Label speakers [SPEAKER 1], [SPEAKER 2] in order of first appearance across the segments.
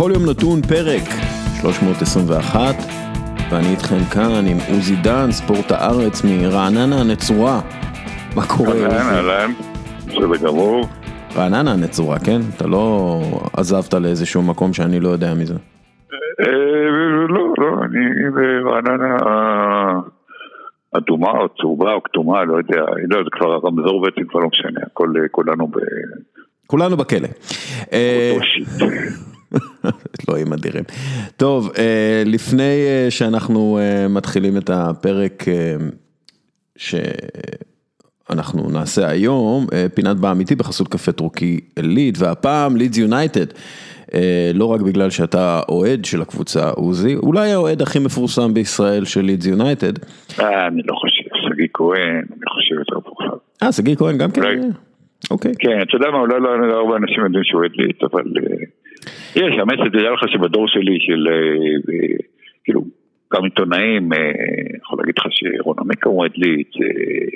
[SPEAKER 1] בכל יום נתון פרק 321, ואני איתכם כאן עם עוזי דן, ספורט הארץ מרעננה הנצורה. מה קורה?
[SPEAKER 2] אהלן, אהלן, בסדר גמור.
[SPEAKER 1] רעננה הנצורה, כן? אתה לא עזבת לאיזשהו מקום שאני לא יודע מזה.
[SPEAKER 2] אה, לא, לא, אני ברעננה אדומה או צהובה או כתומה, לא יודע, לא, זה כבר הרמזור בעצם כבר לא משנה, הכל כולנו ב...
[SPEAKER 1] כולנו בכלא. אלוהים אדירים. טוב, אה, לפני אה, שאנחנו אה, מתחילים את הפרק שאנחנו נעשה היום, פינת באמיתי בחסות קפה טורקי ליד, והפעם לידס יונייטד. לא רק בגלל שאתה אוהד של הקבוצה עוזי, אולי האוהד הכי מפורסם בישראל של לידס יונייטד.
[SPEAKER 2] אני לא חושב, שגיא כהן, אני חושב יותר מפורסם.
[SPEAKER 1] אה, שגיא כהן גם כן? אוקיי.
[SPEAKER 2] כן, אתה יודע מה, אולי לא לא הרבה אנשים יודעים שהוא אוהד ליט, אבל... יש, האמת, תדע לך שבדור שלי של... אה, אה, כאילו, גם עיתונאים, אה, יכול להגיד לך שרון עמיקה הוא אוהד ליט, אה,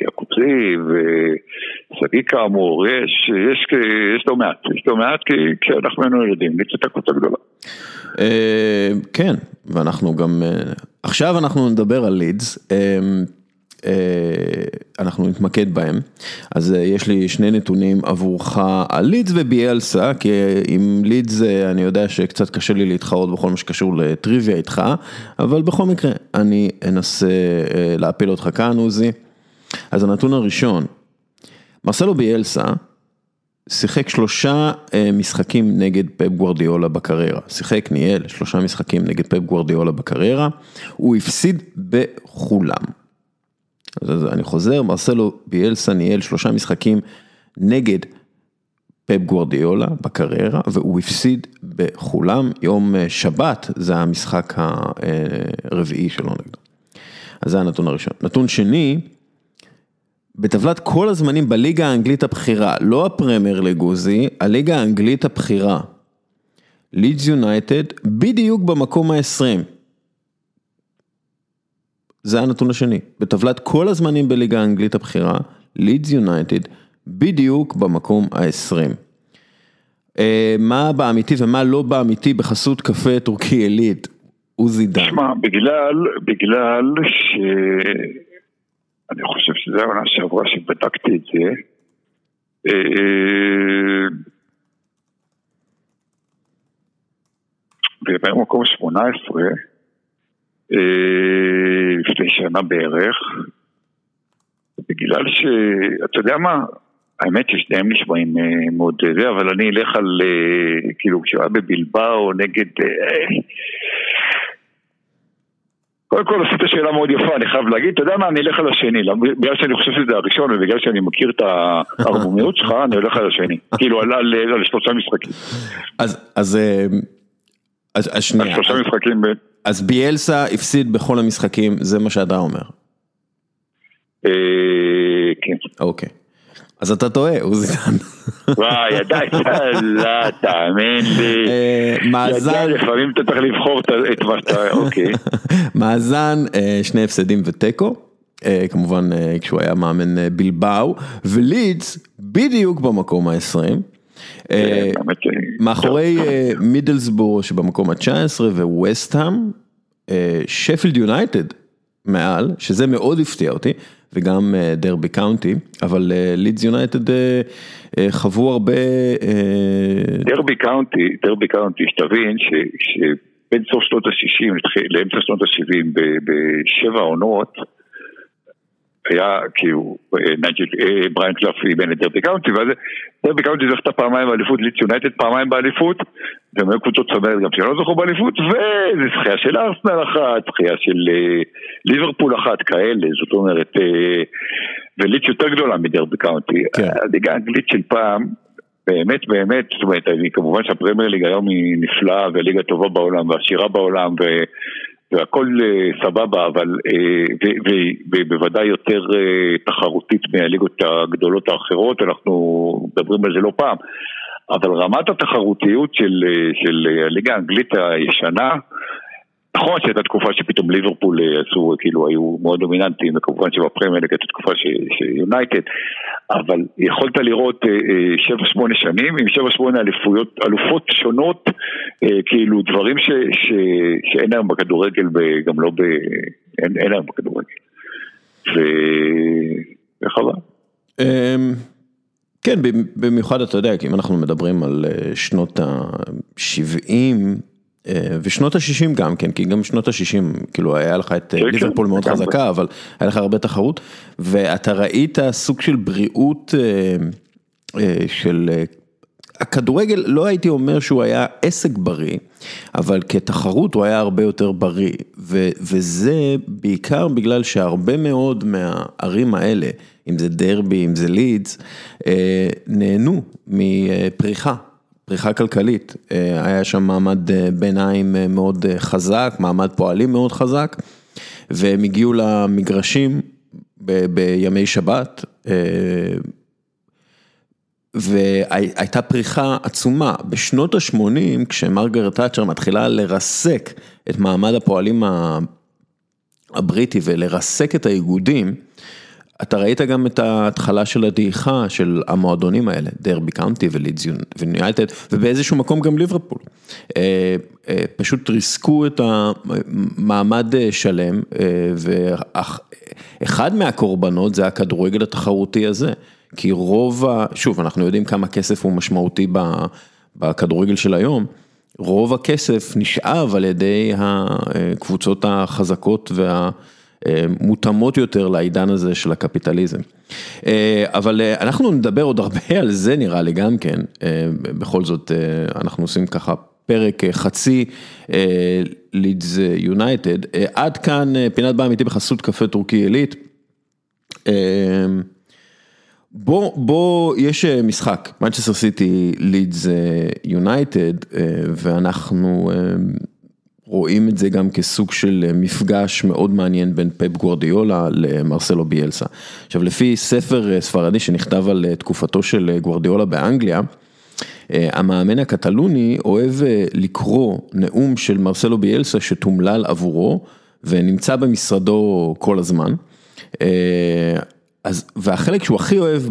[SPEAKER 2] יעקב זיו, אה, שגיא כאמור, יש, יש, יש לא מעט, יש לא מעט כי, כי אנחנו היינו ילדים, ליט הייתה קבוצה גדולה.
[SPEAKER 1] כן, ואנחנו גם, עכשיו אנחנו נדבר על לידס, אנחנו נתמקד בהם, אז אה, יש לי שני נתונים עבורך על לידס וביאלסה, כי עם לידס אה, אני יודע שקצת קשה לי להתחרות בכל מה שקשור לטריוויה איתך, אבל בכל מקרה אני אנסה אה, להפיל אותך כאן עוזי. אז הנתון הראשון, מרסלו ביאלסה שיחק שלושה אה, משחקים נגד פפ גוורדיאולה בקריירה, שיחק, ניהל שלושה משחקים נגד פפ גוורדיאולה בקריירה, הוא הפסיד בכולם. אני חוזר, מרסלו ביאלסה ניהל שלושה משחקים נגד פפ גוורדיאולה בקריירה, והוא הפסיד בכולם, יום אה, שבת זה המשחק הרביעי שלו נגדו. אז זה הנתון הראשון. נתון שני, בטבלת כל הזמנים בליגה האנגלית הבכירה, לא הפרמייר לגוזי, הליגה האנגלית הבכירה. לידס יונייטד בדיוק במקום ה-20. זה הנתון השני. בטבלת כל הזמנים בליגה האנגלית הבכירה, לידס יונייטד בדיוק במקום ה-20. אה, מה באמיתי ומה לא באמיתי בחסות קפה טורקי עילית? עוזי דן.
[SPEAKER 2] תשמע, בגלל, בגלל ש... אני חושב שזה העונה שעברה שבדקתי את זה. אה, ובמקום 18, אה, לפני שנה בערך, בגלל ש... אתה יודע מה? האמת ששניהם נשמעים אה, מאוד זה, אבל אני אלך על, אה, כאילו, כשהוא היה בבלבאו נגד... אה, קודם כל עשית שאלה מאוד יפה, אני חייב להגיד, אתה יודע מה, אני אלך על השני, למ- בגלל שאני חושב שזה הראשון ובגלל שאני מכיר את הערמומיות שלך, אני הולך על השני. כאילו, על, על, על שלושה משחקים.
[SPEAKER 1] אז, אז, אה, אז, אז
[SPEAKER 2] על
[SPEAKER 1] שנייה,
[SPEAKER 2] שלושה משחקים ב...
[SPEAKER 1] אז ביאלסה הפסיד בכל המשחקים, זה מה שאתה אומר.
[SPEAKER 2] אה, כן.
[SPEAKER 1] אוקיי. אז אתה טועה, עוזי דן.
[SPEAKER 2] וואי, ידעת, לא, תאמין לי.
[SPEAKER 1] אה, מאזן,
[SPEAKER 2] לפעמים אתה צריך לבחור את- מה שאתה... אוקיי.
[SPEAKER 1] מאזן, אה, שני הפסדים ותיקו, כמובן כשהוא היה מאמן בלבאו, ולידס בדיוק במקום ה-20. אה,
[SPEAKER 2] ש-
[SPEAKER 1] מאחורי אה, מידלסבורו שבמקום ה-19 וווסטהאם, אה, שפילד יונייטד מעל, שזה מאוד הפתיע אותי, וגם דרבי קאונטי, אבל לידס יונייטד חוו הרבה,
[SPEAKER 2] דרבי קאונטי, דרבי קאונטי, שתבין שבין סוף שנות ה-60 לאמצע שנות ה-70 בשבע עונות היה כאילו אה, נייג'ל, אה, בריאן קלאף אימן את דרבי קאונטי ואז דרבי קאונטי זכתה פעמיים באליפות, לידס יונייטד פעמיים באליפות גם היו קבוצות צמרת גם שלא זכו באליפות וזה זכייה של ארסנל אחת, זכייה של אה, ליברפול אחת כאלה, זאת אומרת ולידס יותר גדולה מדרבי קאונטי,
[SPEAKER 1] כן.
[SPEAKER 2] הליגה האנגלית של פעם באמת באמת, זאת אומרת, כמובן שהפרמייר ליג היום היא נפלאה והליגה טובה בעולם ועשירה בעולם ו, והכל אה, סבבה, אבל אה, ובוודאי יותר אה, תחרותית מהליגות הגדולות האחרות, אנחנו מדברים על זה לא פעם. אבל רמת התחרותיות של, של הליגה האנגלית הישנה, נכון שהייתה תקופה שפתאום ליברפול אה, עשו, כאילו היו מאוד דומיננטיים, וכמובן שבפרמייר ליג הייתה תקופה שיונייטד, אבל יכולת לראות 7-8 שנים עם 7-8 אליפויות, אלופות שונות, כאילו דברים ש, ש, שאין היום בכדורגל וגם לא ב... אין, אין היום בכדורגל. וחבל.
[SPEAKER 1] אמ, כן, במיוחד אתה יודע, כי אם אנחנו מדברים על שנות ה-70 ושנות ה-60 גם כן, כי גם שנות ה-60, כאילו היה לך את כן, ליברפול כן, מאוד חזקה, אבל היה לך הרבה תחרות, ואתה ראית סוג של בריאות של הכדורגל, לא הייתי אומר שהוא היה עסק בריא, אבל כתחרות הוא היה הרבה יותר בריא, ו- וזה בעיקר בגלל שהרבה מאוד מהערים האלה, אם זה דרבי, אם זה לידס, אה, נהנו מפריחה. פריחה כלכלית, אה, היה שם מעמד אה, ביניים מאוד חזק, מעמד פועלים מאוד חזק, והם הגיעו למגרשים ב- בימי שבת, והייתה פריחה עצומה. בשנות ה-80, כשמרגרט תאצ'ר מתחילה לרסק את מעמד הפועלים הבריטי ולרסק את האיגודים, אתה ראית גם את ההתחלה של הדעיכה של המועדונים האלה, דרבי קאונטי ולידס ויונייטד, ובאיזשהו מקום גם ליברפול. אה, אה, פשוט ריסקו את המעמד אה, שלם, ואחד מהקורבנות זה הכדורגל התחרותי הזה. כי רוב, ה... שוב, אנחנו יודעים כמה כסף הוא משמעותי בכדורגל של היום, רוב הכסף נשאב על ידי הקבוצות החזקות והמותאמות יותר לעידן הזה של הקפיטליזם. אבל אנחנו נדבר עוד הרבה על זה נראה לי גם כן, בכל זאת אנחנו עושים ככה פרק חצי לידס יונייטד, עד כאן פינת באה אמיתי בחסות קפה טורקי עילית. בוא, בוא, יש אה, משחק, מנצ'סטר סיטי לידס יונייטד, ואנחנו אה, רואים את זה גם כסוג של אה, מפגש מאוד מעניין בין פפ גוורדיולה למרסלו ביאלסה. עכשיו לפי ספר ספרדי שנכתב על תקופתו של גוורדיולה באנגליה, המאמן הקטלוני אוהב לקרוא נאום של מרסלו ביאלסה שתומלל עבורו ונמצא במשרדו כל הזמן. אז, והחלק שהוא הכי אוהב,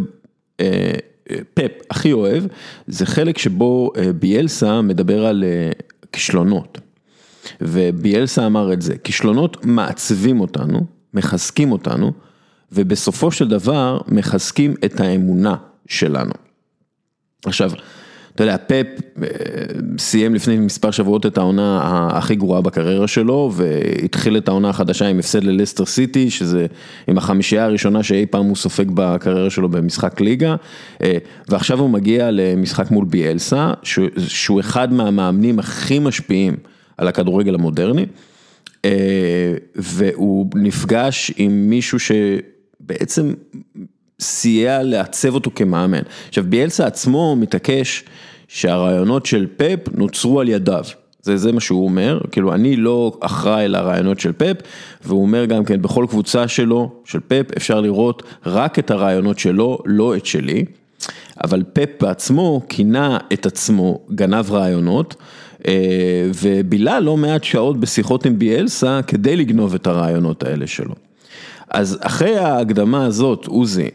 [SPEAKER 1] אה, אה, פפ הכי אוהב, זה חלק שבו אה, ביאלסה מדבר על כישלונות. וביאלסה אמר את זה, כישלונות מעצבים אותנו, מחזקים אותנו, ובסופו של דבר מחזקים את האמונה שלנו. עכשיו, אתה יודע, פפ אה, סיים לפני מספר שבועות את העונה הכי גרועה בקריירה שלו, והתחיל את העונה החדשה עם הפסד ללסטר סיטי, שזה עם החמישייה הראשונה שאי פעם הוא סופג בקריירה שלו במשחק ליגה, אה, ועכשיו הוא מגיע למשחק מול ביאלסה, שהוא אחד מהמאמנים הכי משפיעים על הכדורגל המודרני, אה, והוא נפגש עם מישהו שבעצם סייע לעצב אותו כמאמן. עכשיו ביאלסה עצמו מתעקש שהרעיונות של פפ נוצרו על ידיו. זה, זה מה שהוא אומר, כאילו אני לא אחראי לרעיונות של פפ, והוא אומר גם כן בכל קבוצה שלו, של פפ, אפשר לראות רק את הרעיונות שלו, לא את שלי. אבל פפ בעצמו כינה את עצמו גנב רעיונות, ובילה לא מעט שעות בשיחות עם ביאלסה כדי לגנוב את הרעיונות האלה שלו. אז אחרי ההקדמה הזאת, עוזי,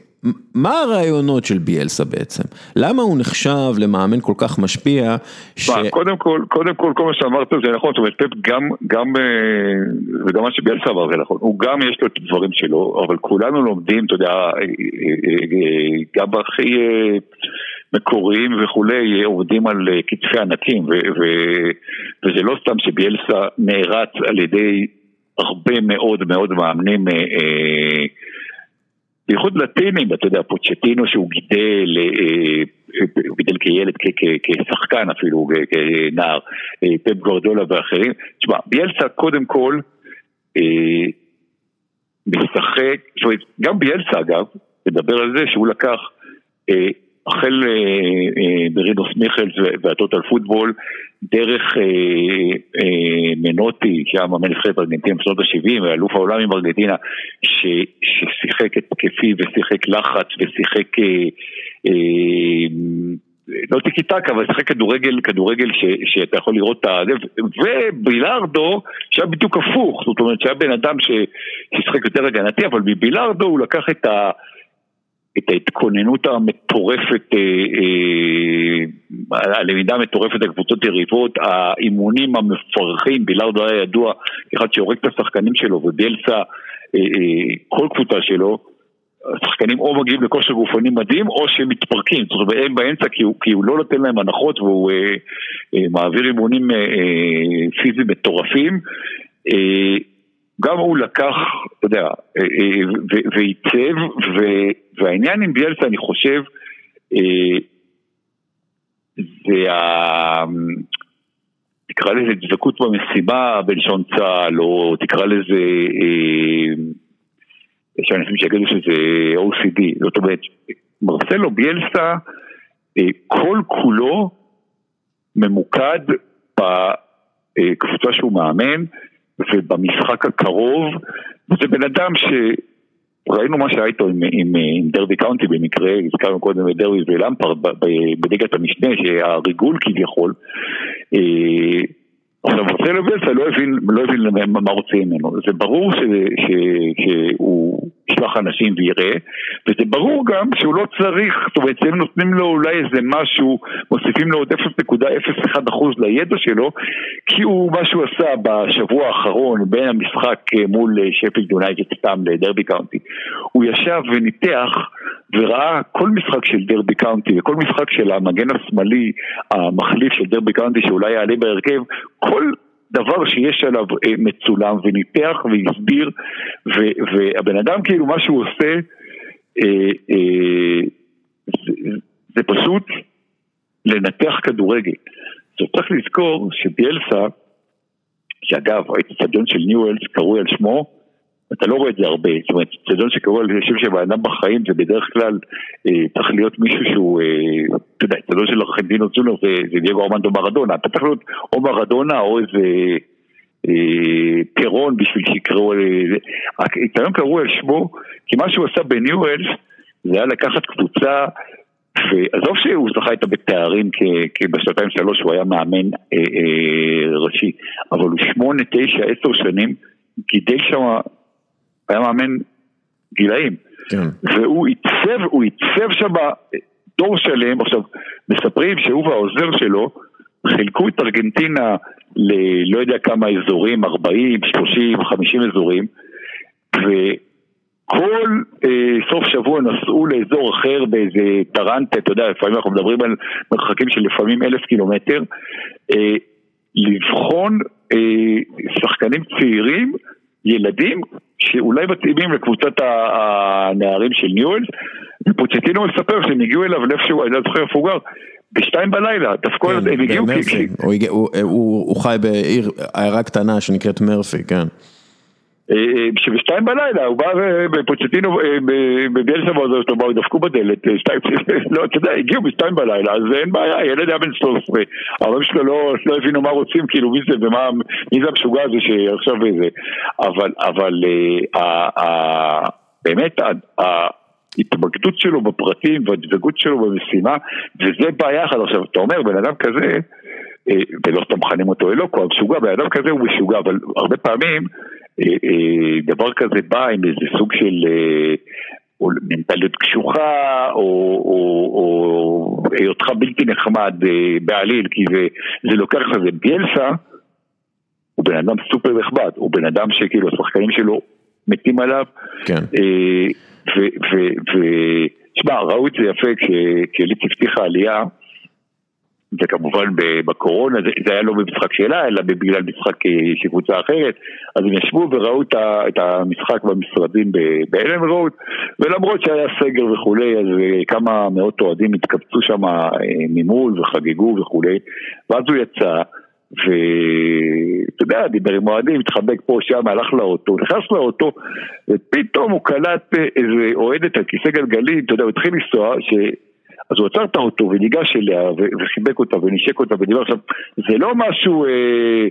[SPEAKER 1] מה הרעיונות של ביאלסה בעצם? למה הוא נחשב למאמן כל כך משפיע?
[SPEAKER 2] ש... קודם כל, קודם כל, כל מה שאמרת זה נכון, זאת אומרת, פפ גם, גם, אה, וגם מה שביאלסה אמר זה נכון, הוא גם יש לו את הדברים שלו, אבל כולנו לומדים, אתה יודע, אה, אה, גם הכי מקוריים וכולי, עובדים על כתפי ענקים, ו- ו- וזה לא סתם שביאלסה נערץ על ידי הרבה מאוד מאוד מאמנים בייחוד לטינים, אתה יודע, פוצ'טינו שהוא גידל, אה, אה, הוא גידל כילד, כשחקן אפילו, כנער, אה, פפ גורדולה ואחרים. תשמע, ביאלסה קודם כל משחק, זאת אומרת, גם ביאלסה אגב, מדבר על זה שהוא לקח החל אה, אה, ברידוס מיכלס והטוטל פוטבול, דרך אה, מנוטי, שהיה מאמן נבחרת ארגנטינה בשנות ה-70, ואלוף העולם עם ארגנטינה, ששיחק התקפי ושיחק לחץ ושיחק... לא טיקי טק, אבל שיחק כדורגל, כדורגל ש, שאתה יכול לראות את ה... ובילארדו, שהיה בדיוק הפוך, זאת אומרת שהיה בן אדם ששיחק יותר הגנתי, אבל מבילארדו הוא לקח את ה... את ההתכוננות המטורפת, אה, אה, הלמידה המטורפת לקבוצות יריבות, האימונים המפרכים, בילארדו היה ידוע אחד שהורג את השחקנים שלו וביאלסה אה, כל קבוצה שלו, השחקנים או מגיעים לכושר גופני מדהים או שהם מתפרקים, זאת אומרת הם באמצע כי הוא, כי הוא לא נותן להם הנחות והוא אה, אה, מעביר אימונים אה, אה, פיזיים מטורפים. אה, גם הוא לקח, אתה יודע, אה, אה, ועיצב, והעניין עם ביאלסה אני חושב, אה, זה ה... תקרא לזה דבקות במשימה בלשון צה"ל, או תקרא לזה, יש אנשים שיגידו שזה OCD, זאת אומרת, מרסלו ביאלסה, כל כולו ממוקד בקבוצה שהוא מאמן, ובמשחק הקרוב, זה בן אדם ש... ראינו מה שהיה איתו עם, עם, עם דרבי קאונטי במקרה, הזכרנו קודם את דרבי ולמפרד בליגת המשנה, שהריגול כביכול. אה, עכשיו, מרסלו ביאלסה לא הבין, לא הבין מה רוצים ממנו. זה ברור ש, ש, שהוא ישלח אנשים ויראה, וזה ברור גם שהוא לא צריך, זאת אומרת, הם נותנים לו אולי איזה משהו, מוסיפים לו עוד 0.01% לידע שלו, כי הוא, מה שהוא עשה בשבוע האחרון בין המשחק מול שפילד יונייטד סתם לדרבי קאונטי, הוא ישב וניתח וראה כל משחק של דרבי קאונטי וכל משחק של המגן השמאלי המחליף של דרבי קאונטי שאולי יעלה בהרכב, כל דבר שיש עליו אה, מצולם וניתח והסביר והבן אדם כאילו מה שהוא עושה אה, אה, זה, זה פשוט לנתח כדורגל. עכשיו צריך לזכור שביאלסה, שאגב האצטדיון של ניואלס קרוי על שמו אתה לא רואה את זה הרבה, זאת אומרת, אצטדיון שקראו על שם של אדם בחיים זה בדרך כלל אה, צריך להיות מישהו שהוא, אה, אתה יודע, אצטדיון של ארכנדינו צונר זה, זה דייגו ארמנדו מרדונה, אתה צריך להיות או מרדונה או איזה אה, פירון בשביל שיקראו, האצטדיון קראו על שמו, כי מה שהוא עשה בניואלס זה היה לקחת קבוצה ועזוב שהוא זכה איתה בתארים כי בשנתיים שלוש הוא היה מאמן אה, אה, ראשי, אבל הוא שמונה, תשע, עשר שנים גידל שם היה מאמן גילאים. כן. והוא עיצב, הוא עיצב שם דור שלם, עכשיו, מספרים שהוא והעוזר שלו חילקו את ארגנטינה ללא יודע כמה אזורים, 40, 30, 50 אזורים, וכל אה, סוף שבוע נסעו לאזור אחר באיזה טרנטה, אתה יודע, לפעמים אנחנו מדברים על מרחקים של לפעמים אלף קילומטר, אה, לבחון אה, שחקנים צעירים ילדים שאולי מתאימים לקבוצת הנערים של ניואלס ופוצ'טינו מספר שהם הגיעו אליו לאיפשהו, אני לא זוכר איפה הוא גר בשתיים בלילה, דפקו, כן, הם הגיעו
[SPEAKER 1] כי... הוא חי בעיר, עיירה קטנה שנקראת מרפי, כן.
[SPEAKER 2] אה, שבשתיים בלילה הוא בא בפוצ'טינו, אה, בביאלסה ועוזר שלו, באו, דפקו בדלת, אה, שתיים, לא, אתה יודע, הגיעו בשתיים בלילה, אז אין בעיה, ילד היה בן 13, ההורים שלו לא, לא הבינו מה רוצים, כאילו מי זה ומה, מי זה המשוגע הזה שעכשיו זה, אבל, אבל באמת, ההתמקדות שלו בפרטים והדבקות שלו במשימה, וזה בעיה אחת. עכשיו, אתה אומר, בן אדם כזה, ולא סתם מכנים אותו אלוקו, המשוגע, בן אדם כזה הוא משוגע, אבל הרבה פעמים אה, אה, דבר כזה בא עם איזה סוג של אה, או מנטליות קשוחה, או, או, או היותך בלתי נחמד בעליל, כי זה, זה לוקח לזה ביאלסה, הוא בן אדם סופר נחמד, הוא בן אדם שכאילו השחקנים שלו מתים עליו,
[SPEAKER 1] כן.
[SPEAKER 2] ותשמע, ראו את זה יפה כשליץ הבטיחה עלייה, וכמובן בקורונה זה, זה היה לא במשחק שלה, אלא בגלל משחק אה, של קבוצה אחרת, אז הם ישבו וראו את המשחק במשרדים באלן רוד, ולמרות שהיה סגר וכולי, אז אה, כמה מאות אוהדים התקבצו שם אה, ממול וחגגו וכולי, ואז הוא יצא, ואתה יודע, דיבר עם אוהדים, התחבק פה, שם, הלך לאוטו, נכנס לאוטו, ופתאום הוא קלט איזה אוהדת על כיסא גלגלים, אתה יודע, הוא התחיל לנסוע, ש... אז הוא עצר את האוטו וניגש אליה וחיבק אותה ונשק אותה ודיבר עכשיו, זה לא משהו, אה,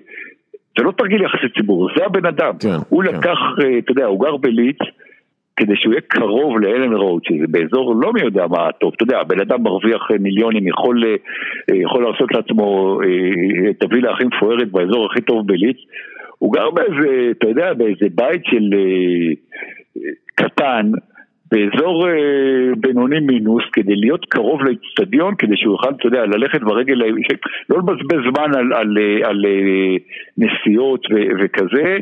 [SPEAKER 2] זה לא תרגיל יחסי ציבור, זה הבן אדם. כן, הוא כן. לקח, אה, אתה יודע, הוא גר בליץ. כדי שהוא יהיה קרוב לאלן רוד, שזה באזור לא מי יודע מה טוב, אתה יודע, הבן אדם מרוויח אה, מיליונים, יכול, אה, יכול לעשות לעצמו אה, תביא לאחים מפוארת באזור הכי טוב בליץ, הוא גר באיזה, אתה יודע, באיזה בית של קטן, באזור אה, בינוני מינוס כדי להיות קרוב לאצטדיון, כדי שהוא יוכל, אתה יודע, ללכת ברגל, לא לבזבז זמן על, על, על, על נסיעות ו, וכזה,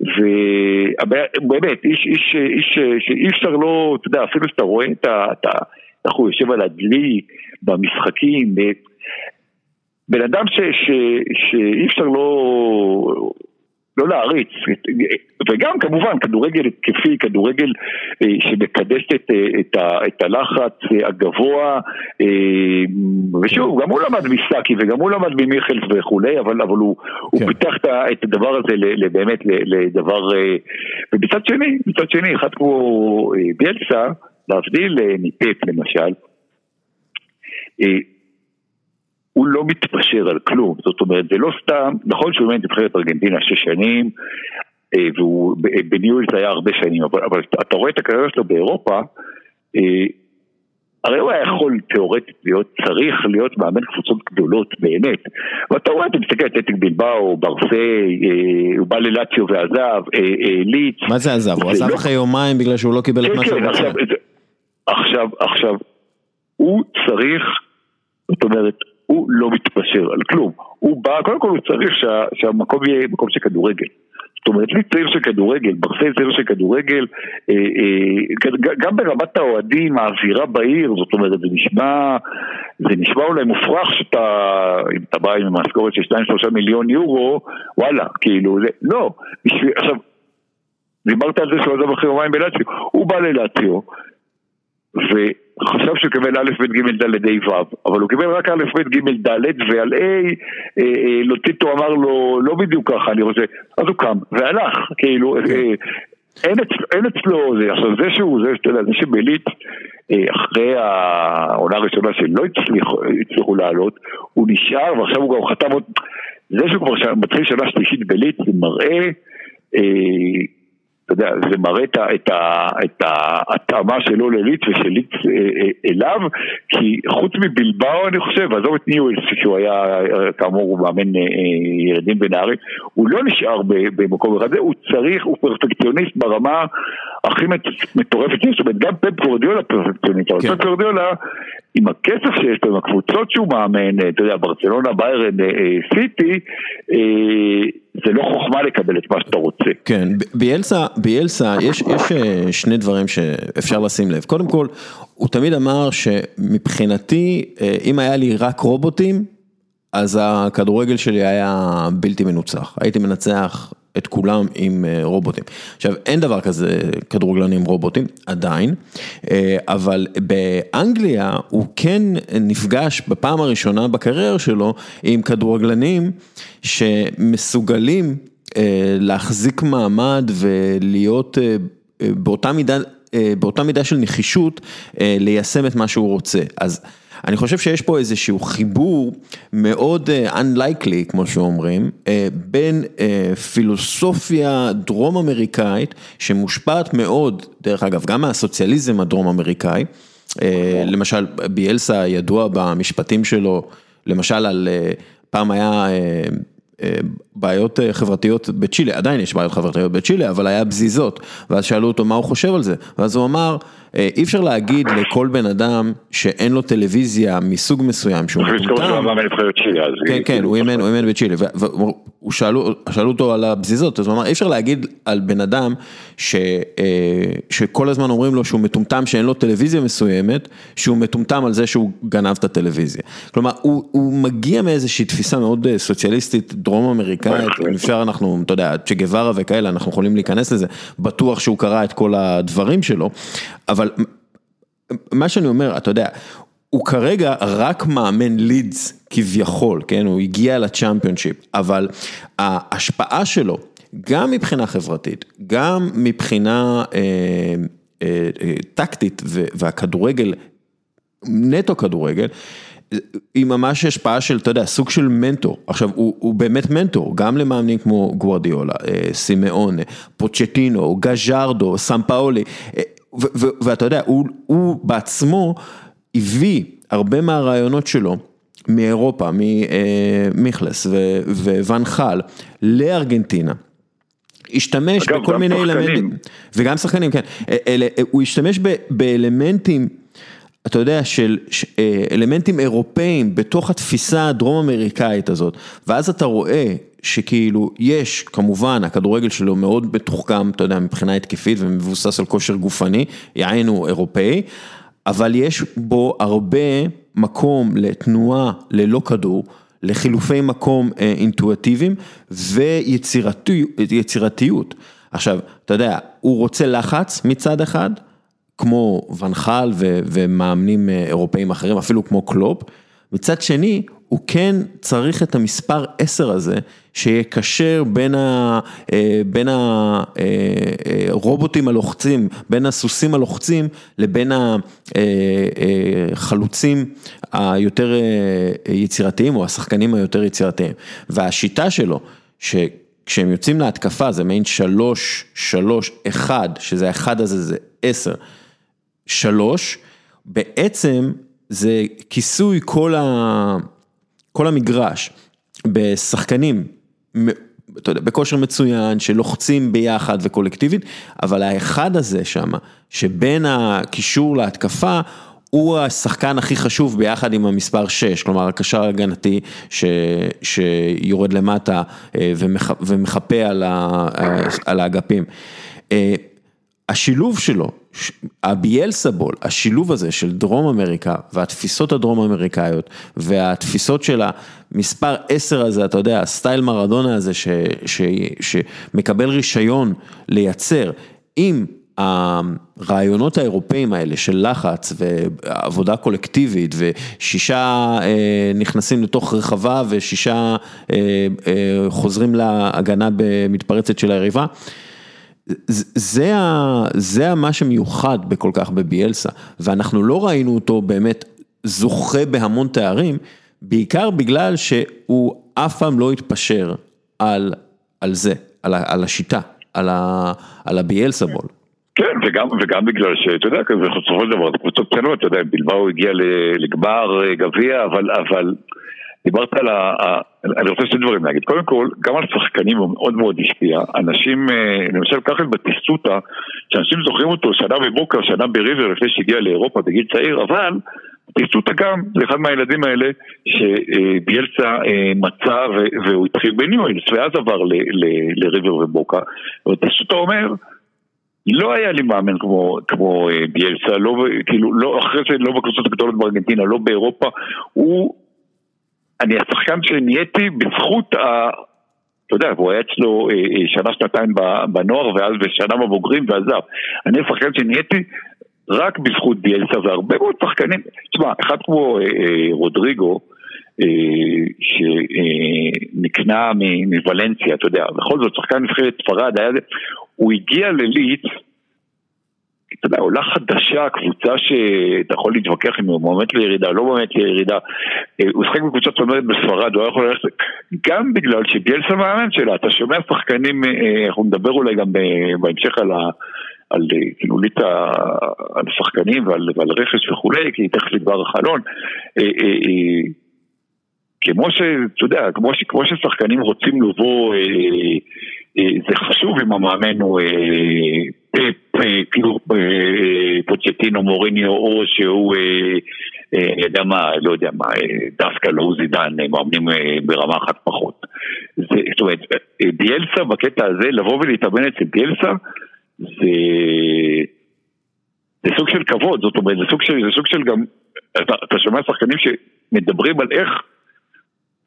[SPEAKER 2] ובאמת, איש, איש, איש שאי אפשר לא, אתה יודע, אפילו שאתה רואה את ה... איך הוא יושב על הדלי במשחקים, בן אדם שאי אפשר לא... לא להעריץ, וגם כמובן כדורגל התקפי, כדורגל אה, שמקדש את, אה, את, ה, את הלחץ אה, הגבוה, ושוב, גם הוא למד מסאקי וגם הוא למד ממיכלס וכולי, אבל, אבל הוא, כן. הוא פיתח את הדבר הזה באמת לדבר, ומצד שני, מצד שני, אחד כמו ביאלסה, להבדיל מפט למשל, הוא לא מתפשר על כלום, זאת אומרת זה לא סתם, נכון שהוא באמת נבחרת ארגנטינה שש שנים אה, והוא בניהול זה היה הרבה שנים, אבל, אבל אתה רואה את הקריירה שלו באירופה, אה, הרי הוא היה יכול תיאורטית להיות, צריך להיות מאמן קבוצות גדולות באמת. ואתה רואה, אתה מסתכל על טטיק בלבאו, ברסי, אה, הוא בא ללאציו ועזב, ליץ.
[SPEAKER 1] מה זה עזב? הוא עזב לא- אחרי יומיים בגלל שהוא לא קיבל את מה
[SPEAKER 2] כן, שהוא
[SPEAKER 1] רוצה.
[SPEAKER 2] עכשיו, עכשיו, הוא צריך, זאת אומרת, הוא לא מתפשר על כלום. הוא בא, קודם כל הוא צריך שה, שהמקום יהיה מקום של כדורגל. זאת אומרת, לי צעיר של כדורגל, ברסי צעיר של כדורגל, אה, אה, גם ברמת האוהדים, האווירה בעיר, זאת אומרת, זה נשמע, זה נשמע אולי מופרך שאתה, אם אתה בא עם משכורת של 2-3 מיליון יורו, וואלה, כאילו, זה, לא, בשביל, עכשיו, דיברת על זה שהוא עזב אחרי יומיים בלאציו, הוא בא ללאציו, ו... חשב שהוא קיבל א', ב', ג', ד', ה', ו', אבל הוא קיבל רק א', ב', ג', ד', ועל A, אה, אה, לוטיטו אמר לו, לא בדיוק ככה, אני רוצה, אז הוא קם, והלך, כאילו, כן. אה, אין אצלו, זה, עכשיו זה שהוא, זה, אתה יודע, זה שבליט, אחרי העונה הראשונה שלא הצליחו לעלות, הוא נשאר, ועכשיו הוא גם חתם עוד, זה שהוא כבר מתחיל שנה שלישית בליט, זה מראה אתה יודע, זה מראה את ההתאמה שלו לליץ ושל ליץ אה, אה, אליו, כי חוץ מבלבאו אני חושב, עזוב את ניואלס שהוא היה, כאמור הוא מאמן אה, ילדים ונערים, הוא לא נשאר במקום אחד, הוא צריך, הוא פרפקציוניסט ברמה הכי מטורפת זאת אומרת גם פפ גורדיולה פרפקציוניסט, אבל כן. פפ גורדיולה עם הכסף שיש לו, עם הקבוצות שהוא מאמן, אתה יודע, ברצלונה, ביירן, סיטי, זה לא חוכמה לקבל את מה שאתה רוצה.
[SPEAKER 1] כן, ביאלסה, ביאלסה, יש, יש אה, שני דברים שאפשר לשים לב. קודם כל, הוא תמיד אמר שמבחינתי, אה, אם היה לי רק רובוטים, אז הכדורגל שלי היה בלתי מנוצח. הייתי מנצח את כולם עם אה, רובוטים. עכשיו, אין דבר כזה כדורגלנים רובוטים, עדיין, אה, אבל באנגליה הוא כן נפגש בפעם הראשונה בקריירה שלו עם כדורגלנים שמסוגלים אה, להחזיק מעמד ולהיות באותה מידה, באותה מידה של נחישות ליישם את מה שהוא רוצה. אז אני חושב שיש פה איזשהו חיבור מאוד uh, unlikely, כמו שאומרים, uh, בין uh, פילוסופיה דרום אמריקאית, שמושפעת מאוד, דרך אגב, גם מהסוציאליזם הדרום אמריקאי, למשל ביאלסה ידוע במשפטים שלו, למשל על, פעם היה... בעיות חברתיות בצ'ילה, עדיין יש בעיות חברתיות בצ'ילה, אבל היה בזיזות, ואז שאלו אותו מה הוא חושב על זה, ואז הוא אמר, אה, אי אפשר להגיד לכל בן אדם שאין לו טלוויזיה מסוג מסוים שהוא
[SPEAKER 2] מטומטם.
[SPEAKER 1] כן, כן, הוא אימן בצ'ילה, ושאלו אותו על הבזיזות, אז הוא אמר, אי אפשר להגיד על בן אדם אה, שכל הזמן אומרים לו שהוא מטומטם שאין לו טלוויזיה מסוימת, שהוא מטומטם על זה שהוא גנב את הטלוויזיה. כלומר, הוא מגיע מאיזושהי תפיסה מאוד אה, סוציאליסטית דרום אמריקאית, אם אפשר אנחנו, אתה יודע, צ'ה גווארה וכאלה, אנחנו יכולים להיכנס לזה, בטוח שהוא קרא את כל הדברים שלו, אבל מה שאני אומר, אתה יודע, הוא כרגע רק מאמן לידס כביכול, כן, הוא הגיע לצ'אמפיונשיפ, אבל ההשפעה שלו, גם מבחינה חברתית, גם מבחינה אה, אה, אה, טקטית והכדורגל, נטו כדורגל, היא ממש השפעה של, אתה יודע, סוג של מנטור. עכשיו, הוא, הוא באמת מנטור, גם למאמנים כמו גוורדיולה, אה, סימאון, פוצ'טינו, גז'רדו, סמפאולי. ואתה יודע, הוא הוא בעצמו הביא הרבה מהרעיונות שלו מאירופה, ממיכלס אה, ווואן חל, לארגנטינה. השתמש
[SPEAKER 2] אגב,
[SPEAKER 1] בכל מיני
[SPEAKER 2] שחקנים.
[SPEAKER 1] אלמנטים, וגם שחקנים, כן, אלה, הוא השתמש ב, באלמנטים, אתה יודע, של ש- אה, אלמנטים אירופאים בתוך התפיסה הדרום אמריקאית הזאת, ואז אתה רואה שכאילו יש, כמובן, הכדורגל שלו מאוד מתוחכם, אתה יודע, מבחינה התקפית ומבוסס על כושר גופני, יענו אירופאי, אבל יש בו הרבה מקום לתנועה ללא כדור. לחילופי מקום אה, אינטואטיביים ויצירתיות. עכשיו, אתה יודע, הוא רוצה לחץ מצד אחד, כמו ונחל ו- ומאמנים אה, אירופאים אחרים, אפילו כמו קלופ, מצד שני, הוא כן צריך את המספר 10 הזה, שיקשר בין ה- אה, בין הרובוטים הלוחצים, בין הסוסים הלוחצים, לבין החלוצים היותר אה, יצירתיים, או השחקנים היותר יצירתיים. והשיטה שלו, שכשהם יוצאים להתקפה זה מעין שלוש, שלוש, אחד, שזה האחד הזה זה עשר. שלוש, בעצם זה כיסוי כל, ה... כל המגרש בשחקנים, אתה יודע, בכושר מצוין, שלוחצים ביחד וקולקטיבית, אבל האחד הזה שם, שבין הקישור להתקפה, הוא השחקן הכי חשוב ביחד עם המספר 6, כלומר הקשר ההגנתי ש, שיורד למטה אה, ומח, ומחפה על, ה, על האגפים. אה, השילוב שלו, הביאלסבול, השילוב הזה של דרום אמריקה והתפיסות הדרום אמריקאיות והתפיסות של המספר 10 הזה, אתה יודע, הסטייל מרדונה הזה ש, ש, שמקבל רישיון לייצר עם הרעיונות האירופאים האלה של לחץ ועבודה קולקטיבית ושישה אה, נכנסים לתוך רחבה ושישה אה, אה, חוזרים להגנה במתפרצת של היריבה. זה, זה מה שמיוחד בכל כך בביאלסה, ואנחנו לא ראינו אותו באמת זוכה בהמון תארים, בעיקר בגלל שהוא אף פעם לא התפשר על, על זה, על, על השיטה, על, ה, על הביאלסה בול.
[SPEAKER 2] כן, וגם, וגם בגלל שאתה יודע, בסופו של דבר, קבוצות קטנות, אתה יודע, בלבאו הגיע לגמר גביע, אבל, אבל דיברת על ה... אני רוצה שתי דברים להגיד. קודם כל, גם על שחקנים הוא מאוד מאוד השפיע. אנשים, אה, למשל, קח את בטיסטוטה, שאנשים זוכרים אותו שנה בבוקר, שנה בריבר, לפני שהגיע לאירופה בגיל צעיר, אבל בטיסטוטה גם, זה אחד מהילדים האלה שביאלצה אה, מצא והוא התחיל בניואלס, ואז עבר לריבר ובוקה. ובטיסטוטה אומר, לא היה לי מאמן כמו, כמו אה, ביאלסה, לא, כאילו, לא, אחרי זה לא בקבוצות הגדולות בארגנטינה, לא באירופה, הוא, אני השחקן שנהייתי בזכות ה... אתה יודע, והוא היה אצלו אה, אה, שנה, שנתיים בנוער, ואז בשנה בבוגרים ועזב. אני השחקן שנהייתי רק בזכות ביאלסה, והרבה מאוד שחקנים, תשמע, אחד כמו אה, רודריגו, שנקנה מוולנסיה, אתה יודע, בכל זאת, שחקן נבחרת ספרד, הוא הגיע לליץ, אתה יודע, עולה חדשה, קבוצה שאתה יכול להתווכח אם הוא מועמד לירידה, לא מועמד לירידה. אה, הוא שחק בקבוצה צומרת בספרד, הוא היה יכול ללכת, גם בגלל שביאלסה מאמן שלה, אתה שומע שחקנים, אה, אנחנו נדבר אולי גם בהמשך על ה... על אה, ליטה, על שחקנים ועל, ועל רכש וכולי, כי תכף נגמר החלון. כמו שאתה יודע, כמו, ש, כמו ששחקנים רוצים לבוא, זה חשוב אם המאמן הוא אה, פפ, אה, כאילו אה, פוצ'טינו מוריניו, או שהוא, אה, אה, אני יודע מה, לא יודע מה, אה, דווקא לא זידן, אה, מאמנים אה, ברמה אחת פחות. זאת אומרת, אה, ביאלסה בקטע הזה, לבוא ולהתאמן אצל ביאלסה, זה... זה סוג של כבוד, זאת אומרת, זה סוג של, זה סוג של גם, אתה, אתה שומע שחקנים שמדברים על איך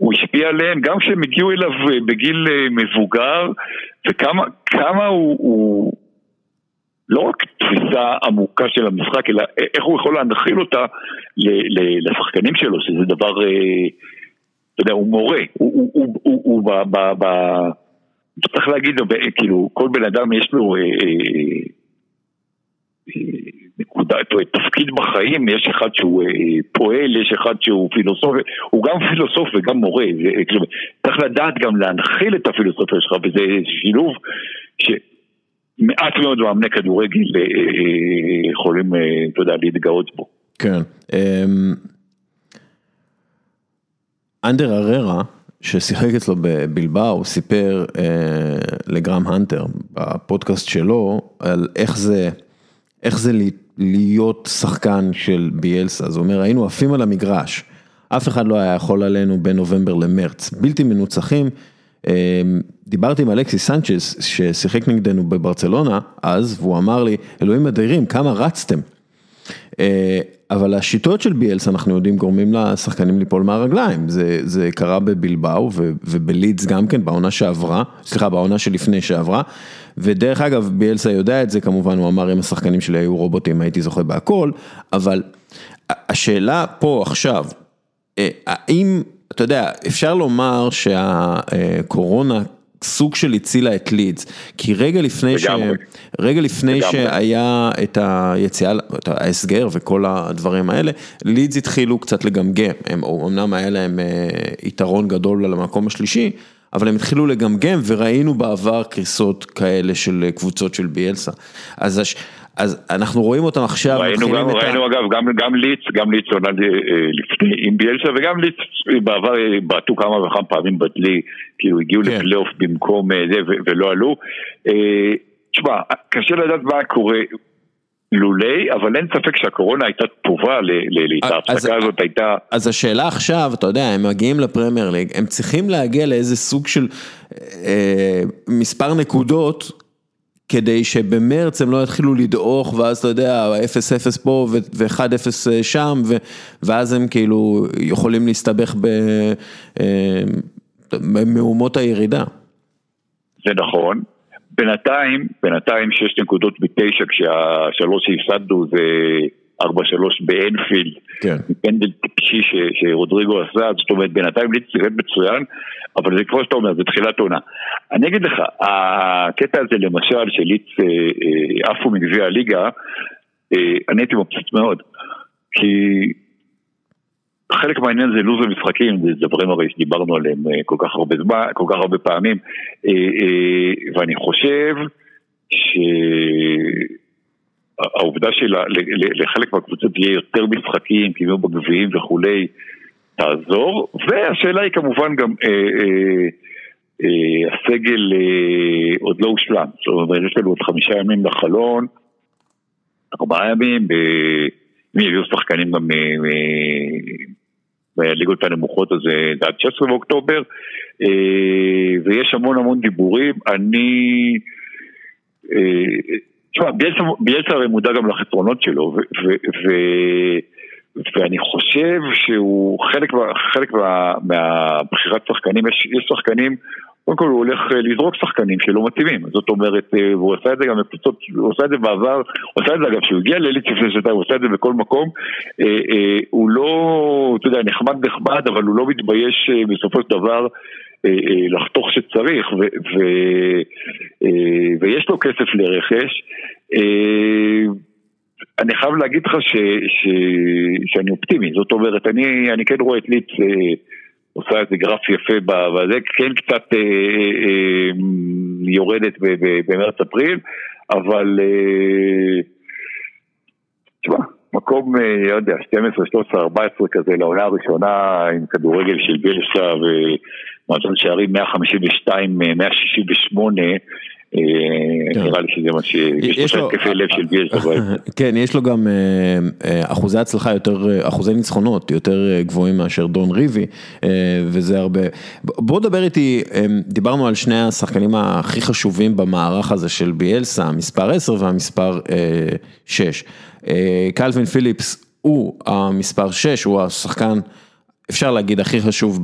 [SPEAKER 2] הוא השפיע עליהם, גם כשהם הגיעו אליו אה, בגיל אה, מבוגר, וכמה כמה הוא, הוא לא רק תפיסה עמוקה של המשחק, אלא איך הוא יכול להנחיל אותה ל- ל- לשחקנים שלו, שזה דבר, אה, אתה יודע, הוא מורה, הוא, הוא, הוא, הוא, ב... ב, ב צריך להגיד, כאילו, כל בן אדם יש לו... אה, אה, נקודה, תפקיד בחיים, יש אחד שהוא אה, פועל, יש אחד שהוא פילוסוף, הוא גם פילוסוף וגם מורה, כאילו, צריך לדעת גם להנחיל את הפילוסופיה שלך, וזה שילוב שמעט מאוד מאמני כדורגל אה, אה, יכולים, אה, אתה יודע, להתגאות בו.
[SPEAKER 1] כן. אמ, אנדר אררה, ששיחק אצלו בבלבאו, סיפר אה, לגרם הנטר בפודקאסט שלו על איך זה, איך זה להיות שחקן של ביאלסה, זאת אומרת היינו עפים על המגרש, אף אחד לא היה יכול עלינו בין נובמבר למרץ, בלתי מנוצחים. אה, דיברתי עם אלכסי סנצ'ס ששיחק נגדנו בברצלונה אז, והוא אמר לי, אלוהים אדירים, כמה רצתם. אבל השיטות של ביאלס אנחנו יודעים גורמים לשחקנים ליפול מהרגליים, זה, זה קרה בבלבאו ובלידס גם כן בעונה שעברה, סליחה בעונה שלפני שעברה, ודרך אגב ביאלסה יודע את זה כמובן, הוא אמר אם השחקנים שלי היו רובוטים הייתי זוכה בהכל, אבל השאלה פה עכשיו, אה, האם, אתה יודע, אפשר לומר שהקורונה סוג של הצילה את לידס, כי רגע לפני, ש... רגע לפני שהיה את היציאה, את ההסגר וכל הדברים האלה, לידס התחילו קצת לגמגם, הם אמנם היה להם אה, יתרון גדול על המקום השלישי, אבל הם התחילו לגמגם וראינו בעבר קריסות כאלה של קבוצות של ביאלסה. אז הש... אז אנחנו רואים אותם עכשיו,
[SPEAKER 2] ראינו גם, ראינו ה... אגב, גם, גם ליץ, גם ליץ עונה אה, לפני עם ביאלסה וגם ליץ בעבר אה, בעטו כמה וכמה פעמים בדלי, כאילו הגיעו כן. לפלייאוף במקום אה, זה ולא עלו. תשמע, קשה לדעת מה קורה. לולי, אבל אין ספק שהקורונה הייתה טובה להפסקה הזאת הייתה...
[SPEAKER 1] אז השאלה עכשיו, אתה יודע, הם מגיעים לפרמייר ליג, הם צריכים להגיע לאיזה סוג של אה, מספר נקודות כדי שבמרץ הם לא יתחילו לדעוך ואז אתה יודע 0-0 פה ו-1-0 שם ואז הם כאילו יכולים להסתבך במהומות הירידה.
[SPEAKER 2] זה נכון, בינתיים, בינתיים 6 נקודות בתשע כשהשלוש שהפסדנו זה 4-3 באנפילד, כן. פנדל טיפשי שרודריגו עשה, זאת אומרת בינתיים ליץ שיחק מצוין, אבל זה כמו שאתה אומר, זה תחילת עונה. אני אגיד לך, הקטע הזה למשל שליץ אה, אה, עפו מגביע הליגה, אה, אני הייתי מבסוט מאוד, כי חלק מהעניין זה לו"ז המשחקים, זה דברים הרי שדיברנו עליהם כל כך הרבה זמן, כל כך הרבה פעמים, ואני חושב ש... העובדה שלחלק מהקבוצות יהיה יותר משחקים, כאילו בגביעים וכולי, תעזור, והשאלה היא כמובן גם אה, אה, אה, הסגל אה, עוד לא הושלם, זאת אומרת יש לנו עוד חמישה ימים לחלון, ארבעה ימים, אם יביאו שחקנים גם בליגות הנמוכות אז זה עד 16 באוקטובר, אה, ויש המון המון דיבורים, אני... תשמע, ביאלסה הרי מודע גם לחסרונות שלו, ואני חושב שהוא חלק, חלק מהבחירת שחקנים, יש, יש שחקנים, קודם כל הוא הולך אה, לזרוק שחקנים שלא מתאימים, זאת אומרת, אה, והוא עשה את זה גם בקבוצות, הוא עשה את זה בעבר, הוא עשה את זה אגב, כשהוא הגיע לאליץ לפני שנתיים, הוא עשה את זה בכל מקום, אה, הוא לא, אתה יודע, נחמד נחמד, אבל הוא לא מתבייש בסופו של דבר לחתוך שצריך, ו, ו, ויש לו כסף לרכש. אני חייב להגיד לך ש, ש, שאני אופטימי, זאת אומרת, אני, אני כן רואה את ליץ אה, עושה איזה גרף יפה בזה, כן קצת אה, אה, אה, יורדת במרץ-אפריל, אבל אה, תשמע, מקום, אה, לא יודע, 12, 13, 14 כזה לעונה הראשונה עם כדורגל של בלסה ומועדון שערים 152, 168 אה, כן. נראה לי שזה מה ש... יש לו התקפי לב של ביאלסה.
[SPEAKER 1] כן, יש לו גם אה, אה, אחוזי הצלחה יותר, אחוזי ניצחונות יותר גבוהים מאשר דון ריבי, וזה הרבה. בוא דבר איתי, דיברנו על שני השחקנים הכי חשובים במערך הזה של ביאלסה, המספר 10 והמספר 6. קלווין פיליפס הוא המספר 6, הוא השחקן. אפשר להגיד הכי חשוב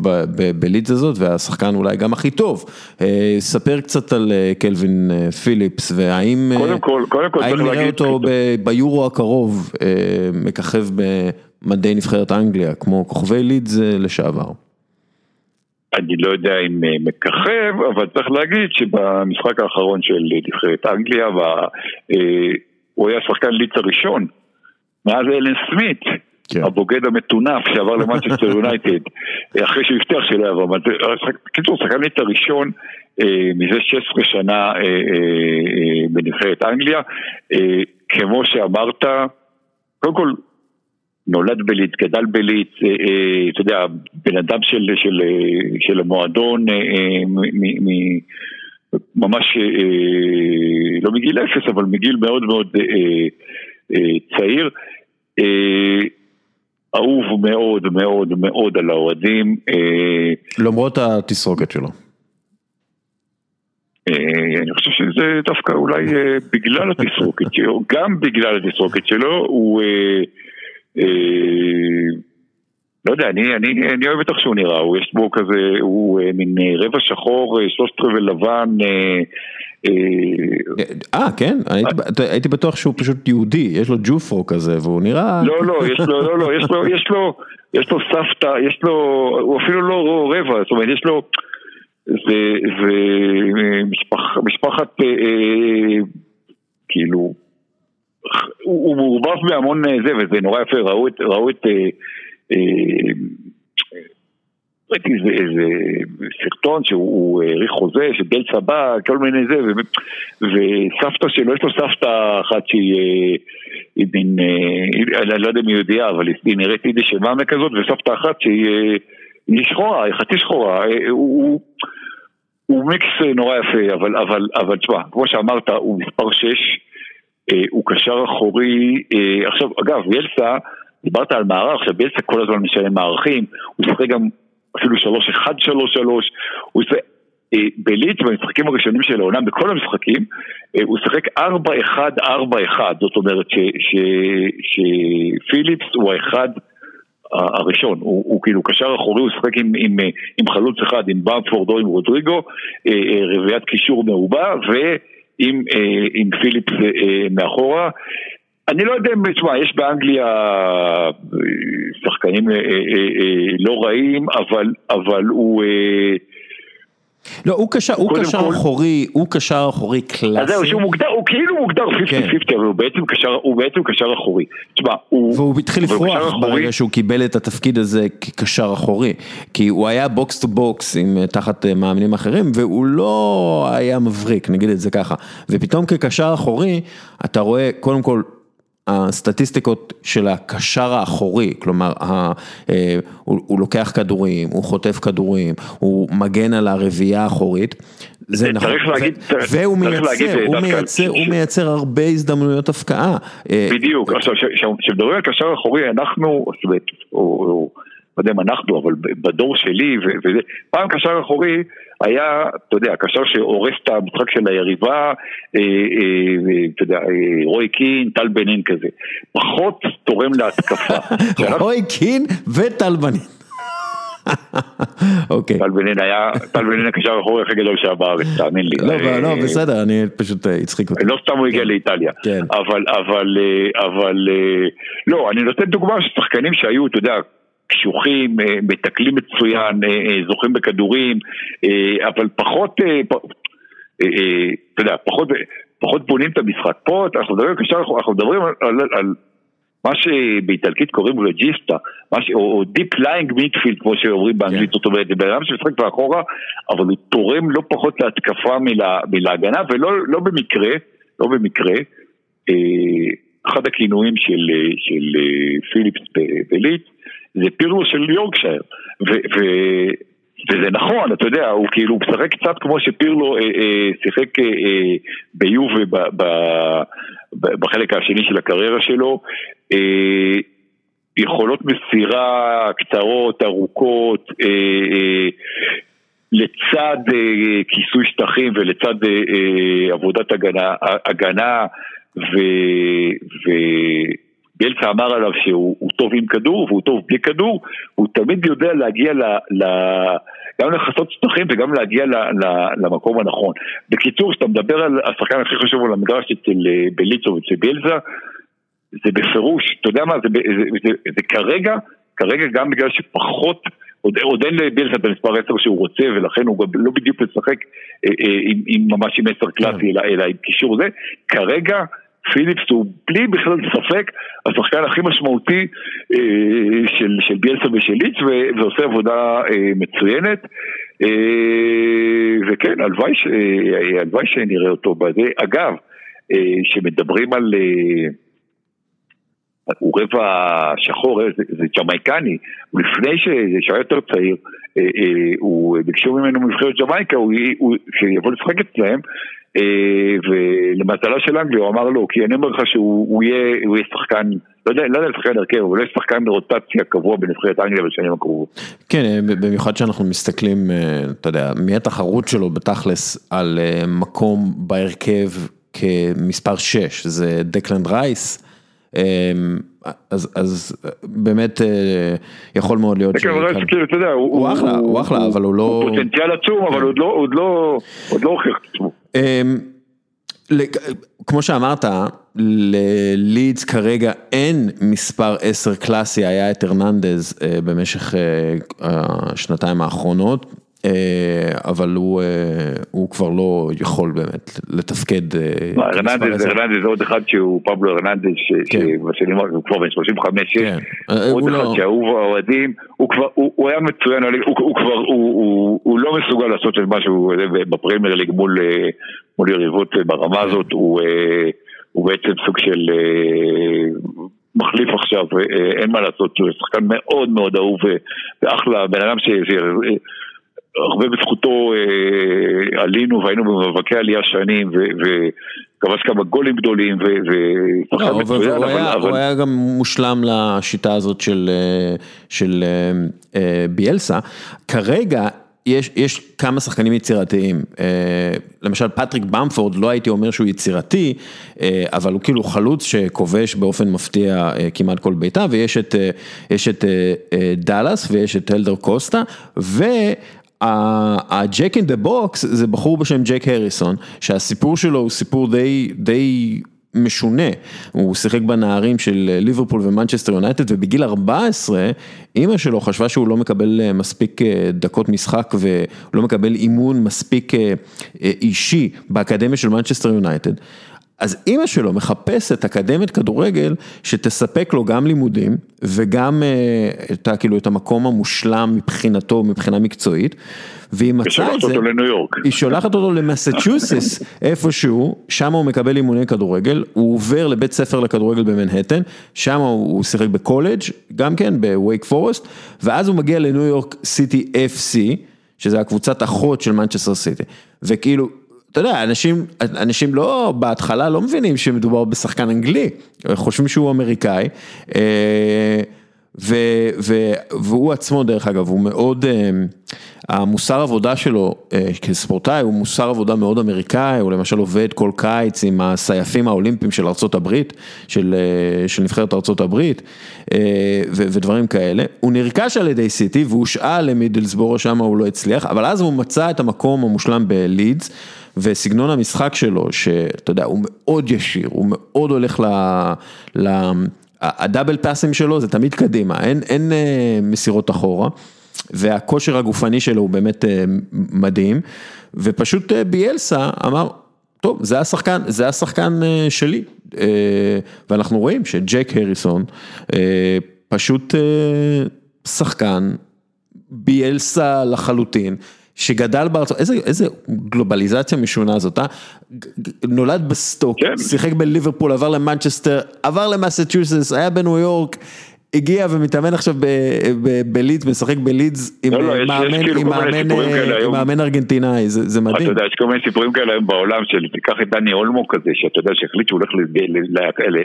[SPEAKER 1] בלידס הזאת והשחקן אולי גם הכי טוב. אה, ספר קצת על אה, קלווין אה, פיליפס והאם
[SPEAKER 2] קודם כל, קודם כל
[SPEAKER 1] האם נראה אותו ביורו הקרוב מככב במדי נבחרת אנגליה כמו כוכבי לידס לשעבר.
[SPEAKER 2] אני לא יודע אם מככב, אבל צריך להגיד שבמשחק האחרון של נבחרת אנגליה, הוא היה שחקן לידס הראשון, מאז אלן סמית. כן. הבוגד המטונף שעבר למנצ'סטר יונייטד, אחרי שהוא הבטיח שלא יעבור, קיצור, שחקנית הראשון אה, מזה 16 שנה אה, אה, אה, בנבחרת אנגליה, אה, כמו שאמרת, קודם כל, נולד בליץ, גדל בליץ, אתה יודע, בן אדם של, של, של המועדון, ממש לא מגיל אפס, אבל מגיל מאוד מאוד צעיר. אהוב מאוד מאוד מאוד על האוהדים.
[SPEAKER 1] למרות התסרוקת שלו.
[SPEAKER 2] אה, אני חושב שזה דווקא אולי אה, בגלל התסרוקת שלו, גם בגלל התסרוקת שלו, הוא... אה, לא יודע, אני, אני, אני אוהב את איך שהוא נראה, הוא יש בו כזה, הוא מין רבע שחור, שלושת רבעי לבן.
[SPEAKER 1] אה, כן? הייתי, הייתי בטוח שהוא פשוט יהודי, יש לו ג'ופרו כזה, והוא נראה...
[SPEAKER 2] לא, לא, יש לו, לא, לא, יש לו, יש לו, יש לו סבתא, יש לו, הוא אפילו לא רבע, זאת אומרת, יש לו... זה משפחת, אה, אה, כאילו, הוא מעורבב בהמון אה, זה, וזה נורא יפה, ראו את, ראו את, ראיתי איזה, איזה סרטון שהוא העריך חוזה, שדל צבא, כל מיני זה, ו, וסבתא שלו, יש לו סבתא אחת שהיא מין, אני לא יודע אם היא יהודייה, אבל היא נראית יידיש שמאמה כזאת, וסבתא אחת שהיא שחורה, היא חצי שחורה, הוא... הוא מיקס אה, נורא יפה, אבל, אבל, אבל תשמע, כמו שאמרת, הוא מספר 6, אה, הוא קשר אחורי, אה, עכשיו, אגב, ביאלסה, דיברת על מערך, עכשיו ביאלסה כל הזמן משלם מערכים, הוא שחק גם אפילו 3-1-3-3, הוא שחק... אה, בליץ במשחקים הראשונים של העונה, בכל המשחקים, אה, הוא שיחק 4-1-4-1, זאת אומרת שפיליפס הוא האחד הראשון, הוא, הוא כאילו קשר אחורי, הוא שחק עם, עם, עם חלוץ אחד, עם במפורד או עם רודריגו, אה, רביעיית קישור מרובה, ועם עם פיליפס מאחורה. אני לא יודע אם, תשמע, יש באנגליה שחקנים לא רעים, אבל, אבל הוא...
[SPEAKER 1] לא, הוא קשר, הוא קשר אחורי, הוא קשר אחורי קלאסי. אז
[SPEAKER 2] זהו, שהוא מוגדר, הוא כאילו מוגדר 50-50, כן. אבל הוא בעצם קשר, הוא בעצם קשר אחורי. תשמע, הוא...
[SPEAKER 1] והוא התחיל לפרוח ברגע שהוא קיבל את התפקיד הזה כקשר אחורי. כי הוא היה box to box עם אה, תחת אה, מאמנים אחרים, והוא לא היה מבריק, נגיד את זה ככה. ופתאום כקשר אחורי, אתה רואה, קודם כל... הסטטיסטיקות של הקשר האחורי, כלומר, ה, אה, הוא, הוא לוקח כדורים, הוא חוטף כדורים, הוא מגן על הרביעייה האחורית, זה נכון,
[SPEAKER 2] להגיד,
[SPEAKER 1] והוא מייצר, הוא מייצר, הוא מייצר הרבה הזדמנויות הפקעה.
[SPEAKER 2] אה, בדיוק, עכשיו, כשמדברים על קשר אחורי, אנחנו, אומרת, לא יודע אם אנחנו, אבל בדור שלי, וזה, פעם קשר אחורי היה, אתה יודע, קשר שהורס את המשחק של היריבה, אה, אה, אתה יודע, אה, רוי קין, טל בנין כזה. פחות תורם להתקפה.
[SPEAKER 1] רוי קין וטל בנין.
[SPEAKER 2] אוקיי. טל בנין היה, טל בנין הקשר האחורי הכי גדול שהיה בארץ, תאמין לי.
[SPEAKER 1] לא, לא, בסדר, אני פשוט הצחיק אותי.
[SPEAKER 2] לא סתם הוא הגיע לאיטליה. כן. אבל, אבל, אבל, לא, אני נותן דוגמה של שחקנים שהיו, אתה יודע, קשוחים, אה, מתקלים מצוין, אה, אה, זוכים בכדורים, אבל פחות, אתה יודע, פחות, פחות בונים את המשחק. פה אנחנו מדברים, אנחנו מדברים על, על, על מה שבאיטלקית קוראים רג'יסטה, ש... או, או Deep Lying Midfield כמו שאומרים באנגלית, yeah. זאת אומרת, זה בן אדם שמשחק מאחורה, אבל הוא תורם לא פחות להתקפה מלה, מלהגנה, ולא לא במקרה, לא במקרה, אחד הכינויים של, של פיליפס בליץ, זה פירלו של יורקשייר. וזה נכון, אתה יודע, הוא כאילו משחק קצת כמו שפירלו אה, אה, שיחק אה, אה, ביובה ב, ב, ב, בחלק השני של הקריירה שלו. אה, יכולות מסירה קצרות, ארוכות, אה, אה, לצד אה, כיסוי שטחים ולצד אה, אה, עבודת הגנה, הגנה ו... ו ביאלצה אמר עליו שהוא טוב עם כדור והוא טוב בלי כדור, הוא תמיד יודע להגיע ל... ל גם לחסות שטחים וגם להגיע ל, ל, למקום הנכון. בקיצור, כשאתה מדבר על השחקן הכי חשוב על המגרש אצל אה, בליצו ואצל ביאלצה, זה בפירוש, אתה יודע מה, זה, זה, זה, זה, זה כרגע, כרגע גם בגלל שפחות, עוד, עוד אין לביאלצה את המספר 10 שהוא רוצה ולכן הוא גם לא בדיוק משחק אה, אה, עם, עם ממש עם 10 קלאסי כן. אלא, אלא עם קישור זה, כרגע פיליפס הוא בלי בכלל ספק השחקן הכי משמעותי אה, של, של ביאלסה ושל ליץ ועושה עבודה אה, מצוינת אה, וכן, הלוואי, ש, אה, הלוואי שנראה אותו בזה. אגב, אה, שמדברים על, אה, הוא רבע שחור, זה, זה ג'מייקני, לפני שהיה יותר צעיר, אה, אה, הוא ביקשו ממנו מבחרת ג'מייקה, הוא, הוא, שיבוא לשחק אצלם, אה, ולמזלה של אנגליה הוא אמר לו, כי אני אומר לך שהוא יהיה, יהיה שחקן, לא יודע, לא יודע לשחקן הרכב, אבל יהיה שחקן ברוטציה קבוע בנבחרת אנגליה בשנים הקרובות.
[SPEAKER 1] כן, במיוחד שאנחנו מסתכלים, אתה יודע, מי התחרות שלו בתכלס על מקום בהרכב כמספר 6, זה דקלנד רייס. אז אז באמת אה, יכול מאוד להיות
[SPEAKER 2] כן, כאילו,
[SPEAKER 1] הוא אחלה, הוא אחלה, אבל הוא לא...
[SPEAKER 2] הוא פוטנציאל עצום, אבל הוא עוד לא הוכיח את עצמו. אמ,
[SPEAKER 1] כמו שאמרת, ללידס כרגע אין מספר 10 קלאסי, היה את הרננדז אה, במשך אה, השנתיים האחרונות. אה, אבל הוא, אה, הוא כבר לא יכול באמת לתפקד.
[SPEAKER 2] אה, הרננדז עוד אחד שהוא פבלו הרננדז, כן. שבשנים הוא כבר בן 35 כן. עוד אחד לא- שאהוב האוהדים, הוא היה מצוין, הוא לא מסוגל לעשות את משהו בפרמייר ליג מול יריבות ברמה הזאת, הוא בעצם סוג של מחליף עכשיו, אין מה לעשות, הוא שחקן מאוד מאוד אהוב ואחלה, בן אדם ש... הרבה בזכותו אה, עלינו והיינו במאבקי עלייה שנים וכבש כמה גולים גדולים ושחקן
[SPEAKER 1] לא, מצוין. אבל, היה, אבל... הוא היה גם מושלם לשיטה הזאת של, אה, של אה, אה, ביאלסה. כרגע יש, יש כמה שחקנים יצירתיים, למשל פטריק במפורד, לא הייתי אומר שהוא יצירתי, אבל הוא כאילו חלוץ שכובש באופן מפתיע כמעט כל בעיטה, ויש את, את דאלאס ויש את הלדר קוסטה, ו... ה jack in the box זה בחור בשם ג'ק הריסון, שהסיפור שלו הוא סיפור די, די משונה, הוא שיחק בנערים של ליברפול ומנצ'סטר יונייטד ובגיל 14 אימא שלו חשבה שהוא לא מקבל אה, מספיק אה, דקות משחק ולא מקבל אימון מספיק אה, אישי באקדמיה של מנצ'סטר יונייטד. אז אימא שלו מחפשת אקדמית כדורגל שתספק לו גם לימודים וגם אה, את, כאילו, את המקום המושלם מבחינתו, מבחינה מקצועית. והיא מצאה את זה, היא שולחת אותו למסצ'וסס איפשהו, שם הוא מקבל אימוני כדורגל, הוא עובר לבית ספר לכדורגל במנהטן, שם הוא שיחק בקולג', גם כן בווייק פורסט, ואז הוא מגיע לניו יורק סיטי FC, שזה הקבוצת אחות של מנצ'סטר סיטי, וכאילו אתה יודע, אנשים, אנשים לא, בהתחלה לא מבינים שמדובר בשחקן אנגלי, חושבים שהוא אמריקאי, אה, ו, ו, והוא עצמו דרך אגב, הוא מאוד, אה, המוסר עבודה שלו אה, כספורטאי הוא מוסר עבודה מאוד אמריקאי, הוא למשל עובד כל קיץ עם הסייפים האולימפיים של ארה"ב, של, של נבחרת ארה"ב ודברים כאלה. הוא נרכש על ידי סיטי והושאל למידלסבורו, שם הוא לא הצליח, אבל אז הוא מצא את המקום המושלם בלידס. וסגנון המשחק שלו, שאתה יודע, הוא מאוד ישיר, הוא מאוד הולך ל... ל... הדאבל פאסים שלו זה תמיד קדימה, אין, אין אה, מסירות אחורה, והכושר הגופני שלו הוא באמת אה, מדהים, ופשוט אה, ביאלסה אמר, טוב, זה השחקן, זה השחקן שלי, ואנחנו רואים שג'ק הריסון פשוט שחקן ביאלסה לחלוטין. שגדל בארצות, איזה, איזה גלובליזציה משונה זאת, אה? נולד בסטוק, כן. שיחק בליברפול, עבר למנצ'סטר, עבר למסצ'וסס, היה בניו יורק, הגיע ומתאמן עכשיו בלידס, משחק בלידס עם לא, לא, מאמן, כאילו עם מאמן, אה, עם מאמן ארגנטינאי, זה, זה מדהים. אתה
[SPEAKER 2] יודע, יש כל מיני סיפורים כאלה היום בעולם של תיקח את דני אולמו כזה, שאתה יודע שהחליט שהוא הולך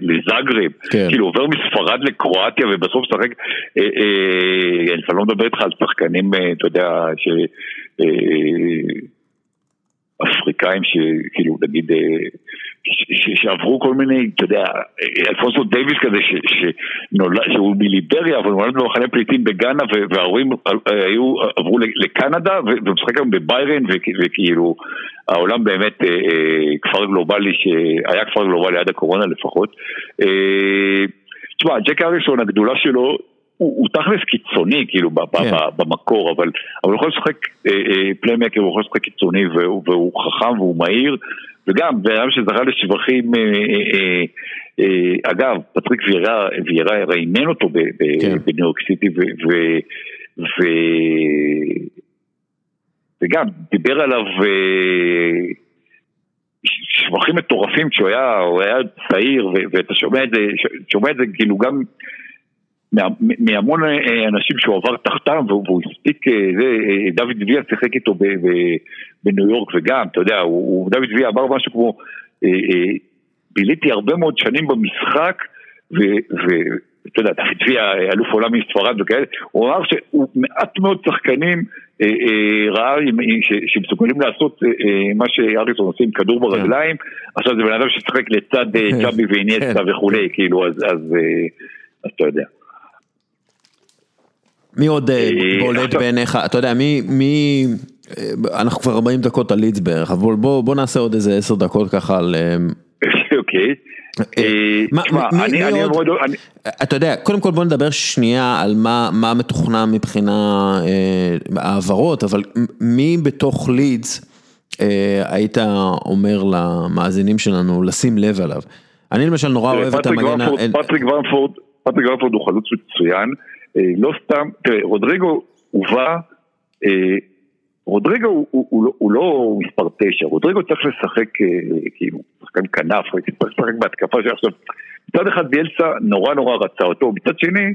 [SPEAKER 2] לזאגרב, כן. כאילו עובר מספרד לקרואטיה ובסוף משחק, אה, אה, אני לא מדבר איתך על שחקנים, אתה יודע, ש... אפריקאים שכאילו נגיד שעברו כל מיני, אתה יודע, אלפונסו דייוויס כזה שנולד, שהוא מליבריה אבל נולד במחנה פליטים בגאנה וההורים עברו לקנדה ומשחק היום בביירן וכאילו העולם באמת כפר גלובלי שהיה כפר גלובלי עד הקורונה לפחות. תשמע, ג'ק הריסון הגדולה שלו הוא, הוא תכלס קיצוני כאילו כן. במקור, אבל, אבל הוא יכול לשחק אה, אה, playmaker, הוא יכול לשחק קיצוני והוא, והוא חכם והוא מהיר, וגם בן אדם שזכה לשבחים, אה, אה, אה, אגב, פטריק ויירה, ויירה ראיינן אותו כן. בניו יורק סיטי, ו, ו, ו, וגם דיבר עליו אה, שבחים מטורפים כשהוא היה, היה צעיר, ואתה שומע את זה, שומע את זה כאילו גם מהמון אנשים שהוא עבר תחתם והוא הספיק, זה, דוד ויה שיחק איתו בניו יורק וגם, אתה יודע, דוד ויה אמר משהו כמו, ביליתי הרבה מאוד שנים במשחק ואתה יודע, דוד ויה, אלוף עולם מספרד וכאלה, הוא אמר שהוא מעט מאוד שחקנים אה, אה, ראה שמסוגלים לעשות אה, מה שאריסון עושה עם כדור כן. ברגליים, עכשיו זה בן אדם ששחק לצד צ'אבי ואיניאסטה כן. וכולי, כאילו, אז אתה יודע.
[SPEAKER 1] מי עוד בולט בעיניך, אתה יודע, מי, אנחנו כבר 40 דקות על לידס בערך, אבל בוא נעשה עוד איזה 10 דקות ככה על...
[SPEAKER 2] אוקיי.
[SPEAKER 1] אתה יודע, קודם כל בוא נדבר שנייה על מה מתוכנן מבחינה אה, העברות, אבל מי בתוך לידס אה, היית אומר למאזינים שלנו לשים לב עליו? אני למשל נורא אוהב את המגן...
[SPEAKER 2] פטריק ורפורד הוא חלוץ מצוין, אה, לא סתם, תראה, רודריגו הובא רודריגו הוא, הוא, הוא, הוא לא מספר תשע, רודריגו צריך לשחק אה, כאילו, שחקן כנף, צריך לשחק בהתקפה שעכשיו, מצד אחד ביאלסה נורא נורא רצה אותו, מצד שני,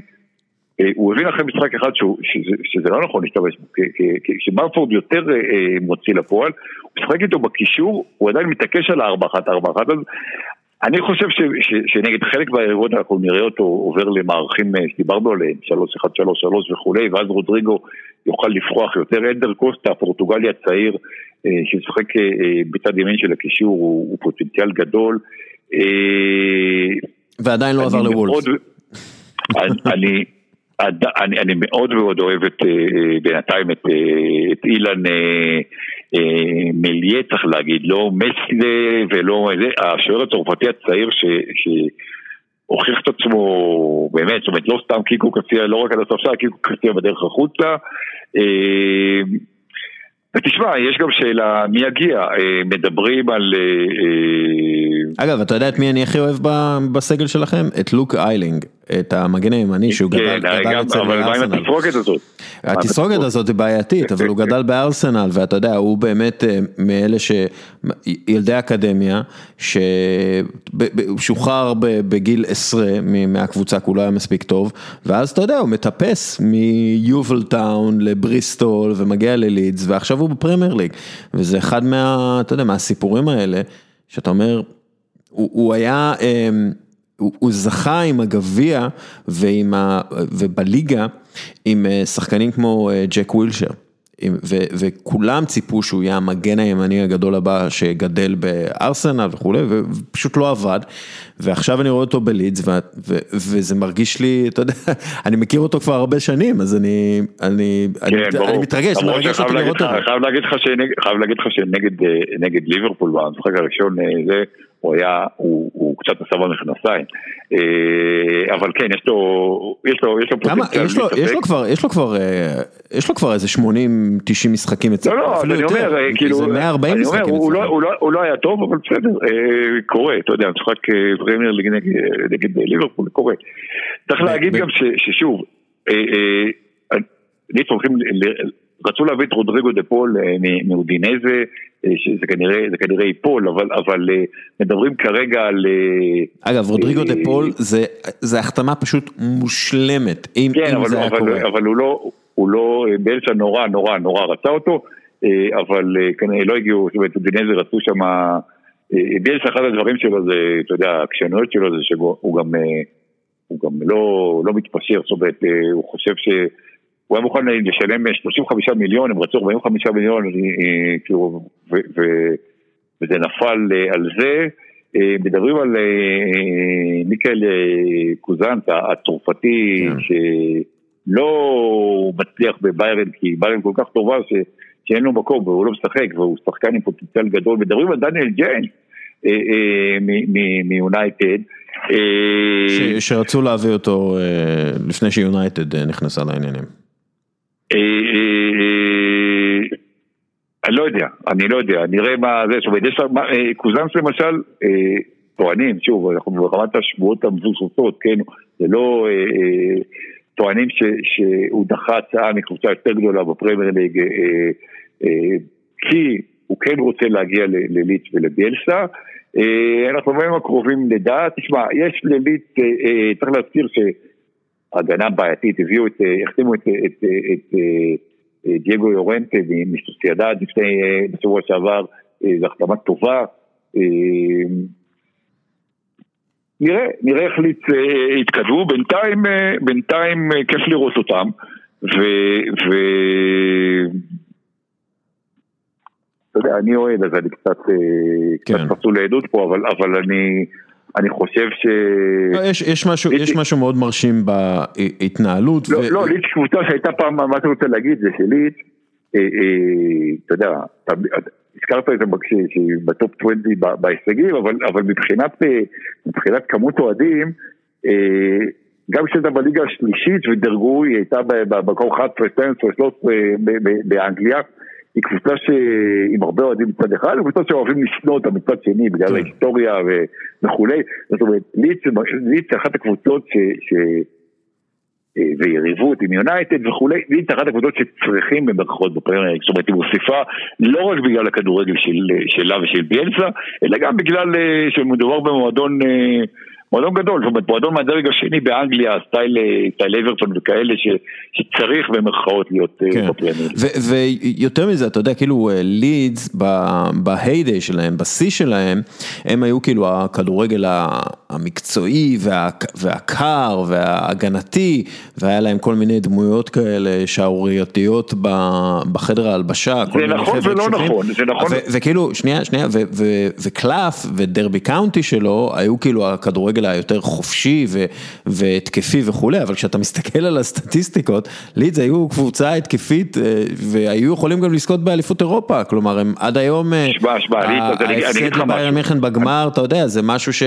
[SPEAKER 2] אה, הוא הבין אחרי משחק אחד שהוא, שזה, שזה לא נכון להשתמש בו, כשמרפורד יותר אה, מוציא לפועל, הוא משחק איתו בקישור, הוא עדיין מתעקש על הארבע אחת, ארבע אחת, אז אני חושב ש, ש, שנגד חלק מהיריבות אנחנו נראה אותו עובר למערכים שדיברנו עליהם, 3-1-3-3 וכולי, ואז רודריגו יוכל לפרוח יותר. אנדר קוסטה, הפורטוגלי הצעיר, אה, שמשחק אה, אה, בצד ימין של הקישור, הוא, הוא פוטנציאל גדול.
[SPEAKER 1] ועדיין לא עבר לוולף.
[SPEAKER 2] אני, אני, אני מאוד מאוד אוהב את, בינתיים את, את אילן מליה, צריך להגיד, לא מסלה ולא השוער הצרפתי הצעיר ש... ש הוכיח את עצמו באמת, זאת אומרת לא סתם קיקו קציה, לא רק על הספסל, קיקו קציה בדרך החוצה. אה, ותשמע, יש גם שאלה מי יגיע, אה, מדברים על...
[SPEAKER 1] אה, אגב, אתה יודע את מי אני הכי אוהב בסגל שלכם? את לוק איילינג. את המגן הימני שהוא גדל אצל
[SPEAKER 2] ארסנל. אבל מה עם התסרוקת הזאת?
[SPEAKER 1] התסרוקת הזאת היא בעייתית, אבל הוא גדל בארסנל, ואתה יודע, הוא באמת אה, מאלה ש... ילדי אקדמיה, ששוחרר בגיל עשרה מהקבוצה, כי הוא לא היה מספיק טוב, ואז אתה יודע, הוא מטפס מיובל טאון לבריסטול, ומגיע ללידס, ועכשיו הוא בפרמייר ליג, וזה אחד מה... אתה יודע, מהסיפורים האלה, שאתה אומר, הוא היה... הוא הוא זכה עם הגביע ובליגה עם אה, שחקנים כמו אה, ג'ק ווילשר. וכולם ציפו שהוא יהיה המגן הימני הגדול הבא שגדל בארסנל וכולי, ופשוט לא עבד. ועכשיו אני רואה אותו בלידס, וזה מרגיש לי, אתה יודע, אני מכיר אותו כבר הרבה שנים, אז אני, אני,
[SPEAKER 2] כן, אני,
[SPEAKER 1] אני מתרגש, מרגש אותי לראות אותו.
[SPEAKER 2] חייב להגיד לך שנגד אה, ליברפול במשחק הראשון, זה... הוא היה, הוא, הוא קצת עשה במכנסיים, אה, אבל כן, יש לו, יש לו, יש לו פוטנציאל
[SPEAKER 1] יש לו, יש לו כבר, יש לו כבר, אה, יש לו כבר איזה 80-90 משחקים
[SPEAKER 2] אצלנו, לא, לא, אפילו יותר, אומר, אה, כאילו,
[SPEAKER 1] זה 140 משחקים אצלנו.
[SPEAKER 2] הוא, לא, הוא, לא, הוא לא היה טוב, אבל בסדר, קורה, אתה יודע, משחק פרמייר נגד, נגד ליברפול, קורה. צריך להגיד גם ששוב, לידס הולכים, רצו להביא את רודריגו דה פול מאודינזה, אה, שזה כנראה, זה כנראה ייפול, אבל, אבל אה, מדברים כרגע על...
[SPEAKER 1] אה, אגב, רודריגו דה פול זה, זה החתמה פשוט מושלמת, אם,
[SPEAKER 2] כן,
[SPEAKER 1] אם
[SPEAKER 2] אבל,
[SPEAKER 1] זה היה
[SPEAKER 2] אבל,
[SPEAKER 1] קורה.
[SPEAKER 2] אבל הוא לא, הוא לא, ביאלסה נורא נורא נורא רצה אותו, אבל כנראה לא הגיעו, זאת אומרת, דינזר רצו שם, ביאלס אחד הדברים שלו זה, אתה יודע, העקשנויות שלו זה שהוא גם, הוא גם לא, לא מתפשר, זאת אומרת, הוא חושב ש... הוא היה מוכן לשלם 35 מיליון, הם רצו 45 מיליון, אה, כאילו, וזה נפל אה, על זה. אה, מדברים על מיקל קוזנט הצרפתי, כן. שלא מצליח בביירן, כי ביירן כל כך טובה ש... שאין לו מקום והוא לא משחק והוא שחקן עם פוטנציאל גדול. מדברים על דניאל ג'יין מיונייטד.
[SPEAKER 1] שרצו להביא אותו לפני שיונייטד נכנסה לעניינים.
[SPEAKER 2] אה, אה, אני לא יודע, אני לא יודע, נראה מה זה, זאת אומרת, יש אה, קוזנס למשל, טוענים, שוב, אנחנו ברמת השבועות המבוססות, כן, זה לא, טוענים שהוא דחה הצעה מקבוצה יותר גדולה בפרמייר ליג, כי הוא כן רוצה להגיע לליץ ולביאלסה. אנחנו בימים הקרובים נדע, תשמע, יש לליץ, צריך להזכיר שהגנה בעייתית, הביאו את, החתימו את, את, את, את דייגו יורנטה מסוסיידד לפני, בשבוע שעבר, זו החתמה טובה. נראה, נראה איך ליץ יתקדמו, בינתיים, בינתיים כיף לראות אותם. ו... ו... אתה יודע, אני אוהד, אז אני קצת, כן. קצת פסול לעדות פה, אבל, אבל אני, אני חושב ש...
[SPEAKER 1] לא, יש, יש, משהו. יש משהו מאוד מרשים בהתנהלות.
[SPEAKER 2] לא, ו... לא, ליץ קבוצה שהייתה פעם, מה אתה רוצה להגיד זה שליץ, אה, אה, אתה יודע, הזכרת את זה בטופ 20 בהישגים, אבל, אבל מבחינת, אה, מבחינת כמות אוהדים, אה, גם כשהייתה בליגה השלישית ודרגו, היא הייתה במקום 11, 12, 13 באנגליה. היא קבוצה עם הרבה אוהדים מצד אחד, וקבוצה שאוהבים לשנוא אותה מצד שני, בגלל כן. ההיסטוריה וכולי. זאת אומרת, ליץ זה אחת הקבוצות ש... ש... אה, ויריבות עם יונייטד וכולי, זה אחת הקבוצות שצריכים במרכאות בפרמייר, זאת אומרת היא מוסיפה לא רק בגלל הכדורגל של, שלה ושל ביאלסה, אלא גם בגלל אה, שמדובר במועדון אה, מועדון גדול, זאת אומרת מועדון מהדרג השני באנגליה, סטייל, סטייל אברטון וכאלה ש, שצריך במרכאות להיות אה, כן. בפרמייר.
[SPEAKER 1] ויותר מזה, אתה יודע, כאילו לידס ב heyday שלהם, בשיא שלהם, הם היו כאילו הכדורגל המקצועי וה, והקר וההגנתי, והיה להם כל מיני דמויות כאלה שערורייתיות בחדר ההלבשה.
[SPEAKER 2] זה נכון ולא נכון, זה נכון.
[SPEAKER 1] וכאילו, שנייה, שנייה, וקלף ודרבי קאונטי שלו היו כאילו הכדורגל. הכדורגל היותר חופשי ו, והתקפי וכולי, אבל כשאתה מסתכל על הסטטיסטיקות, לידס היו קבוצה התקפית אה, והיו יכולים גם לזכות באליפות אירופה, כלומר הם עד היום,
[SPEAKER 2] אה, שמע, שמע,
[SPEAKER 1] ההפסד לביירן מיכן בגמר, אתה יודע, זה משהו ש...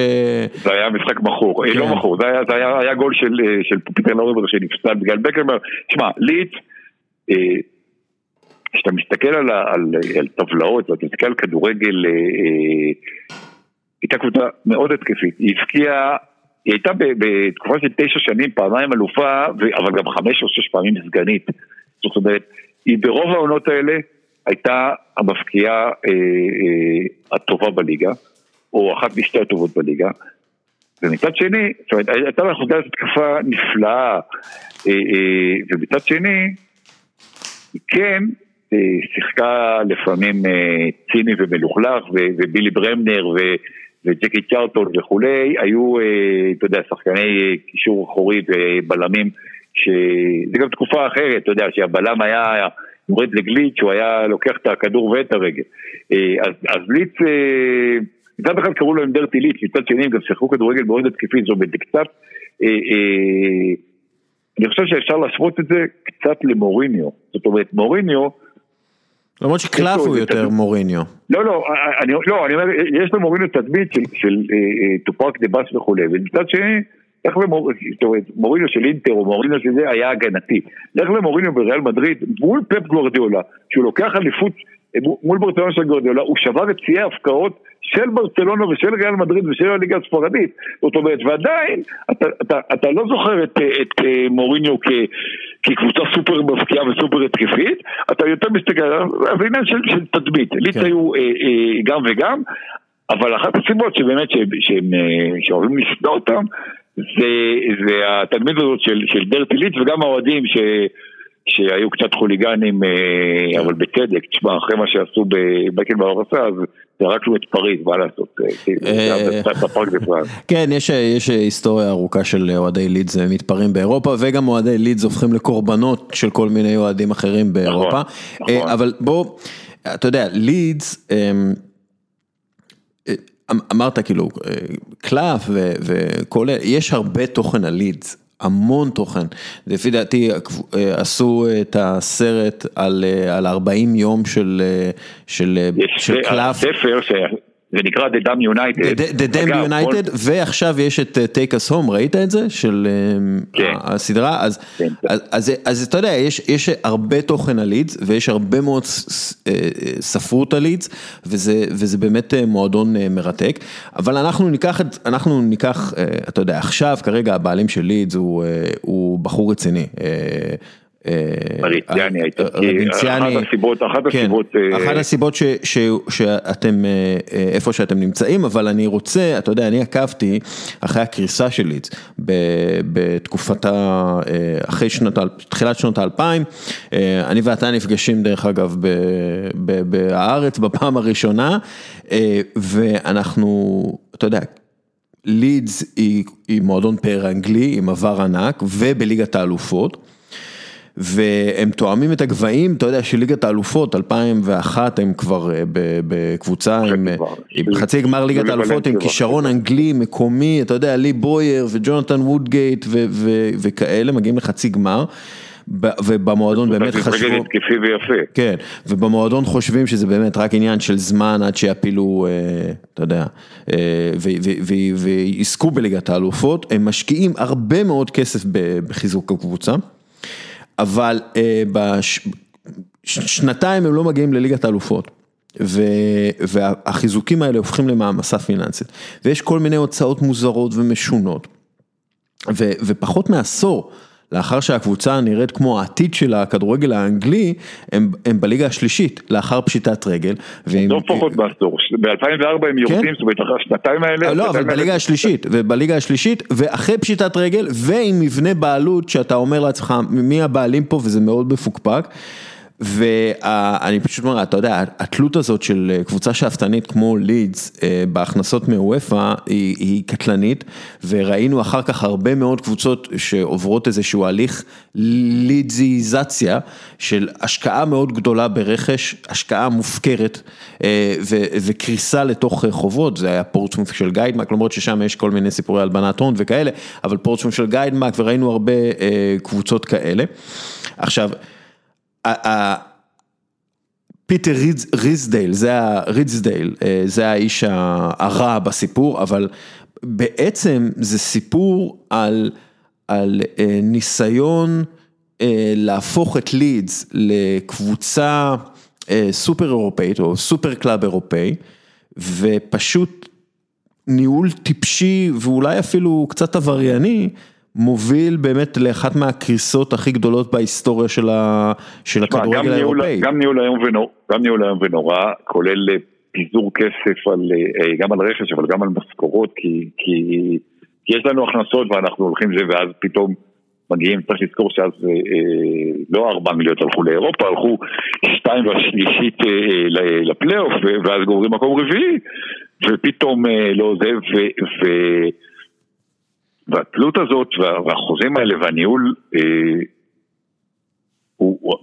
[SPEAKER 2] זה היה משחק מכור, אה, לא כן. מכור, זה היה גול של פיטר לאוריבר שנפסד בגלל בקרמר, שמע, לידס כשאתה מסתכל על, על, על טבלאות ואתה מסתכל על כדורגל הייתה קבוצה מאוד התקפית, היא הבקיעה, היא הייתה בתקופה של תשע שנים פעמיים אלופה, אבל גם חמש או שש פעמים סגנית. זאת אומרת, היא ברוב העונות האלה הייתה המבקיעה אה, אה, הטובה בליגה, או אחת משתי הטובות בליגה. ומצד שני, זאת אומרת, הייתה לה חוזרת התקפה נפלאה, אה, אה, ומצד שני, היא כן אה, שיחקה לפעמים אה, ציני ומלוכלך, ובילי ברמנר, ו... וג'קי צ'ארטון וכולי, היו, אה, אתה יודע, שחקני קישור אחורי ובלמים, שזה גם תקופה אחרת, אתה יודע, שהבלם היה יורד לגליץ', הוא היה לוקח את הכדור ואת הרגל. אה, אז, אז ליץ, אה, מצד אחד קראו לו עם דרטי ליץ, מצד שני הם גם שיחקו כדורגל מאוד התקפי, אומרת, קצת, אני חושב שאפשר להשוות את זה קצת למוריניו. זאת אומרת, מוריניו,
[SPEAKER 1] למרות שקלף הוא יותר מוריניו.
[SPEAKER 2] לא, לא, אני, לא, אני אומר, יש למוריניו תדמית של, של טופרק דה בס וכולי, ומצד שני, איך למוריניו של אינטר או מוריניו של זה היה הגנתי. לך למוריניו בריאל מדריד, מול פפ גוורדיולה, שהוא לוקח אליפות מול ברצלונה של גוורדיולה, הוא שבר את שיאי ההפקעות של ברצלונה ושל ריאל מדריד ושל הליגה הספרדית. זאת אומרת, ועדיין, אתה, אתה, אתה לא זוכר את, את מוריניו כ... כקבוצה סופר מבקיעה וסופר התקפית, אתה יותר מסתכל, זה עניין של, של תדמית, ליץ כן. היו אה, אה, גם וגם, אבל אחת הסיבות שבאמת שהם אה, שאוהבים לשנוא אותם, זה, זה התדמית הזאת של, של דרטי ליץ וגם האוהדים ש... שהיו קצת חוליגנים, אה, כן. אבל בצדק, תשמע, אחרי מה שעשו בבקן בהרסה, אז זרקנו את פריז, מה לעשות, אה,
[SPEAKER 1] אה, כן, יש היסטוריה ארוכה של אוהדי לידס מתפרעים באירופה, וגם אוהדי לידס הופכים לקורבנות של כל מיני אוהדים אחרים באירופה. נכון, נכון. אבל בוא, אתה יודע, לידס, אמ, אמ, אמרת כאילו, קלף וכל, יש הרבה תוכן על לידס. המון תוכן. לפי דעתי אה, עשו את הסרט על, אה, על 40 יום של, אה, של, של קלף.
[SPEAKER 2] ספר זה נקרא The Dam United.
[SPEAKER 1] The Dam United, ועכשיו יש את uh, Take Us Home, ראית את זה? של uh, כן. הסדרה? אז, כן. אז, אז, אז אתה יודע, יש, יש הרבה תוכן על לידס, ויש הרבה מאוד uh, ספרות על לידס, וזה, וזה באמת uh, מועדון uh, מרתק, אבל אנחנו ניקח, אנחנו ניקח, אתה יודע, עכשיו כרגע הבעלים של לידס הוא, הוא בחור רציני. Uh,
[SPEAKER 2] אריציאני האיטלקי, אחת הסיבות, אחת
[SPEAKER 1] כן,
[SPEAKER 2] הסיבות,
[SPEAKER 1] אחת שאתם, איפה שאתם נמצאים, אבל אני רוצה, אתה יודע, אני עקבתי אחרי הקריסה של לידס בתקופתה, אחרי שנות, תחילת שנות האלפיים, אני ואתה נפגשים דרך אגב בהארץ בפעם הראשונה, ואנחנו, אתה יודע, לידס היא, היא מועדון פאר אנגלי עם עבר ענק ובליגת האלופות. והם תואמים את הגבהים, אתה יודע שליגת האלופות 2001 הם כבר בקבוצה עם חצי גמר ליגת האלופות עם כישרון אנגלי מקומי, אתה יודע לי בויר וג'ונתן וודגייט וכאלה מגיעים לחצי גמר. ובמועדון באמת חשבו,
[SPEAKER 2] התקפי ויפה,
[SPEAKER 1] כן, ובמועדון חושבים שזה באמת רק עניין של זמן עד שיפילו, אתה יודע, ויזכו בליגת האלופות, הם משקיעים הרבה מאוד כסף בחיזוק הקבוצה. אבל בשנתיים הם לא מגיעים לליגת האלופות. והחיזוקים האלה הופכים למעמסה פיננסית. ויש כל מיני הוצאות מוזרות ומשונות. ופחות מעשור. לאחר שהקבוצה נראית כמו העתיד של הכדורגל האנגלי, הם הם בליגה השלישית, לאחר פשיטת רגל.
[SPEAKER 2] לא פחות בעשור, ב-2004 הם יורדים, זאת אומרת אחרי השנתיים האלה.
[SPEAKER 1] לא, אבל בליגה השלישית, ובליגה השלישית, ואחרי פשיטת רגל, ועם מבנה בעלות שאתה אומר לעצמך, מי הבעלים פה, וזה מאוד מפוקפק. ואני פשוט אומר, אתה יודע, התלות הזאת של קבוצה שאפתנית כמו לידס בהכנסות מוופא היא קטלנית, וראינו אחר כך הרבה מאוד קבוצות שעוברות איזשהו הליך לידזיזציה של השקעה מאוד גדולה ברכש, השקעה מופקרת וקריסה לתוך חובות, זה היה פורטסמוף של גיידמק, למרות ששם יש כל מיני סיפורי הלבנת הון וכאלה, אבל פורטסמוף של גיידמק וראינו הרבה קבוצות כאלה. עכשיו, פיטר ריזדייל, ריצדייל, זה האיש הרע בסיפור, אבל בעצם זה סיפור על על ניסיון להפוך את לידס לקבוצה סופר אירופאית או super club אירופאי, ופשוט ניהול טיפשי ואולי אפילו קצת עברייני. מוביל באמת לאחת מהקריסות הכי גדולות בהיסטוריה של הכדורגל האירופאי.
[SPEAKER 2] גם ניהול היום ונורא, כולל פיזור כסף גם על רכש אבל גם על משכורות, כי יש לנו הכנסות ואנחנו הולכים לזה ואז פתאום מגיעים, צריך לזכור שאז לא ארבע מיליון הלכו לאירופה, הלכו שתיים והשלישית לפלייאוף ואז גומרים מקום רביעי ופתאום לא זה ו... והתלות הזאת והחוזים האלה והניהול, הוא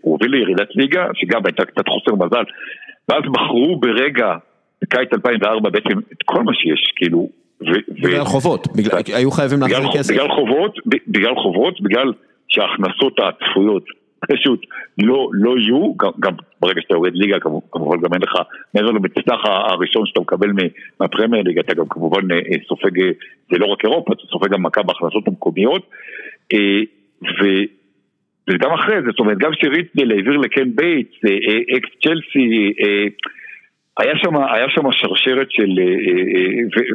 [SPEAKER 2] הוביל לירידת ליגה, שגם הייתה קצת חוסר מזל, ואז מכרו ברגע, בקיץ 2004 בעצם את כל מה שיש, כאילו...
[SPEAKER 1] בגלל חובות, היו חייבים להחזיר כסף.
[SPEAKER 2] בגלל חובות, בגלל חובות, בגלל שההכנסות הצפויות פשוט לא, לא יהיו, גם, גם ברגע שאתה יורד ליגה כמובן גם אין לך, מעבר למצטח הראשון שאתה מקבל מהפרמייר ליגה, אתה גם כמובן אה, סופג, אה, זה לא רק אירופה, אתה סופג גם מכה בהכנסות המקומיות, אה, ו... וגם אחרי זה, זאת אומרת, גם שרידסדייל העביר לקן בייטס, אקס צ'לסי, היה שם, שרשרת של,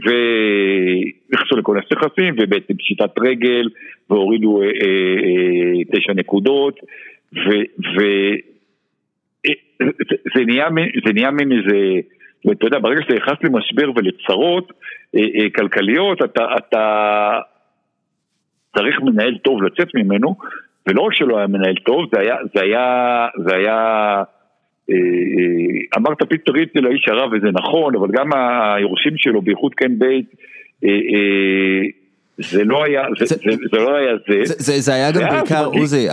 [SPEAKER 2] ונכנסו לכינוס נכסים, ובעצם פשיטת רגל, והורידו תשע נקודות, וזה נהיה מין איזה, ואתה יודע, ברגע שאתה נכנס למשבר ולצרות כלכליות, אתה צריך מנהל טוב לצאת ממנו, ולא רק שלא היה מנהל טוב, זה היה, זה היה, זה היה, אמרת פיטר רידסדייל האיש הרע וזה נכון, אבל גם היורשים שלו, בייחוד קן בייטס, זה לא היה, זה לא היה זה.
[SPEAKER 1] זה היה גם בעיקר, עוזי,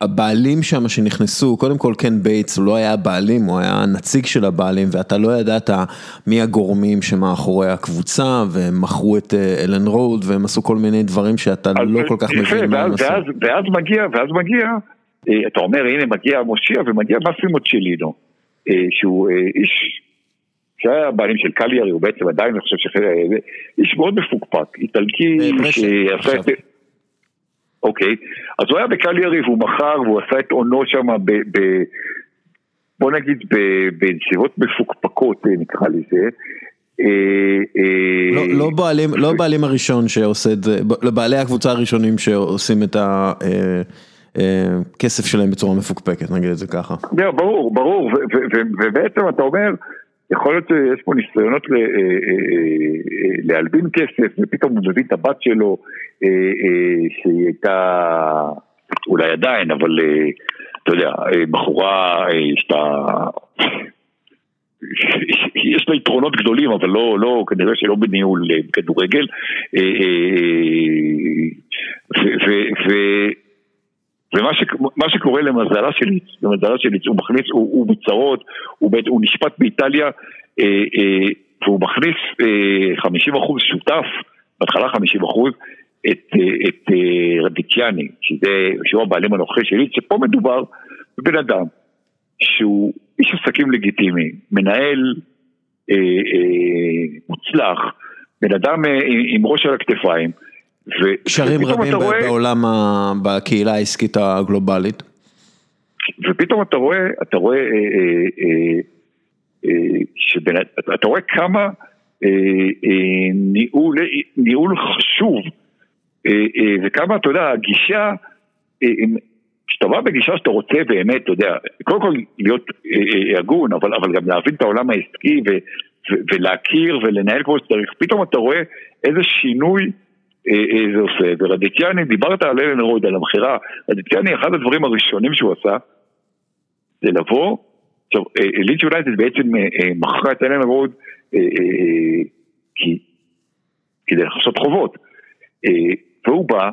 [SPEAKER 1] הבעלים שם שנכנסו, קודם כל קן בייטס הוא לא היה הבעלים, הוא היה הנציג של הבעלים ואתה לא ידעת מי הגורמים שמאחורי הקבוצה והם מכרו את אלן רוד והם עשו כל מיני דברים שאתה לא כל כך מבין מה הם עשו.
[SPEAKER 2] ואז מגיע, ואז מגיע, אתה אומר הנה מגיע מושיע ומגיע מאסימו צ'לינו, שהוא איש שהיה הבעלים של קליארי, הוא בעצם עדיין, אני חושב שזה איש מאוד מפוקפק, איטלקי, שעשה את... אוקיי, אז הוא היה בקליארי והוא מכר והוא עשה את עונו שם ב... בוא נגיד בנסיבות מפוקפקות נקרא לזה,
[SPEAKER 1] לא בעלים, לא בעלים הראשון שעושה את זה, לבעלי הקבוצה הראשונים שעושים את הכסף שלהם בצורה מפוקפקת, נגיד את זה ככה.
[SPEAKER 2] ברור, ברור, ובעצם אתה אומר, יכול להיות שיש פה ניסיונות להלבין כסף, ופתאום הוא מביא את הבת שלו, שהיא הייתה, אולי עדיין, אבל אתה יודע, בחורה, לה... יש לה יתרונות גדולים, אבל לא, לא, כנראה שלא בניהול כדורגל. ומה שקורה למזלה של ליץ, למזלה של ליץ, הוא מכניס, הוא, הוא בצרות, הוא, הוא נשפט באיטליה, והוא מכניס 50% שותף, בהתחלה 50%, את, את רדיקיאני, שזה, שהוא הבעלים הנוכחי של ליץ, שפה מדובר בבן אדם שהוא איש עסקים לגיטימי, מנהל אה, אה, מוצלח, בן אדם אה, עם ראש על הכתפיים.
[SPEAKER 1] קשרים רבים רואה, בעולם, בקהילה העסקית הגלובלית.
[SPEAKER 2] ופתאום אתה רואה, אתה רואה, אה, אה, אה, שבנ... אתה רואה כמה אה, אה, ניהול, ניהול חשוב, אה, אה, וכמה, אתה יודע, הגישה, אה, כשאתה בא בגישה שאתה רוצה באמת, אתה יודע, קודם כל להיות אה, אה, הגון, אבל, אבל גם להבין את העולם העסקי ו, ו, ולהכיר ולנהל כמו שצריך, פתאום אתה רואה איזה שינוי אה, אה, זה עושה, ורדיקיאני, דיברת על אלן רוד, על המכירה, רדיקיאני, אחד הדברים הראשונים שהוא עשה, זה לבוא, עכשיו, אה, ליץ' יונייטד בעצם אה, אה, מכרה את אלן אה, אה, כי, כדי לחסות חובות, אה, והוא בא,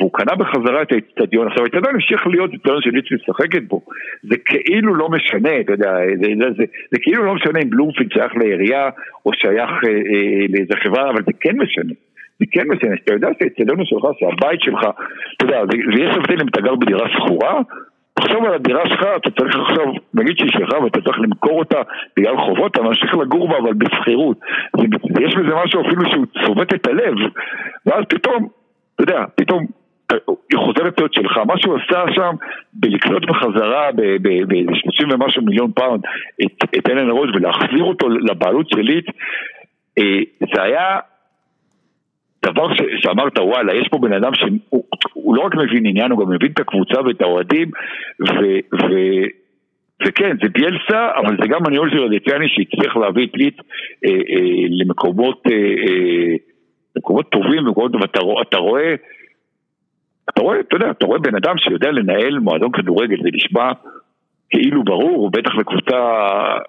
[SPEAKER 2] והוא קנה בחזרה את האצטדיון, עכשיו האצטדיון המשיך להיות אצטדיון של ליץ משחקת בו, זה כאילו לא משנה, אתה יודע, זה, זה, זה, זה כאילו לא משנה אם בלומפילד שייך לעירייה או שייך אה, אה, לאיזה חברה, אבל זה כן משנה, זה כן משנה, שאתה יודע שהאצטדיון שלך, שהבית שלך, אתה יודע, ויש הבדל אם אתה גר בדירה שכורה, תחשוב על הדירה שלך, אתה צריך עכשיו, נגיד שהיא שלך ואתה צריך למכור אותה בגלל חובות, אתה ממשיך לגור בה אבל בשכירות. יש בזה משהו אפילו שהוא צובט את הלב, ואז פתאום, אתה יודע, פתאום היא חוזרת להיות שלך, מה שהוא עשה שם בלקנות בחזרה ב-30 ומשהו מיליון פאונד את, את אלנד רואד ולהחזיר אותו לבעלות של לידס, אה, זה היה דבר ש, שאמרת וואלה, יש פה בן אדם שהוא לא רק מבין עניין, הוא גם מבין את הקבוצה ואת האוהדים ו... ו וכן, זה ביאלסה, אבל זה גם הניהול של רדיציאני שהצליח להביא את ליט אה, אה, למקומות, אה, אה, מקומות טובים, מקומות, ואתה רואה אתה רואה, אתה יודע, אתה רואה בן אדם שיודע לנהל מועדון כדורגל, זה נשמע כאילו ברור, בטח לקבוצה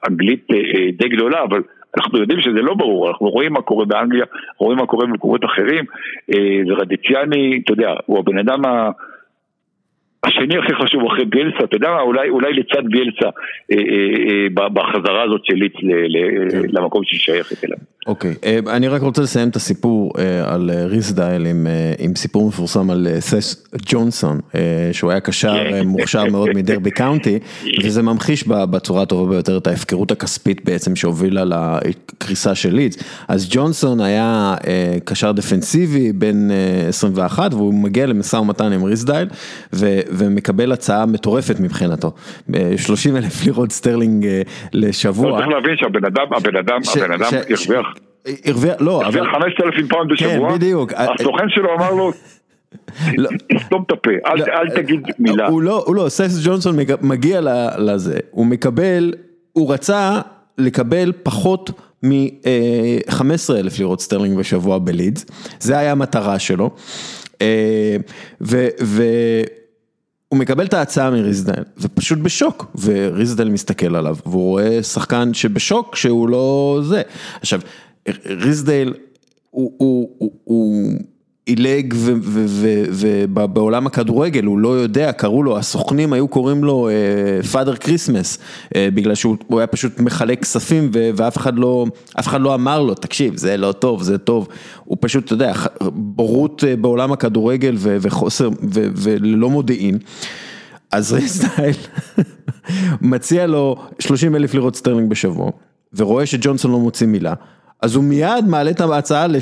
[SPEAKER 2] אנגלית אה, אה, די גדולה, אבל אנחנו יודעים שזה לא ברור, אנחנו רואים מה קורה באנגליה, רואים מה קורה במקומות אחרים, אה, ורדיציאני, אתה יודע, הוא הבן אדם ה... השני הכי חשוב אחרי ביאלסה, אתה יודע מה, אולי, אולי לצד ביאלסה אה, אה, אה, בחזרה הזאת של ליץ כן. למקום שהיא שייכת אליו.
[SPEAKER 1] אוקיי, אה, אני רק רוצה לסיים את הסיפור אה, על אה, ריסדייל עם, אה, עם סיפור מפורסם על סס ג'ונסון, אה, שהוא היה קשר אה, מוכשר מאוד מדרבי קאונטי, וזה ממחיש בצורה הטובה ביותר את ההפקרות הכספית בעצם שהובילה לקריסה של לידס. אז ג'ונסון היה אה, קשר דפנסיבי בין אה, 21 והוא מגיע למשא ומתן עם רידסדייל. ו, ומקבל הצעה מטורפת מבחינתו, 30 אלף לירות סטרלינג אה, לשבוע.
[SPEAKER 2] צריך להבין שהבן אדם, הבן אדם, הבן אדם הרוויח.
[SPEAKER 1] הרוויח, לא,
[SPEAKER 2] אבל... 5,000 פאונד בשבוע,
[SPEAKER 1] כן, בדיוק.
[SPEAKER 2] הסוכן שלו אמר לו, תסתום את הפה, אל תגיד מילה.
[SPEAKER 1] הוא לא, הוא לא, סת' ג'ונסון מגיע לזה, הוא מקבל, הוא רצה לקבל פחות מ-15 אלף לירות סטרלינג בשבוע בלידס, זה היה המטרה שלו. אה, והוא מקבל את ההצעה מרידסדייל, ופשוט בשוק, ורידסדייל מסתכל עליו, והוא רואה שחקן שבשוק שהוא לא זה. עכשיו, רידסדייל הוא, עילג ובעולם הכדורגל הוא לא יודע, קראו לו, הסוכנים היו קוראים לו Father Christmas, בגלל שהוא היה פשוט מחלק כספים ואף אחד לא, אף אחד לא אמר לו, תקשיב, זה לא טוב, זה טוב, הוא פשוט, אתה יודע, בורות בעולם הכדורגל וחוסר וללא מודיעין. אז רידסדייל מציע לו 30 אלף לירות סטרלינג בשבוע, ורואה שג'ונסון לא מוציא מילה. אז הוא מיד מעלה את ההצעה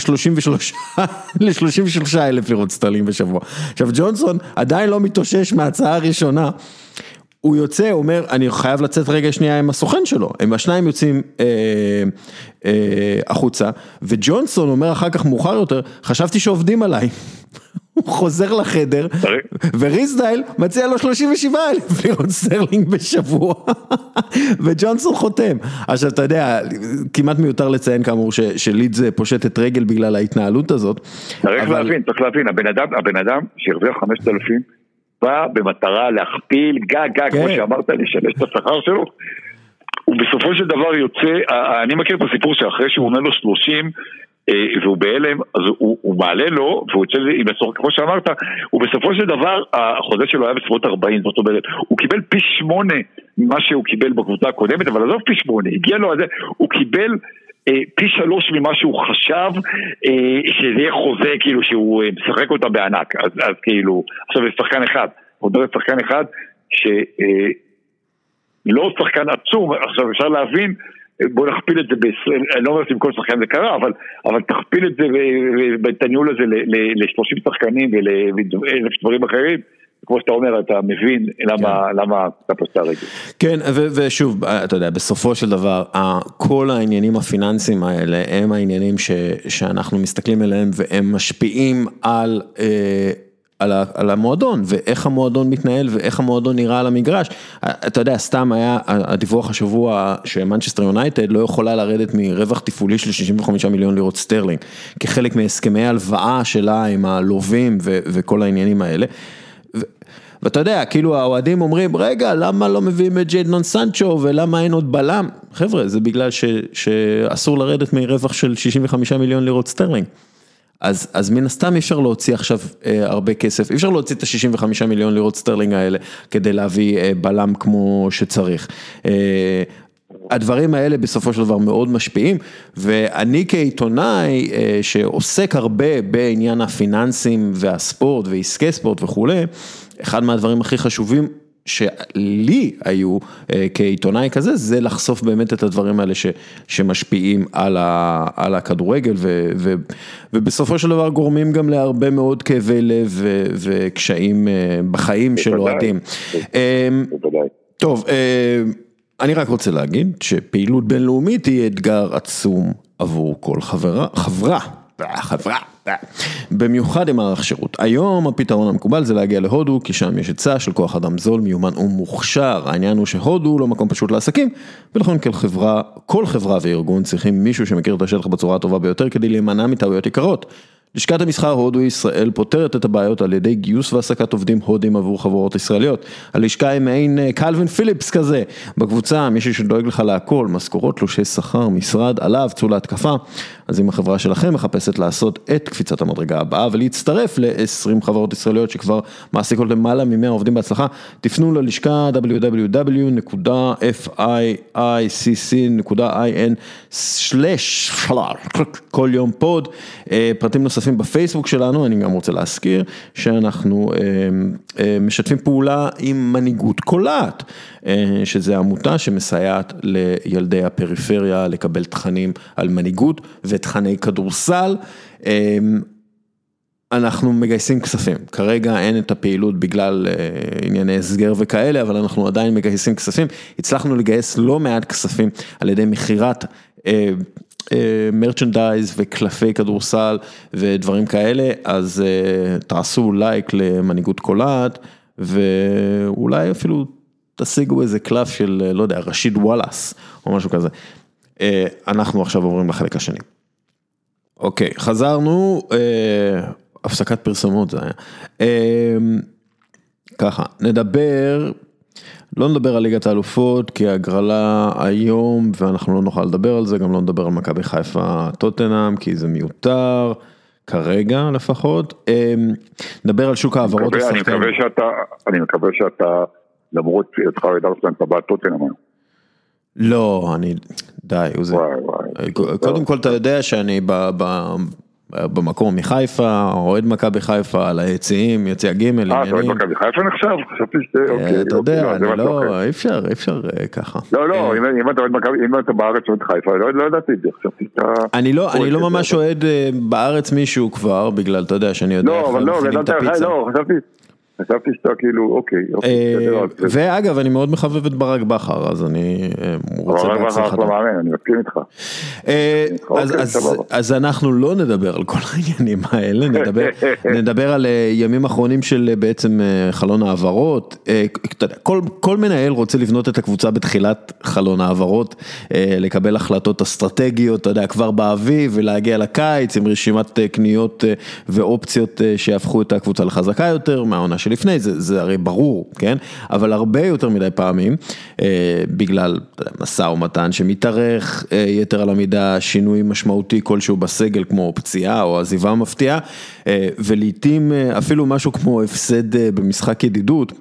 [SPEAKER 1] ל-33 אלף לירות סטרלינג בשבוע. עכשיו ג'ונסון עדיין לא מתאושש מההצעה הראשונה. הוא יוצא, הוא אומר, אני חייב לצאת רגע שנייה עם הסוכן שלו, הם השניים יוצאים אה, אה, החוצה, וג'ונסון אומר אחר כך מאוחר יותר, חשבתי שעובדים עליי. הוא חוזר לחדר, ורידסדייל מציע לו 37 אלף לירות סטרלינג בשבוע, וג'ונסון חותם. עכשיו אתה יודע, כמעט מיותר לציין כאמור שלידס פושטת רגל בגלל ההתנהלות הזאת.
[SPEAKER 2] צריך. להבין, צריך להבין, הבן אדם, הבן אדם שהרוויח 5,000, בא במטרה להכפיל גג גג, כמו כן. שאמרת, לשלש את השכר שלו. הוא בסופו של דבר יוצא, אני מכיר את הסיפור שאחרי שהוא אומר לו 30, אה, והוא בהלם, אז הוא, הוא מעלה לו, והוא יוצא עם הצורך, כמו שאמרת, הוא בסופו של דבר, החוזה שלו היה בסביבות 40, זאת אומרת, הוא קיבל פי שמונה ממה שהוא קיבל בקבוצה הקודמת, אבל עזוב פי שמונה, הגיע לו על זה, הוא קיבל אה, פי שלוש ממה שהוא חשב אה, שזה יהיה חוזה כאילו שהוא אה, משחק אותה בענק, אז, אז כאילו, עכשיו זה שחקן אחד, הוא מדבר שחקן אחד שלא אה, שחקן עצום, עכשיו אפשר להבין בוא נכפיל את זה ב-20, אני לא אומר שאם כל שחקן זה קרה, אבל, אבל תכפיל את זה ואת הניהול הזה ל-30 שחקנים ולאלף דברים אחרים. כמו שאתה אומר, אתה מבין למה, כן. למה אתה פושט רגל.
[SPEAKER 1] כן, ושוב, אתה יודע, בסופו של דבר, כל העניינים הפיננסיים האלה הם העניינים ש, שאנחנו מסתכלים עליהם והם משפיעים על... אה, על על המועדון ואיך המועדון מתנהל ואיך המועדון נראה על המגרש. אתה יודע, סתם היה הדיווח השבוע שמנצ'סטר יונייטד לא יכולה לרדת מרווח תפעולי של 65 מיליון לירות סטרלינג, כחלק מהסכמי הלוואה שלה עם הלווים וכל העניינים האלה. ואתה יודע, כאילו האוהדים אומרים, רגע, למה לא מביאים את ג'יידון סנצ'ו ולמה אין עוד בלם? חבר'ה, זה בגלל ש, שאסור לרדת מרווח של 65 מיליון לירות סטרלינג. אז אז מן הסתם אי אפשר להוציא עכשיו אה, הרבה כסף, אי אפשר להוציא את ה-65 מיליון לירות סטרלינג האלה כדי להביא אה, בלם כמו שצריך. אה, הדברים האלה בסופו של דבר מאוד משפיעים, ואני כעיתונאי אה, שעוסק הרבה בעניין הפיננסים והספורט ועסקי ספורט וכולי, אחד מהדברים הכי חשובים שלי היו אה, כעיתונאי כזה, זה לחשוף באמת את הדברים האלה ש, שמשפיעים על, ה, על הכדורגל ו, ו, ובסופו של דבר גורמים גם להרבה מאוד כאבי לב ו, וקשיים אה, בחיים של אוהדים. אמ, טוב, אה, אני רק רוצה להגיד שפעילות בינלאומית היא אתגר עצום עבור כל חברה, חברה, חברה. במיוחד עם מערך שירות. היום הפתרון המקובל זה להגיע להודו, כי שם יש היצע של כוח אדם זול, מיומן ומוכשר. העניין הוא שהודו לא מקום פשוט לעסקים, ולכן כל חברה, כל חברה וארגון צריכים מישהו שמכיר את השטח בצורה הטובה ביותר כדי להימנע מטעויות יקרות. לשכת המסחר הודו ישראל פותרת את הבעיות על ידי גיוס והעסקת עובדים הודים עבור חברות ישראליות. הלשכה היא מעין קלווין פיליפס כזה. בקבוצה מישהו שדואג לך להכל, משכורות, תלושי שכר, משרד, עליו, צאו להתקפה. אז אם החברה שלכם מחפשת לעשות את קפיצת המדרגה הבאה ולהצטרף ל-20 חברות ישראליות שכבר מעסיקות למעלה מ-100 עובדים בהצלחה, תפנו ללשכה www.ficc.in/, כל יום פוד, אה, פרטים נוספים בפייסבוק שלנו, אני גם רוצה להזכיר שאנחנו אה, אה, משתפים פעולה עם מנהיגות קולעת. אה, שזה עמותה שמסייעת לילדי הפריפריה לקבל תכנים על מנהיגות ותכני כדורסל. אה, אנחנו מגייסים כספים, כרגע אין את הפעילות בגלל אה, ענייני הסגר וכאלה, אבל אנחנו עדיין מגייסים כספים, הצלחנו לגייס לא מעט כספים על ידי מכירת מרצ'נדייז וקלפי כדורסל ודברים כאלה, אז תעשו לייק למנהיגות קולעת ואולי אפילו תשיגו איזה קלף של, אה, לא יודע, רשיד וואלאס, או משהו כזה. אה, אנחנו עכשיו עוברים לחלק השני. אוקיי, חזרנו, אה, הפסקת פרסומות זה היה. ככה, נדבר, לא נדבר על ליגת האלופות, כי הגרלה היום, ואנחנו לא נוכל לדבר על זה, גם לא נדבר על מכבי חיפה טוטנאם, כי זה מיותר. כרגע לפחות, נדבר על שוק העברות
[SPEAKER 2] השחקנים. אני מקווה שאתה למרות היותך אוהד ארסנל אתה בעד טוטנאם
[SPEAKER 1] לא, אני, די, זה, קודם כל אתה יודע שאני במקום מחיפה, אוהד מכבי חיפה, על היציעים, יציע ג' עניינים.
[SPEAKER 2] אה, אתה אוהד מכבי חיפה נחשב? חשבתי ש...
[SPEAKER 1] אה, אוקיי, אתה יודע, אוקיי, לא, אני לא, אי אפשר, אי אפשר אה, ככה.
[SPEAKER 2] לא, לא, אה. אם אתה אוהד מכבי, אם אתה בארץ אוהד חיפה, לא, לא ידעתי את זה, חשבתי שאתה...
[SPEAKER 1] אני לא, לא ממש אוהד בארץ מישהו כבר, בגלל, אתה יודע, שאני יודע
[SPEAKER 2] לא, אבל לא, גדלת, לא, חשבתי... שאתה כאילו, אוקיי, אוקיי,
[SPEAKER 1] אה, ואגב, אני מאוד מחבב את ברק בכר, אז אני אה, רוצה
[SPEAKER 2] בהצלחה. ברק בכר אחלה מאמן, אני מסכים איתך.
[SPEAKER 1] אה, אוקיי, אז אנחנו לא נדבר על כל העניינים האלה, נדבר על ימים אחרונים של בעצם חלון העברות. כל מנהל רוצה לבנות את הקבוצה בתחילת חלון העברות, לקבל החלטות אסטרטגיות, אתה יודע, כבר באביב ולהגיע לקיץ עם רשימת קניות ואופציות שיהפכו את הקבוצה לחזקה יותר מהעונה של... שלפני, זה, זה הרי ברור, כן? אבל הרבה יותר מדי פעמים, אה, בגלל משא ומתן שמתארך אה, יתר על המידה, שינוי משמעותי כלשהו בסגל, כמו פציעה או עזיבה מפתיעה, אה, ולעיתים אה, אפילו משהו כמו הפסד אה, במשחק ידידות,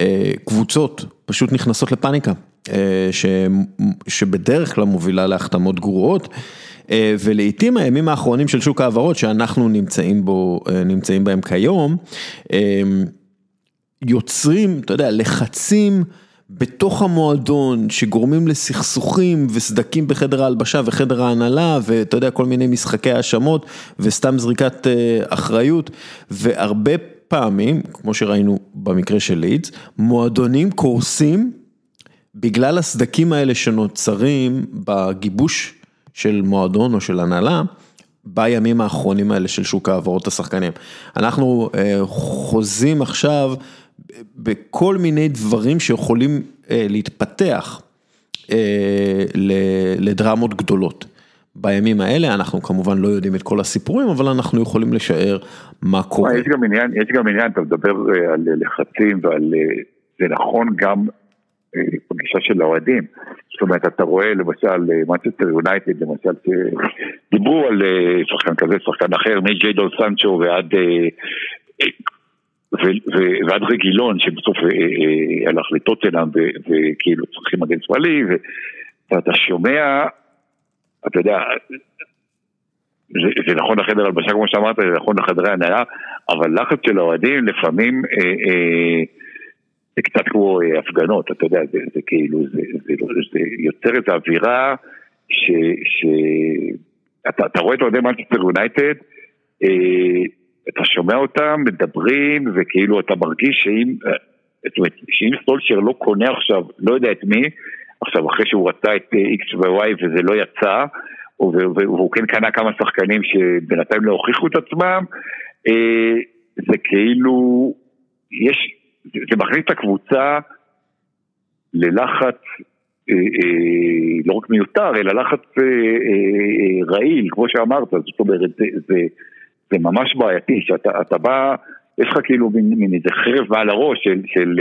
[SPEAKER 1] אה, קבוצות פשוט נכנסות לפאניקה, אה, ש, שבדרך כלל מובילה להחתמות גרועות. אה, ולעיתים הימים האחרונים של שוק ההעברות שאנחנו נמצאים בו, אה, נמצאים בהם כיום, אה, יוצרים, אתה יודע, לחצים בתוך המועדון שגורמים לסכסוכים וסדקים בחדר ההלבשה וחדר ההנהלה ואתה יודע, כל מיני משחקי האשמות וסתם זריקת אחריות. והרבה פעמים, כמו שראינו במקרה של לידס, מועדונים קורסים בגלל הסדקים האלה שנוצרים בגיבוש של מועדון או של הנהלה, בימים האחרונים האלה של שוק העברות השחקנים. אנחנו אה, חוזים עכשיו בכל מיני דברים שיכולים אה, להתפתח אה, לדרמות גדולות. בימים האלה אנחנו כמובן לא יודעים את כל הסיפורים, אבל אנחנו יכולים לשער מה קורה.
[SPEAKER 2] יש גם עניין, יש גם עניין, אתה מדבר על לחצים ועל, זה נכון גם פגישה של האוהדים. זאת אומרת, אתה רואה למשל, מצ'סטר יונייטד, למשל, דיברו על אה, שחקן כזה, שחקן אחר, מג'יידול סנצ'ו ועד... אה, אה, ועד רגילון שבסוף הלך לטוטנאם וכאילו צריכים מגן שמאלי ואתה שומע, אתה יודע, זה, זה נכון לחדר הלבשה כמו שאמרת, זה נכון לחדרי הנהלה, אבל לחץ של האוהדים לפעמים אה, אה, זה קצת כמו אה, הפגנות, אתה יודע, זה, זה כאילו, זה, זה, זה זה יוצר איזו אווירה ש... ש... אתה, אתה רואה את אוהדי מנצ'סטר יונייטד, אה, אתה שומע אותם מדברים, וכאילו אתה מרגיש שאם, אה, זאת אומרת, שאם סטולשר לא קונה עכשיו, לא יודע את מי, עכשיו אחרי שהוא רצה את X ו-Y וזה לא יצא, והוא כן קנה כמה שחקנים שבינתיים לא הוכיחו את עצמם, זה כאילו, יש, זה מכניס את הקבוצה ללחץ אה, אה, לא רק מיותר, אלא לחץ אה, רעיל, כמו שאמרת, זאת אומרת, זה, זה, זה ממש בעייתי, שאתה בא, יש לך כאילו מין איזה חרב מעל הראש של, של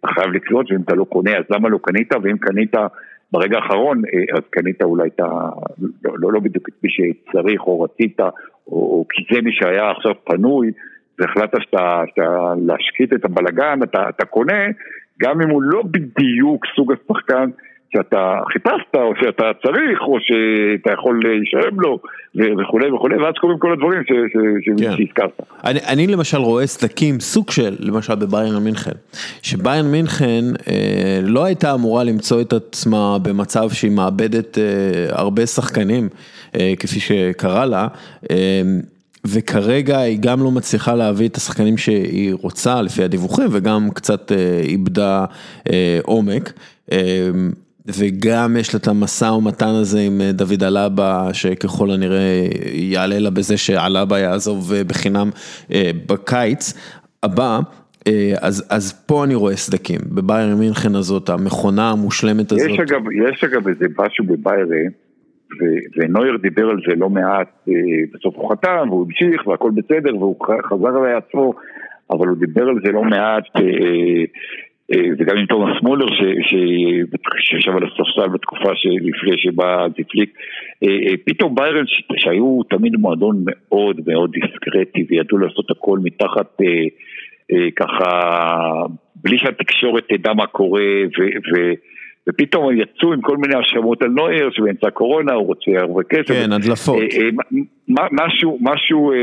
[SPEAKER 2] אתה חייב לקנות, ואם אתה לא קונה אז למה לא קנית, ואם קנית ברגע האחרון, אז קנית אולי את ה... לא, לא, לא בדיוק את מי שצריך או רצית, או, או כי זה מי שהיה עכשיו פנוי. והחלטת שאתה, שאתה להשקיט את הבלגן, אתה, אתה קונה, גם אם הוא לא בדיוק סוג השחקן שאתה חיפשת, או שאתה צריך, או שאתה יכול להישאם לו, וכולי וכולי, ואז קורים כל הדברים ש, ש, כן. שהזכרת.
[SPEAKER 1] אני, אני למשל רואה סדקים, סוג של, למשל בביירן מינכן, שביירן מינכן אה, לא הייתה אמורה למצוא את עצמה במצב שהיא מאבדת אה, הרבה שחקנים, אה, כפי שקרה לה. אה, וכרגע היא גם לא מצליחה להביא את השחקנים שהיא רוצה לפי הדיווחים וגם קצת אה, איבדה אה, עומק. אה, וגם יש לה את המשא ומתן הזה עם דוד אלבה, שככל הנראה יעלה לה בזה שאלבה יעזוב בחינם בקיץ הבא. אז, אז פה אני רואה סדקים, בביירן מינכן הזאת, המכונה המושלמת הזאת.
[SPEAKER 2] יש אגב, יש אגב איזה משהו בביירן. ונויר דיבר על זה לא מעט, אה, בסוף הוא חתם והוא המשיך והכל בסדר והוא חזר לעצמו, אבל הוא דיבר על זה לא מעט, אה, אה, וגם עם תומאס מולר שישב על הספסל בתקופה שלפני שבא זיפליק, פתאום ביירן שהיו תמיד מועדון מאוד מאוד דיסקרטי וידעו לעשות הכל מתחת ככה, בלי שהתקשורת תדע מה קורה ו... ופתאום הם יצאו עם כל מיני האשמות על נויר שבאמצע הקורונה הוא רוצה הרבה כסף.
[SPEAKER 1] כן, הדלפות. אה,
[SPEAKER 2] אה, משהו, משהו, אה,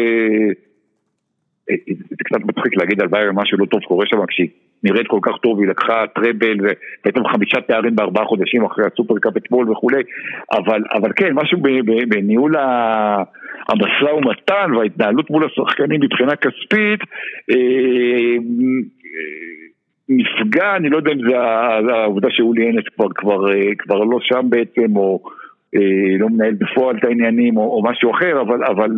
[SPEAKER 2] זה קצת מצחיק להגיד על ביירן משהו לא טוב קורה שם כשהיא נראית כל כך טוב, היא לקחה טראבל ובעצם חמישה תארים בארבעה חודשים אחרי הסופרקאפ אתמול וכולי, אבל, אבל כן, משהו בניהול המשא ומתן וההתנהלות מול השחקנים מבחינה כספית נפגע, אני לא יודע אם זה העובדה שאולי אנס כבר, כבר, כבר לא שם בעצם, או לא מנהל בפועל את העניינים, או, או משהו אחר, אבל, אבל,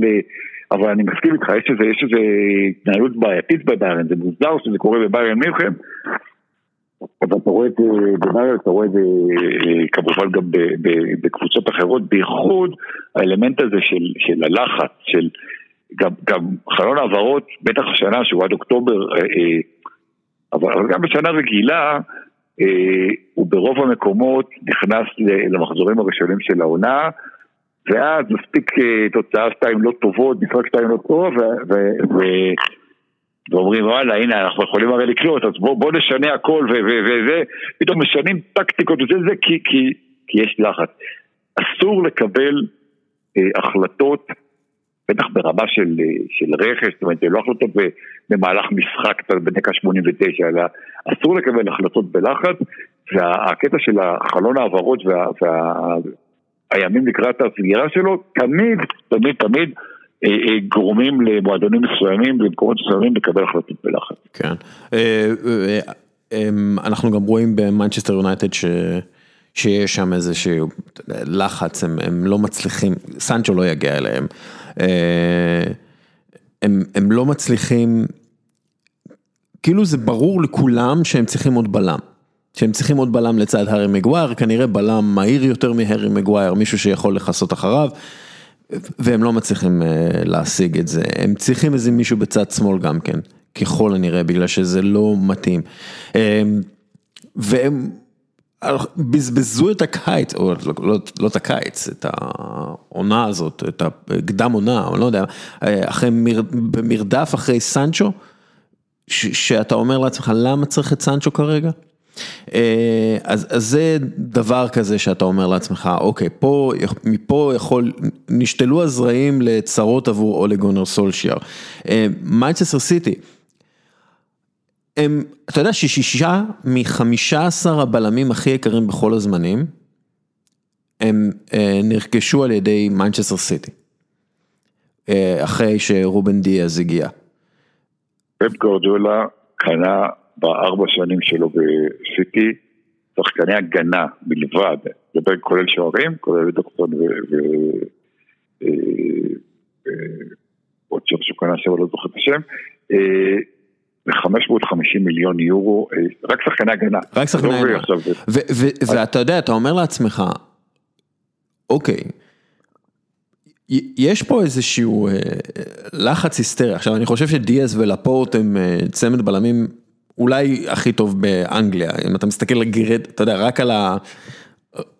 [SPEAKER 2] אבל אני מסכים איתך, יש איזה, התנהלות בעייתית בביירן, זה מוזר שזה קורה בביירן מינכן, אבל אתה רואה את זה בביירן, אתה רואה את זה כמובן גם בקבוצות אחרות, בייחוד האלמנט הזה של, של הלחץ, של גם, גם חלון העברות, בטח השנה שהוא עד אוקטובר, אבל, אבל גם בשנה רגילה, הוא ברוב המקומות נכנס למחזורים הראשונים של העונה, ואז מספיק תוצאה שתיים לא טובות, משחק שתיים לא טוב, ואומרים וואלה הנה אנחנו יכולים הרי לקלוט אז בוא, בוא נשנה הכל וזה, פתאום משנים טקטיקות וזה זה כי, כי, כי יש לחץ. אסור לקבל אה, החלטות, בטח ברמה של, של רכש, זאת אומרת זה לא החלטות במהלך משחק בדקה 89, אלא אסור לקבל החלטות בלחץ, והקטע של החלון העברות וה, וה, לקראת הסגירה שלו, תמיד, תמיד, תמיד אה, אה, גורמים למועדונים מסוימים במקומות מסוימים לקבל החלטות בלחץ.
[SPEAKER 1] כן. אה, אנחנו גם רואים במנצ'סטר יונייטד ש... שיש שם איזשהו לחץ, הם, הם לא מצליחים, סנצ'ו לא יגיע אליהם. הם, הם לא מצליחים, כאילו זה ברור לכולם שהם צריכים עוד בלם. שהם צריכים עוד בלם לצד הארי מגווייר, כנראה בלם מהיר יותר מהארי מגווייר, מישהו שיכול לכסות אחריו, והם לא מצליחים להשיג את זה. הם צריכים איזה מישהו בצד שמאל גם כן, ככל הנראה, בגלל שזה לא מתאים. והם בזבזו את הקיץ, או לא, לא, לא את הקיץ, את העונה הזאת, את הקדם עונה, אני לא יודע, אחרי, במרדף אחרי סנצ'ו, שאתה אומר לעצמך, למה צריך את סנצ'ו כרגע? אה, אז, אז זה דבר כזה שאתה אומר לעצמך, אוקיי, פה, מפה יכול, נשתלו הזרעים לצרות עבור אולי גונר סולשיאר. מנצ'סטר סיטי, הם, אתה יודע ששישה מחמישה עשר הבלמים הכי יקרים בכל הזמנים, הם אה, נרכשו על ידי מנצ'סטר סיטי, אה, אחרי שרובן דיאז הגיע.
[SPEAKER 2] פפ גווארדיולה קנה בארבע שנים שלו בסיטי, שחקני הגנה בלבד, זה כולל שוערים, כולל דוקטון ועוד אה, שם שהוא קנה שם, לא זוכר את השם, ב-550 מיליון יורו, אה, רק שחקני הגנה.
[SPEAKER 1] רק שחקני
[SPEAKER 2] לא
[SPEAKER 1] הגנה. ואתה יודע, אתה אומר לעצמך, אוקיי, יש פה איזשהו אה, לחץ היסטרי, עכשיו אני חושב שדיאז ולפורט הם צמד בלמים אולי הכי טוב באנגליה, אם אתה מסתכל אתה יודע, רק על ה...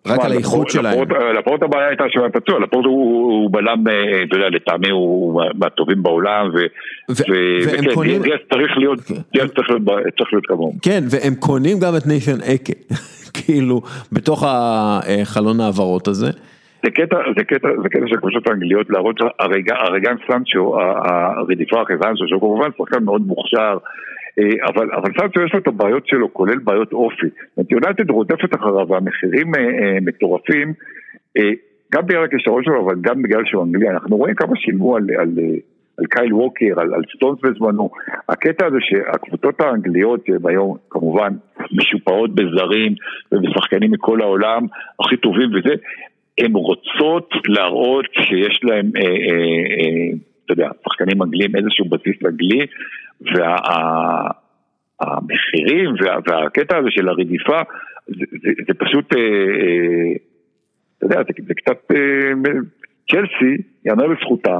[SPEAKER 1] רק על האיכות שלהם.
[SPEAKER 2] לפורט הבעיה הייתה שהוא היה פצוע, לפורט הוא בלם, אה, אתה יודע, לטעמי הוא מהטובים בעולם, וכן, דיאס צריך להיות, כן. דיאס צריך להיות כמוהו.
[SPEAKER 1] כן, והם קונים גם את נייפן אקה, כאילו, בתוך החלון ההעברות הזה.
[SPEAKER 2] זה קטע, זה קטע, זה קטע של קבוצות האנגליות להראות, הרגן סנצ'ו, הרדיפה אחרי סנצ'ו, שהוא כמובן שחקן מאוד מוכשר, אה, אבל, אבל סנצ'ו יש לו את הבעיות שלו, כולל בעיות אופי. יונייטד רודפת אחריו והמחירים אה, אה, מטורפים, אה, גם בגלל הכישרון שלו, אבל גם בגלל שהוא אנגלי. אנחנו רואים כמה שילמו על, על, אה, על קייל ווקר, על, על סטונס בזמנו. הקטע הזה שהקבוצות האנגליות, שהן היום כמובן משופעות בזרים ובשחקנים מכל העולם, הכי טובים וזה, הן רוצות להראות שיש להם, אה, אה, אה, אתה יודע, שחקנים אנגלים, איזשהו בסיס אנגלי, והמחירים וה, והקטע הזה של הרדיפה זה, זה, זה פשוט, אה, אה, אתה יודע, זה, זה קצת, אה, צ'לסי, יאמר לזכותה,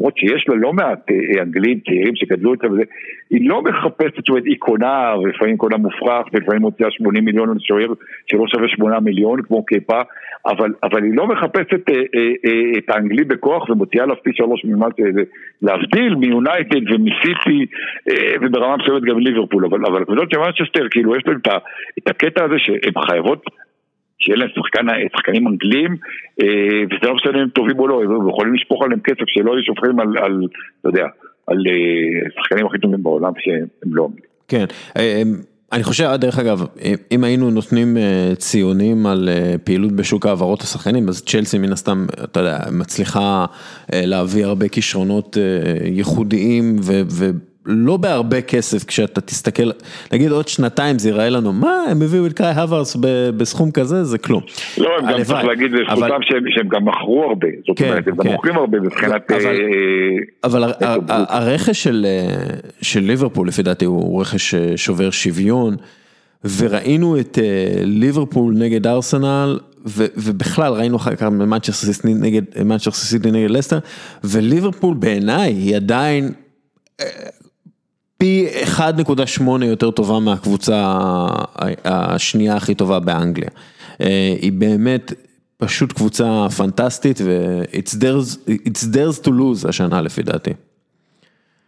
[SPEAKER 2] למרות שיש לה לא מעט אה, אנגלים צעירים שגדלו אצלה וזה, היא לא מחפשת, זאת אומרת, היא קונה, ולפעמים קונה מופרך, ולפעמים מוציאה 80 מיליון על שוער שלא שווה 8 מיליון, כמו קפה, אבל, אבל היא לא מחפשת אה, אה, אה, את האנגלי בכוח ומוציאה עליו פי שלוש ממה שזה, להבדיל מיונייטד ומסיטי, וברמה מסוימת גם ליברפול, אבל, הקבוצות של מנצ'סטר, כאילו, יש להם את, את הקטע הזה שהן חייבות שיהיה להם שחקן, שחקנים אנגלים, אה, וזה לא משנה אם טובים או לא, הם יכולים לשפוך עליהם כסף שלא יהיו שופכים על, על, אתה יודע, על אה, שחקנים הכי טובים בעולם שהם לא.
[SPEAKER 1] כן, אה, אני חושב, דרך אגב, אם היינו נותנים ציונים על פעילות בשוק העברות השחקנים, אז צ'לסי מן הסתם, אתה יודע, מצליחה להביא הרבה כישרונות ייחודיים לא בהרבה כסף כשאתה תסתכל, נגיד עוד שנתיים זה ייראה לנו, מה הם הביאו את קאי הווארס בסכום כזה, זה כלום.
[SPEAKER 2] לא, הם גם צריך להגיד לזכותם אבל... שהם, שהם גם מכרו הרבה, זאת כן, אומרת, הם כן. גם מוכרים הרבה מבחינת... אבל, אה,
[SPEAKER 1] אבל אה, הרכש של, אה, של ליברפול לפי דעתי הוא רכש שובר שוויון, וראינו את אה, ליברפול נגד ארסנל. ובכלל ראינו אחר כך מנצ'סטר סיטי נגד נגד לסטר וליברפול בעיניי היא עדיין פי 1.8 יותר טובה מהקבוצה השנייה הכי טובה באנגליה. אה, היא באמת פשוט קבוצה פנטסטית ו- it's theirs to lose השנה לפי דעתי.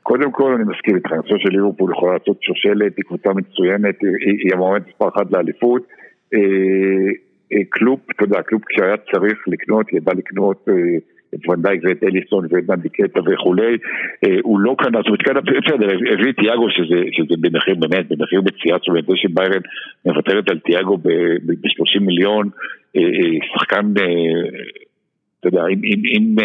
[SPEAKER 2] קודם כל אני מסכים איתך, אני חושב שליברפול יכולה לעשות שושלת, היא קבוצה מצוינת, היא המועמדת מספר אחת לאליפות. אה, אה, קלופ, אתה יודע, קלופ כשהיה צריך לקנות, ידע לקנות את ואן דייק ואת אליסון ואת נבי קייטה וכולי, אה, הוא לא קנה, זאת אומרת, קנה, בסדר, הביא את תיאגו שזה, שזה במחיר באמת, במחיר מציאה, זאת אומרת, זה שביירן מוותרת על תיאגו ב-30 מיליון, אה, אה, שחקן, אתה יודע, אם, אם, אם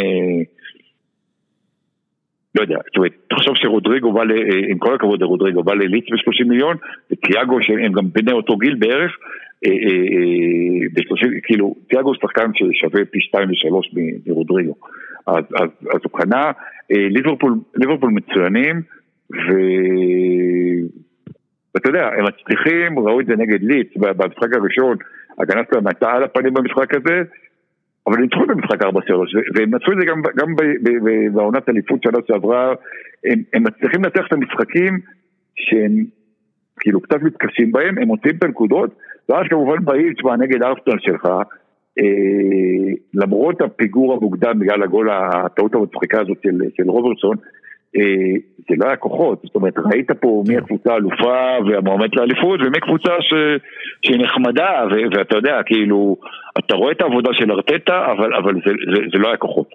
[SPEAKER 2] לא יודע, זאת אומרת, תחשוב שרודריגו בא, עם כל הכבוד לרודריגו, בא לליץ ב-30 מיליון, ותיאגו שהם גם בני אותו גיל בערך, אה, אה, אה, כאילו, תיאגו שחקן ששווה פי שתיים ושלוש מרודריגו. אז, אז, אז הוא קנה, ליברפול, ליברפול מצוינים, ואתה יודע, הם מצליחים, ראו את זה נגד ליץ במשחק הראשון, הגנה שלהם הייתה על הפנים במשחק הזה, אבל ניצחו במשחק 4-3, והם מצאו את זה גם, גם בעונת אליפות שנה שעברה, הם, הם מצליחים לנצח את המשחקים שהם כאילו קצת מתקשים בהם, הם מוצאים את הנקודות, ואז כמובן באים, תשמע, נגד ארסנל שלך, אה, למרות הפיגור המוקדם בגלל הגול, הטעות המצחיקה הזאת של, של רוברטסון, אה, זה לא היה כוחות, זאת אומרת, ראית פה מי הקבוצה האלופה והמועמדת לאליפות ומי קבוצה ש, שהיא נחמדה, ו, ואתה יודע, כאילו, אתה רואה את העבודה של ארטטה, אבל, אבל זה, זה, זה לא היה כוחות.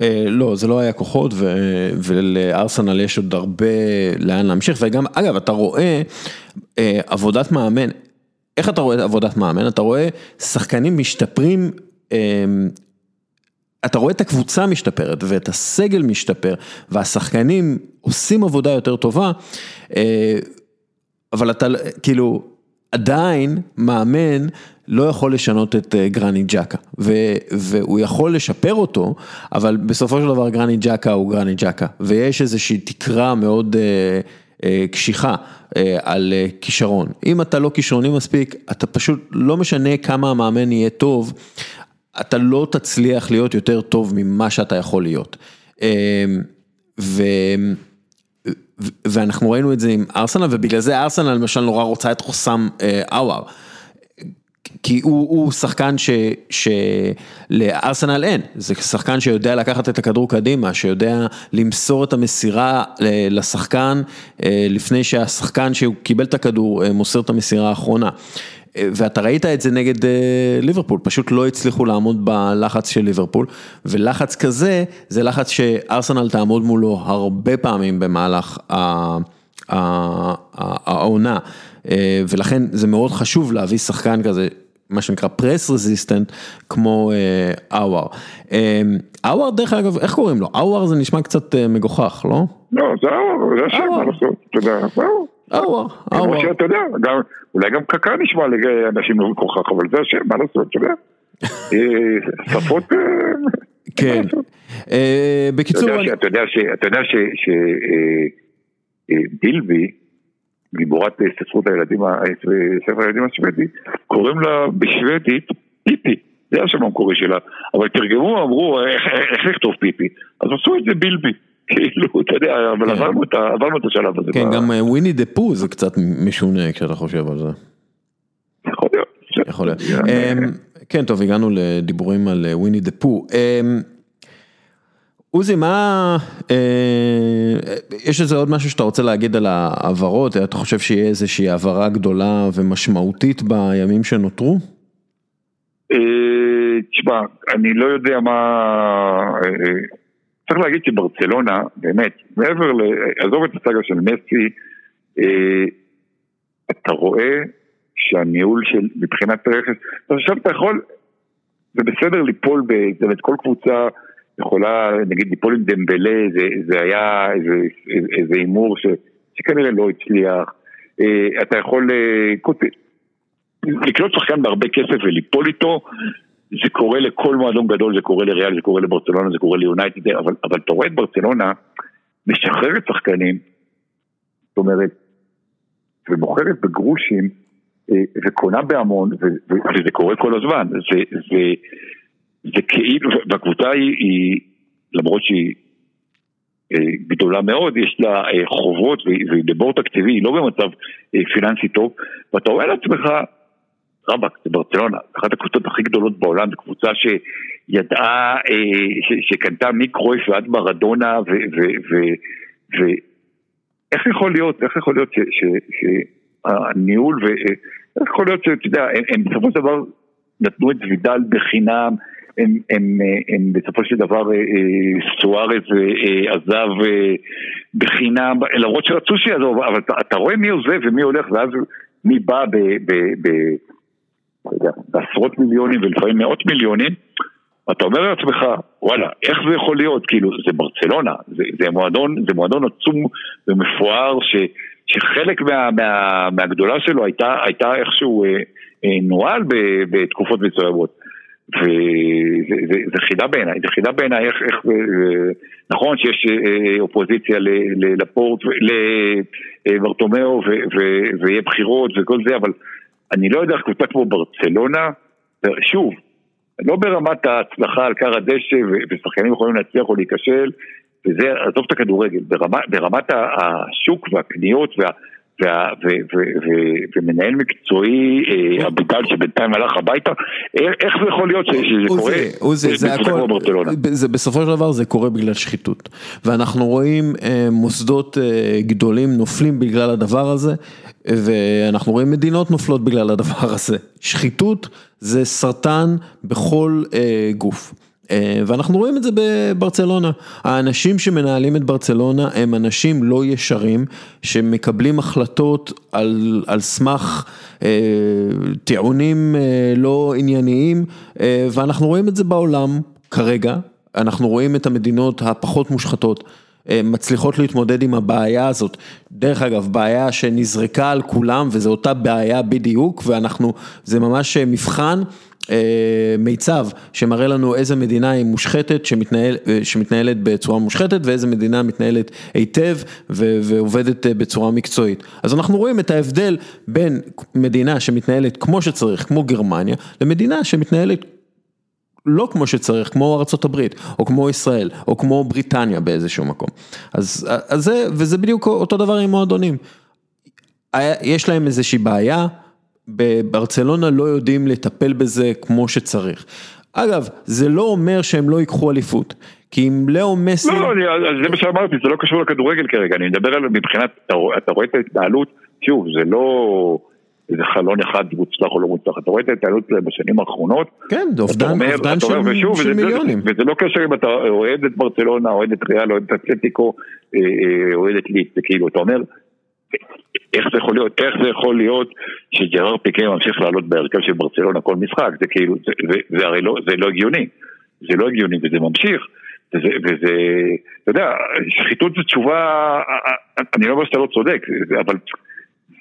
[SPEAKER 1] אה, לא, זה לא היה כוחות ולארסנל יש עוד הרבה לאן להמשיך וגם, אגב, אתה רואה אה, עבודת מאמן, איך אתה רואה עבודת מאמן? אתה רואה שחקנים משתפרים, אה, אתה רואה את הקבוצה משתפרת ואת הסגל משתפר והשחקנים עושים עבודה יותר טובה, אבל אתה כאילו עדיין מאמן לא יכול לשנות את אה, גרני ג'קה, והוא יכול לשפר אותו, אבל בסופו של דבר גרני ג'קה הוא גרני ג'קה, ויש איזושהי תקרה מאוד אה, אה, קשיחה אה, על אה, כישרון. אם אתה לא כישרוני מספיק, אתה פשוט, לא משנה כמה המאמן יהיה טוב, אתה לא תצליח להיות יותר טוב ממה שאתה יכול להיות. אה, ו... ואנחנו ראינו את זה עם ארסנל, ובגלל זה ארסנל למשל נורא רוצה את חוסם אאואר. כי הוא הוא שחקן שלארסנל אין, זה שחקן שיודע לקחת את הכדור קדימה, שיודע למסור את המסירה לשחקן לפני שהשחקן שהוא קיבל את הכדור מוסר את המסירה האחרונה. ואתה ראית את זה נגד ליברפול, פשוט לא הצליחו לעמוד בלחץ של ליברפול, ולחץ כזה זה לחץ שארסנל תעמוד מולו הרבה פעמים במהלך העונה, ולכן זה מאוד חשוב להביא שחקן כזה מה שנקרא פרס רזיסטנט כמו אאואר. אאואר דרך אגב, איך קוראים לו? אאואר זה נשמע קצת מגוחך, לא?
[SPEAKER 2] לא, זה אאואר, זה השם, מה לעשות, אתה יודע, אאואר.
[SPEAKER 1] אאואר,
[SPEAKER 2] אאואר. אתה יודע, אולי גם קקה נשמע לאנשים מגוחך, אבל זה השם, מה לעשות, אתה יודע. שפות...
[SPEAKER 1] כן. בקיצור...
[SPEAKER 2] אתה יודע שבילבי, גיבורת ספרות הילדים, ספר הילדים השוודי, קוראים לה בשוודית פיפי, זה השם המקורי שלה, אבל תרגמו, אמרו איך לכתוב פיפי, אז עשו את זה בילבי. כאילו, אתה יודע, אבל כן. עברנו את השלב הזה.
[SPEAKER 1] כן, גם וויני דה פו זה קצת משונה כשאתה חושב על זה.
[SPEAKER 2] יכול להיות.
[SPEAKER 1] יכול להיות. אמ, כן, טוב, הגענו לדיבורים על וויני דה פו. עוזי, מה, אה, יש איזה עוד משהו שאתה רוצה להגיד על העברות? אתה חושב שיהיה איזושהי העברה גדולה ומשמעותית בימים שנותרו?
[SPEAKER 2] אה, תשמע, אני לא יודע מה... אה, צריך להגיד שברצלונה, באמת, מעבר ל... עזוב את הסאגה של מסי, אתה רואה שהניהול של מבחינת רכס, עכשיו אתה יכול, זה בסדר ליפול, באמת כל קבוצה יכולה, נגיד, ליפול עם דמבלה, זה, זה היה איזה, הימור שכנראה לא הצליח. אה, אתה יכול אה, לקנות שחקן בהרבה כסף וליפול איתו, זה קורה לכל מועדון גדול, זה קורה לריאל, זה קורה לברצלונה, זה קורה ליונייטד, אבל, אבל אתה רואה את ברצלונה משחררת שחקנים, זאת אומרת, ומוכרת בגרושים, אה, וקונה בהמון, וזה קורה כל הזמן. זה, זה, זה כאילו, והקבוצה היא, היא, למרות שהיא אה, גדולה מאוד, יש לה אה, חובות והיא בבור תקציבי, היא לא במצב פיננסי טוב, ואתה רואה לעצמך, רבאק, זה ברצלונה, אחת הקבוצות הכי גדולות בעולם, זו קבוצה שידעה, שקנתה מקרויף ועד מרדונה, ואיך יכול להיות, איך יכול להיות שהניהול, ואיך יכול להיות שאתה יודע, הם בסופו של דבר נתנו את וידל בחינם, הם, הם, הם בסופו של דבר אה, אה, סוארז אה, עזב בחינם, למרות שרצו שיעזוב, אבל אתה, אתה רואה מי עוזב ומי הולך, ואז מי בא ב, ב, ב, יודע, בעשרות מיליונים ולפעמים מאות מיליונים, אתה אומר לעצמך, וואלה, איך זה יכול להיות? כאילו, זה ברצלונה, זה, זה, מועדון, זה מועדון עצום ומפואר, ש, שחלק מה, מה, מהגדולה שלו הייתה, הייתה איכשהו אה, אה, נוהל בתקופות מסוימות. וזה חידה בעיניי, זה חידה בעיניי איך, איך, אה, נכון שיש אה, אופוזיציה לפורט, לברטומיאו ויהיה בחירות וכל זה, אבל אני לא יודע איך קבוצה כמו ברצלונה, שוב, לא ברמת ההצלחה על קר הדשא ושחקנים יכולים להצליח או להיכשל, וזה, עזוב את הכדורגל, ברמה, ברמת השוק והקניות וה... ומנהל מקצועי, אה, אביטל שבינתיים הלך הביתה, איך זה יכול להיות שזה קורה?
[SPEAKER 1] עוזי, זה הכל, זה בסופו של דבר זה קורה בגלל שחיתות, ואנחנו רואים אה, מוסדות אה, גדולים נופלים בגלל הדבר הזה, ואנחנו רואים מדינות נופלות בגלל הדבר הזה, שחיתות זה סרטן בכל גוף. אה, ואנחנו רואים את זה בברצלונה, האנשים שמנהלים את ברצלונה הם אנשים לא ישרים שמקבלים החלטות על, על סמך אה, טיעונים אה, לא ענייניים אה, ואנחנו רואים את זה בעולם כרגע, אנחנו רואים את המדינות הפחות מושחתות. אה, מצליחות להתמודד עם הבעיה הזאת. דרך אגב, בעיה שנזרקה על כולם וזו אותה בעיה בדיוק ואנחנו, זה ממש מבחן אה, מיצב שמראה לנו איזה מדינה היא מושחתת, שמתנהל, אה, שמתנהלת בצורה מושחתת ואיזה מדינה מתנהלת היטב ועובדת אה, בצורה מקצועית. אז אנחנו רואים את ההבדל בין מדינה שמתנהלת כמו שצריך, כמו גרמניה, למדינה שמתנהלת לא כמו שצריך, כמו ארה"ב, או כמו ישראל, או כמו בריטניה באיזשהו מקום. אז, אז זה, וזה בדיוק אותו דבר עם מועדונים. יש להם איזושהי בעיה. בברצלונה לא יודעים לטפל בזה כמו שצריך. אגב, זה לא אומר שהם לא ייקחו אליפות, כי אם לאו מסי...
[SPEAKER 2] לא, לא, זה מה שאמרתי, זה לא קשור לכדורגל כרגע, אני מדבר על מבחינת, אתה רואה את ההתנהלות, שוב, זה לא איזה חלון אחד מוצלח או לא מוצלח, אתה רואה את ההתנהלות בשנים האחרונות.
[SPEAKER 1] כן, זה אובדן של מיליונים.
[SPEAKER 2] וזה לא קשר אם אתה אוהד את ברצלונה, אוהד את ריאל, אוהד את אתלטיקו, אה, אה, אוהד את ליט, זה כאילו, אתה אומר... איך זה יכול להיות, איך זה יכול להיות שג'רר פיקה ממשיך לעלות בהרכב של ברצלונה כל משחק, זה כאילו, זה, זה, זה הרי לא, זה לא הגיוני, זה לא הגיוני וזה ממשיך, וזה, וזה, אתה יודע, שחיתות זו תשובה, אני לא אומר שאתה לא צודק, אבל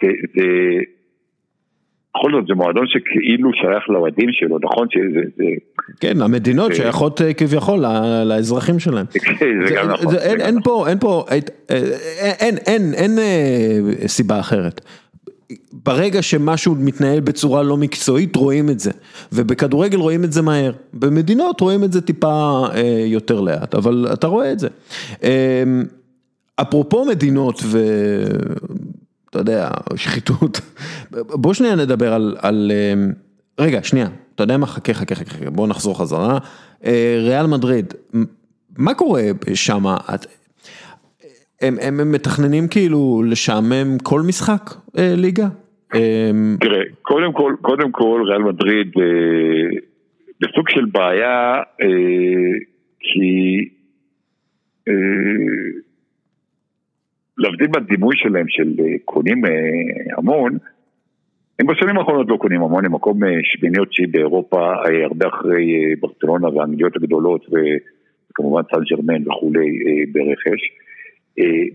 [SPEAKER 2] זה, זה, בכל זאת זה מועדון שכאילו שייך לאוהדים שלו, נכון שזה... זה...
[SPEAKER 1] כן, המדינות שייכות אה, כביכול לאזרחים שלהם.
[SPEAKER 2] כן, זה גם נכון.
[SPEAKER 1] אין פה, אין פה, אה, אין, אין, אין אה, סיבה אחרת. ברגע שמשהו מתנהל בצורה לא מקצועית רואים את זה, ובכדורגל רואים את זה מהר, במדינות רואים את זה טיפה יותר לאט, אבל אתה רואה את זה. אפרופו מדינות ו... אתה יודע, שחיתות. בוא שנייה נדבר על, על, אמ, רגע, שנייה, אתה יודע מה, חכה, חכה, חכה, בוא נחזור חזרה. אה, ריאל מדריד, מה קורה שם? הם, הם, הם מתכננים כאילו לשעמם כל משחק אה, ליגה?
[SPEAKER 2] אמ, תראה, קודם כל, קודם כל ריאל מדריד אה, בסוג של בעיה, אה, כי אה, להבדיל מהדימוי שלהם של אה, קונים אה, המון, הם בשנים האחרונות לא קונים המון, הם מקום אה, שמיני או תשיעי באירופה, הרבה אחרי ברצלונה והאנגליות הגדולות כמובן סן ג'רמן וכולי ברכש.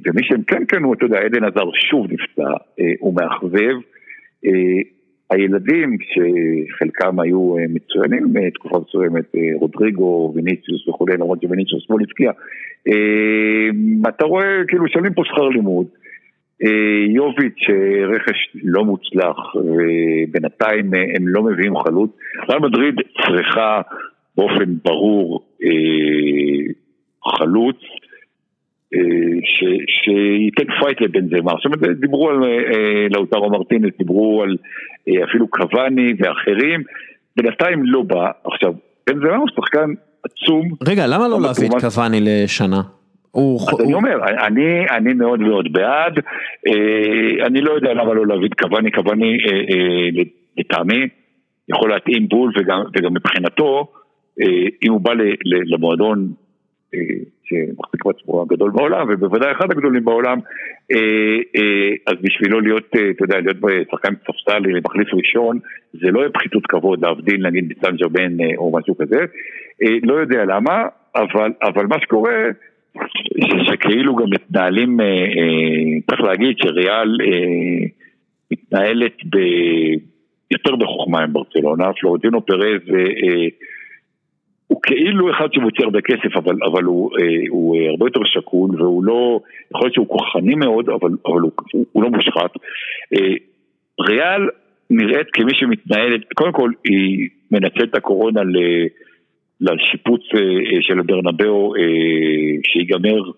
[SPEAKER 2] ומי שהם כן קנו, אתה יודע, עדן עזר שוב נפצע, הוא מאכזב. הילדים שחלקם היו מצוינים תקופה מסוימת, רודריגו, ויניציוס וכולי, למרות שוויניציוס אתמול הבקיע, אתה רואה כאילו משלמים פה שכר לימוד. יוביץ' רכש לא מוצלח ובינתיים הם לא מביאים חלוץ. ריאל מדריד צריכה באופן ברור חלוץ שייתן fight לבנזמה. עכשיו דיברו על לאוטרו מרטינס, דיברו על אפילו קוואני ואחרים, בינתיים לא בא. עכשיו, בנזמה הוא שחקן עצום.
[SPEAKER 1] רגע, למה לא להביא את קוואני לשנה?
[SPEAKER 2] אז אני אומר, אני מאוד מאוד בעד, אני לא יודע למה לא להביא את קוואני, קוואני לטעמי יכול להתאים בול וגם מבחינתו, אם הוא בא למועדון שמחזיק בעצמו הגדול בעולם, ובוודאי אחד הגדולים בעולם, אז בשבילו להיות, אתה יודע, להיות שחקן ספסל מחליף ראשון, זה לא יהיה פחיתות כבוד להבדיל נגיד בסן ג'רבן או משהו כזה, לא יודע למה, אבל מה שקורה שכאילו גם מתנהלים, צריך להגיד שריאל מתנהלת יותר בחוכמה עם ברצלונה, פלורנטינו פרז הוא כאילו אחד שמוציא הרבה כסף, אבל, אבל הוא, הוא הרבה יותר שקול והוא לא, יכול להיות שהוא כוחני מאוד, אבל, אבל הוא, הוא לא מושחת. ריאל נראית כמי שמתנהלת, קודם כל היא מנצלת את הקורונה ל... לשיפוץ של הברנבאו שיגמר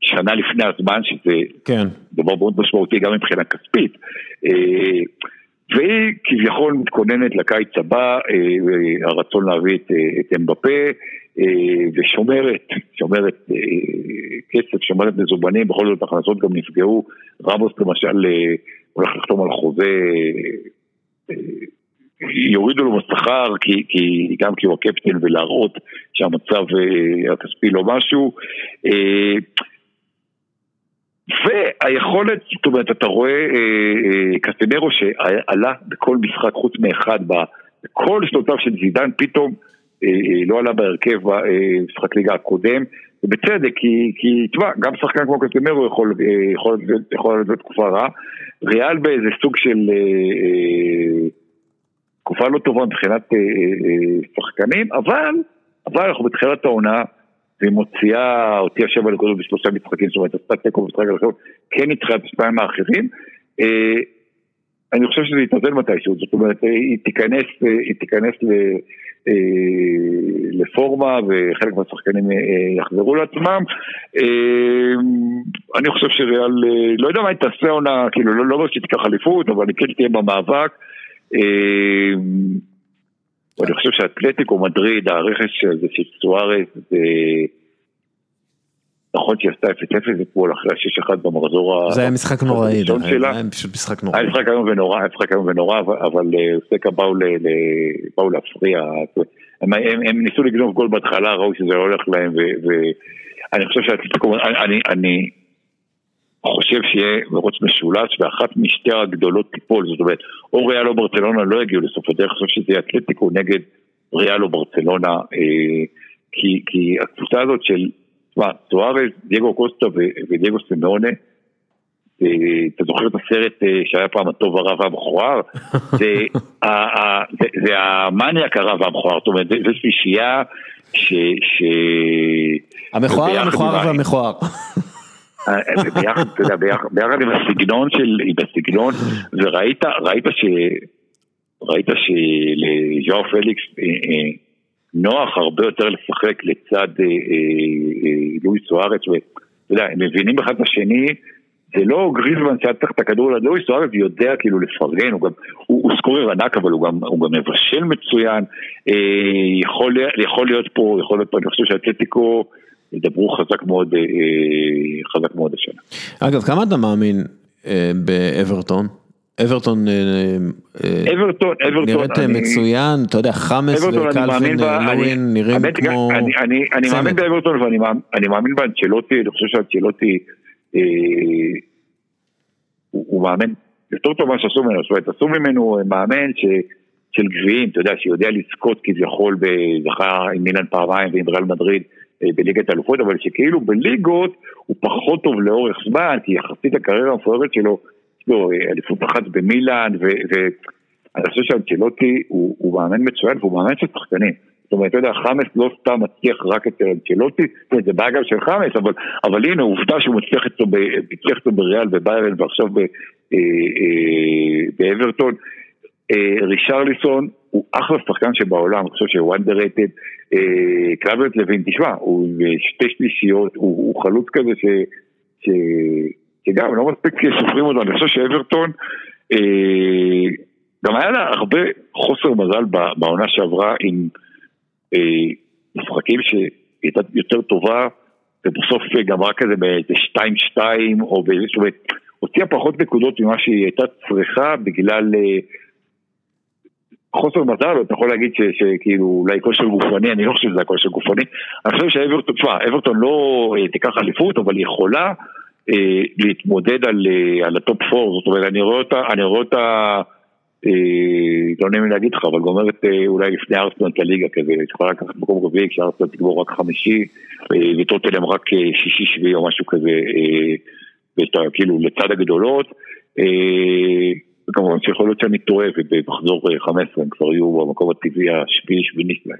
[SPEAKER 2] שנה לפני הזמן, שזה
[SPEAKER 1] כן.
[SPEAKER 2] דבר מאוד משמעותי גם מבחינה כספית. והיא כביכול מתכוננת לקיץ הבא, הרצון להביא את, את אמבפה, ושומרת, שומרת כסף, שומרת מזומנים, בכל זאת הכנסות גם נפגעו. רמוס למשל הולך לחתום על חוזה יורידו לו בשכר, כי, כי, גם כי הוא הקפטן ולהראות שהמצב הכספי לא משהו. והיכולת, זאת אומרת, אתה רואה קסטנרו שעלה בכל משחק חוץ מאחד, בכל שנותיו של זידן, פתאום לא עלה בהרכב במשחק ליגה הקודם, ובצדק, כי, תשמע, גם שחקן כמו קסטנרו יכול, יכול, יכול להיות תקופה רעה. ריאל באיזה סוג של... תקופה לא טובה מבחינת אה, אה, שחקנים, אבל, אבל אנחנו בתחילת העונה, והיא מוציאה, הוציאה שבע נקודות בשלושה משחקים, זאת אומרת, עשתה תיקו במשחק הראשון, כן ניצחה את השניים האחרים. אה, אני חושב שזה יתאזן מתישהו, זאת אומרת, היא תיכנס, היא תיכנס ל, לפורמה וחלק מהשחקנים יחזרו לעצמם. אני חושב שריאל, לא יודע מה היא תעשה עונה, כאילו, לא, לא שהיא תיקח אליפות, אבל היא כן תהיה במאבק. ואני חושב שאתלטיקו מדריד, הרכש הזה של סוארס, זה... נכון שהיא עשתה 0-0 אתמול אחרי ה-6-1 במחזור
[SPEAKER 1] זה היה משחק נוראי, זה היה פשוט משחק נוראי.
[SPEAKER 2] היה משחק היום ונורא, היה משחק היום ונורא, אבל סטקה באו להפריע. הם ניסו לגנוב גול בהתחלה, ראו שזה לא הולך להם, ואני חושב שהאתלטיקו, אני חושב שיהיה מרוץ משולש ואחת משתי הגדולות תיפול, זאת אומרת, או ריאל או ברצלונה לא יגיעו לסוף הדרך, אני חושב שזה יהיה אתלטיקו נגד ריאל או ברצלונה, אה, כי, כי הקבוצה הזאת של, תשמע, סוארז, דייגו קוסטה ודייגו סמיונה, אה, אתה זוכר את הסרט אה, שהיה פעם הטוב הרע והמכוער? זה, המניאק הרע והמכוער, זאת אומרת, זו שלישייה ש... ש...
[SPEAKER 1] המכוער, המכוער והמכוער.
[SPEAKER 2] ביחד, ביחד עם הסגנון של, עם הסגנון, וראית, ראית ש... ראית שלז'או פליקס נוח הרבה יותר לשחק לצד לואי סוארץ, ואתה יודע, הם מבינים אחד את השני, זה לא גריזמן שהיה צריך את הכדור, לואי סוארץ יודע כאילו לפרגן, הוא גם, הוא, סקורר ענק אבל הוא גם, מבשל מצוין, יכול, להיות פה, יכול להיות פה, אני חושב שהאתלטיקו ידברו חזק מאוד, אה, חזק מאוד השנה.
[SPEAKER 1] אגב, כמה אתה מאמין אה, באברטון? אברטון
[SPEAKER 2] אברטון, אברטון,
[SPEAKER 1] נראית מצוין, אתה יודע, חמאס וקלווין לואין נראים כמו
[SPEAKER 2] אני מאמין באברטון ואני מאמין באנצ'לוטי, אני חושב שאנצ'לוטי הוא מאמן יותר טוב מה שעשו ממנו, זאת אומרת, עשו ממנו מאמן של גביעים, אתה יודע, שיודע לזכות כביכול בזכה עם מילן פעמיים ועם ריאל מדריד בליגת האלופות, אבל שכאילו בליגות הוא פחות טוב לאורך זמן, כי יחסית הקריירה המפוארת שלו, יש לו אליפות אחת במילאן, ואני חושב שאנצ'לוטי הוא, הוא מאמן מצוין והוא מאמן של שחקנים. זאת אומרת, אתה יודע, חמאס לא סתם מצליח רק אצל אנצ'לוטי, זאת אומרת, זה בעיה גם של חמאס, אבל, אבל הנה, עובדה שהוא מצליח אצלו בריאל, בביירן ועכשיו באברטון. רישרליסון הוא אחלה שחקן שבעולם, אני חושב שהוא underrated. קלברט לוין, תשמע, הוא שתי שלישיות, הוא, הוא חלוץ כזה ש, ש, שגם לא מספיק סופרים אותו, אני חושב שאברטון, אה, גם היה לה הרבה חוסר מזל בעונה שעברה עם אה, משחקים שהיא הייתה יותר טובה, ובסוף גמרה כזה באיזה 2-2 או באיזשהו... הוציאה פחות נקודות ממה שהיא הייתה צריכה בגלל אה, חוסר מזל, אתה יכול להגיד שכאילו אולי כושר גופני, אני לא חושב שזה הכושר גופני. אני חושב שאברטון, תשמע, אברטון לא אה, תיקח אליפות, אבל היא יכולה אה, להתמודד על, אה, על הטופ 4, זאת אומרת, אני רואה אותה, אה, לא נעים לי להגיד לך, אבל גומרת אה, אולי לפני ארסנל את הליגה כזה, היא יכולה לקחת מקום רביעי, כשארסנל תגמור רק חמישי, אה, וטוטנהאם רק אה, שישי שביעי או משהו כזה, אה, ואתה כאילו לצד הגדולות. אה, וכמובן שיכול להיות שאני טועה ובמחזור 15 הם כבר יהיו במקום הטבעי השביעי שביעי שלהם.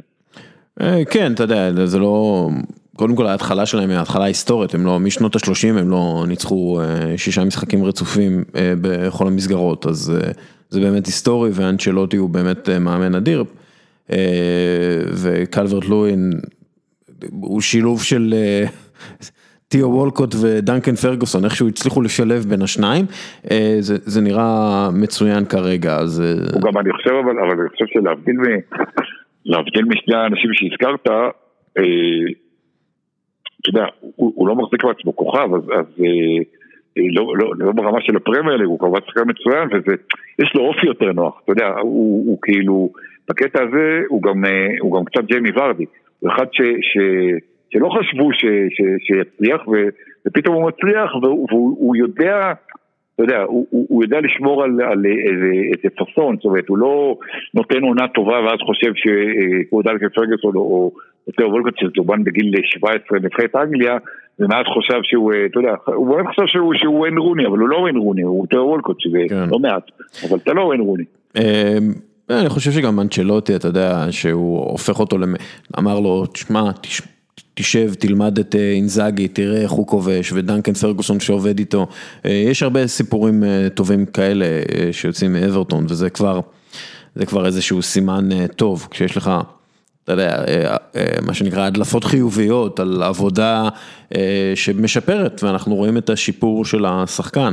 [SPEAKER 1] אה, כן, אתה יודע, זה לא, קודם כל ההתחלה שלהם היא ההתחלה ההיסטורית, הם לא, משנות ה-30 הם לא ניצחו אה, שישה משחקים רצופים אה, בכל המסגרות, אז זה באמת היסטורי ואנצ'לוטי הוא באמת מאמן אדיר, וקלברט לואין הוא שילוב של תיאו וולקוט ודנקן פרגוסון, איכשהו הצליחו לשלב בין השניים, אה, זה, זה נראה מצוין כרגע, אז...
[SPEAKER 2] אה, הוא גם, אני חושב, אבל, אבל אני חושב שלהבדיל. להבדיל משני האנשים שהזכרת, אה, אתה יודע, הוא, הוא לא מחזיק מעצמו כוכב, אז, אז אה, לא, לא, לא ברמה של הפרמייר הוא כמובן שחקן מצוין, ויש לו אופי יותר נוח, אתה יודע, הוא, הוא כאילו, בקטע הזה הוא גם, הוא גם קצת ג'יימי ורדי, הוא אחד ש... שלא חשבו ש, ש, שיצליח, ו, ופתאום הוא מצליח, והוא, והוא יודע, אתה יודע, הוא, הוא יודע לשמור על, על איזה, איזה פאסון, זאת אומרת, הוא לא נותן עונה טובה ואז חושב שכמו דלקל פרגוסון או יותר וולקוט שזובן בגיל 17 נבחרת אנגליה, ומאז חושב שהוא, אתה יודע, הוא באמת חושב שהוא, שהוא אין רוני, אבל הוא לא אין רוני, הוא יותר וולקוט, שזה כן. לא מעט, אבל אתה לא אין רוני. אמ,
[SPEAKER 1] אני חושב שגם אנצ'לוטי, אתה יודע, שהוא הופך אותו, אמר לו, תשמע, תשמע. תשב, תלמד את אה, אינזאגי, תראה איך הוא כובש, ודנקן פרגוסון שעובד איתו. אה, יש הרבה סיפורים אה, טובים כאלה שיוצאים מאברטון, וזה כבר, זה כבר איזשהו סימן טוב, כשיש לך, אתה יודע, מה שנקרא הדלפות חיוביות על עבודה שמשפרת, ואנחנו רואים את השיפור של השחקן,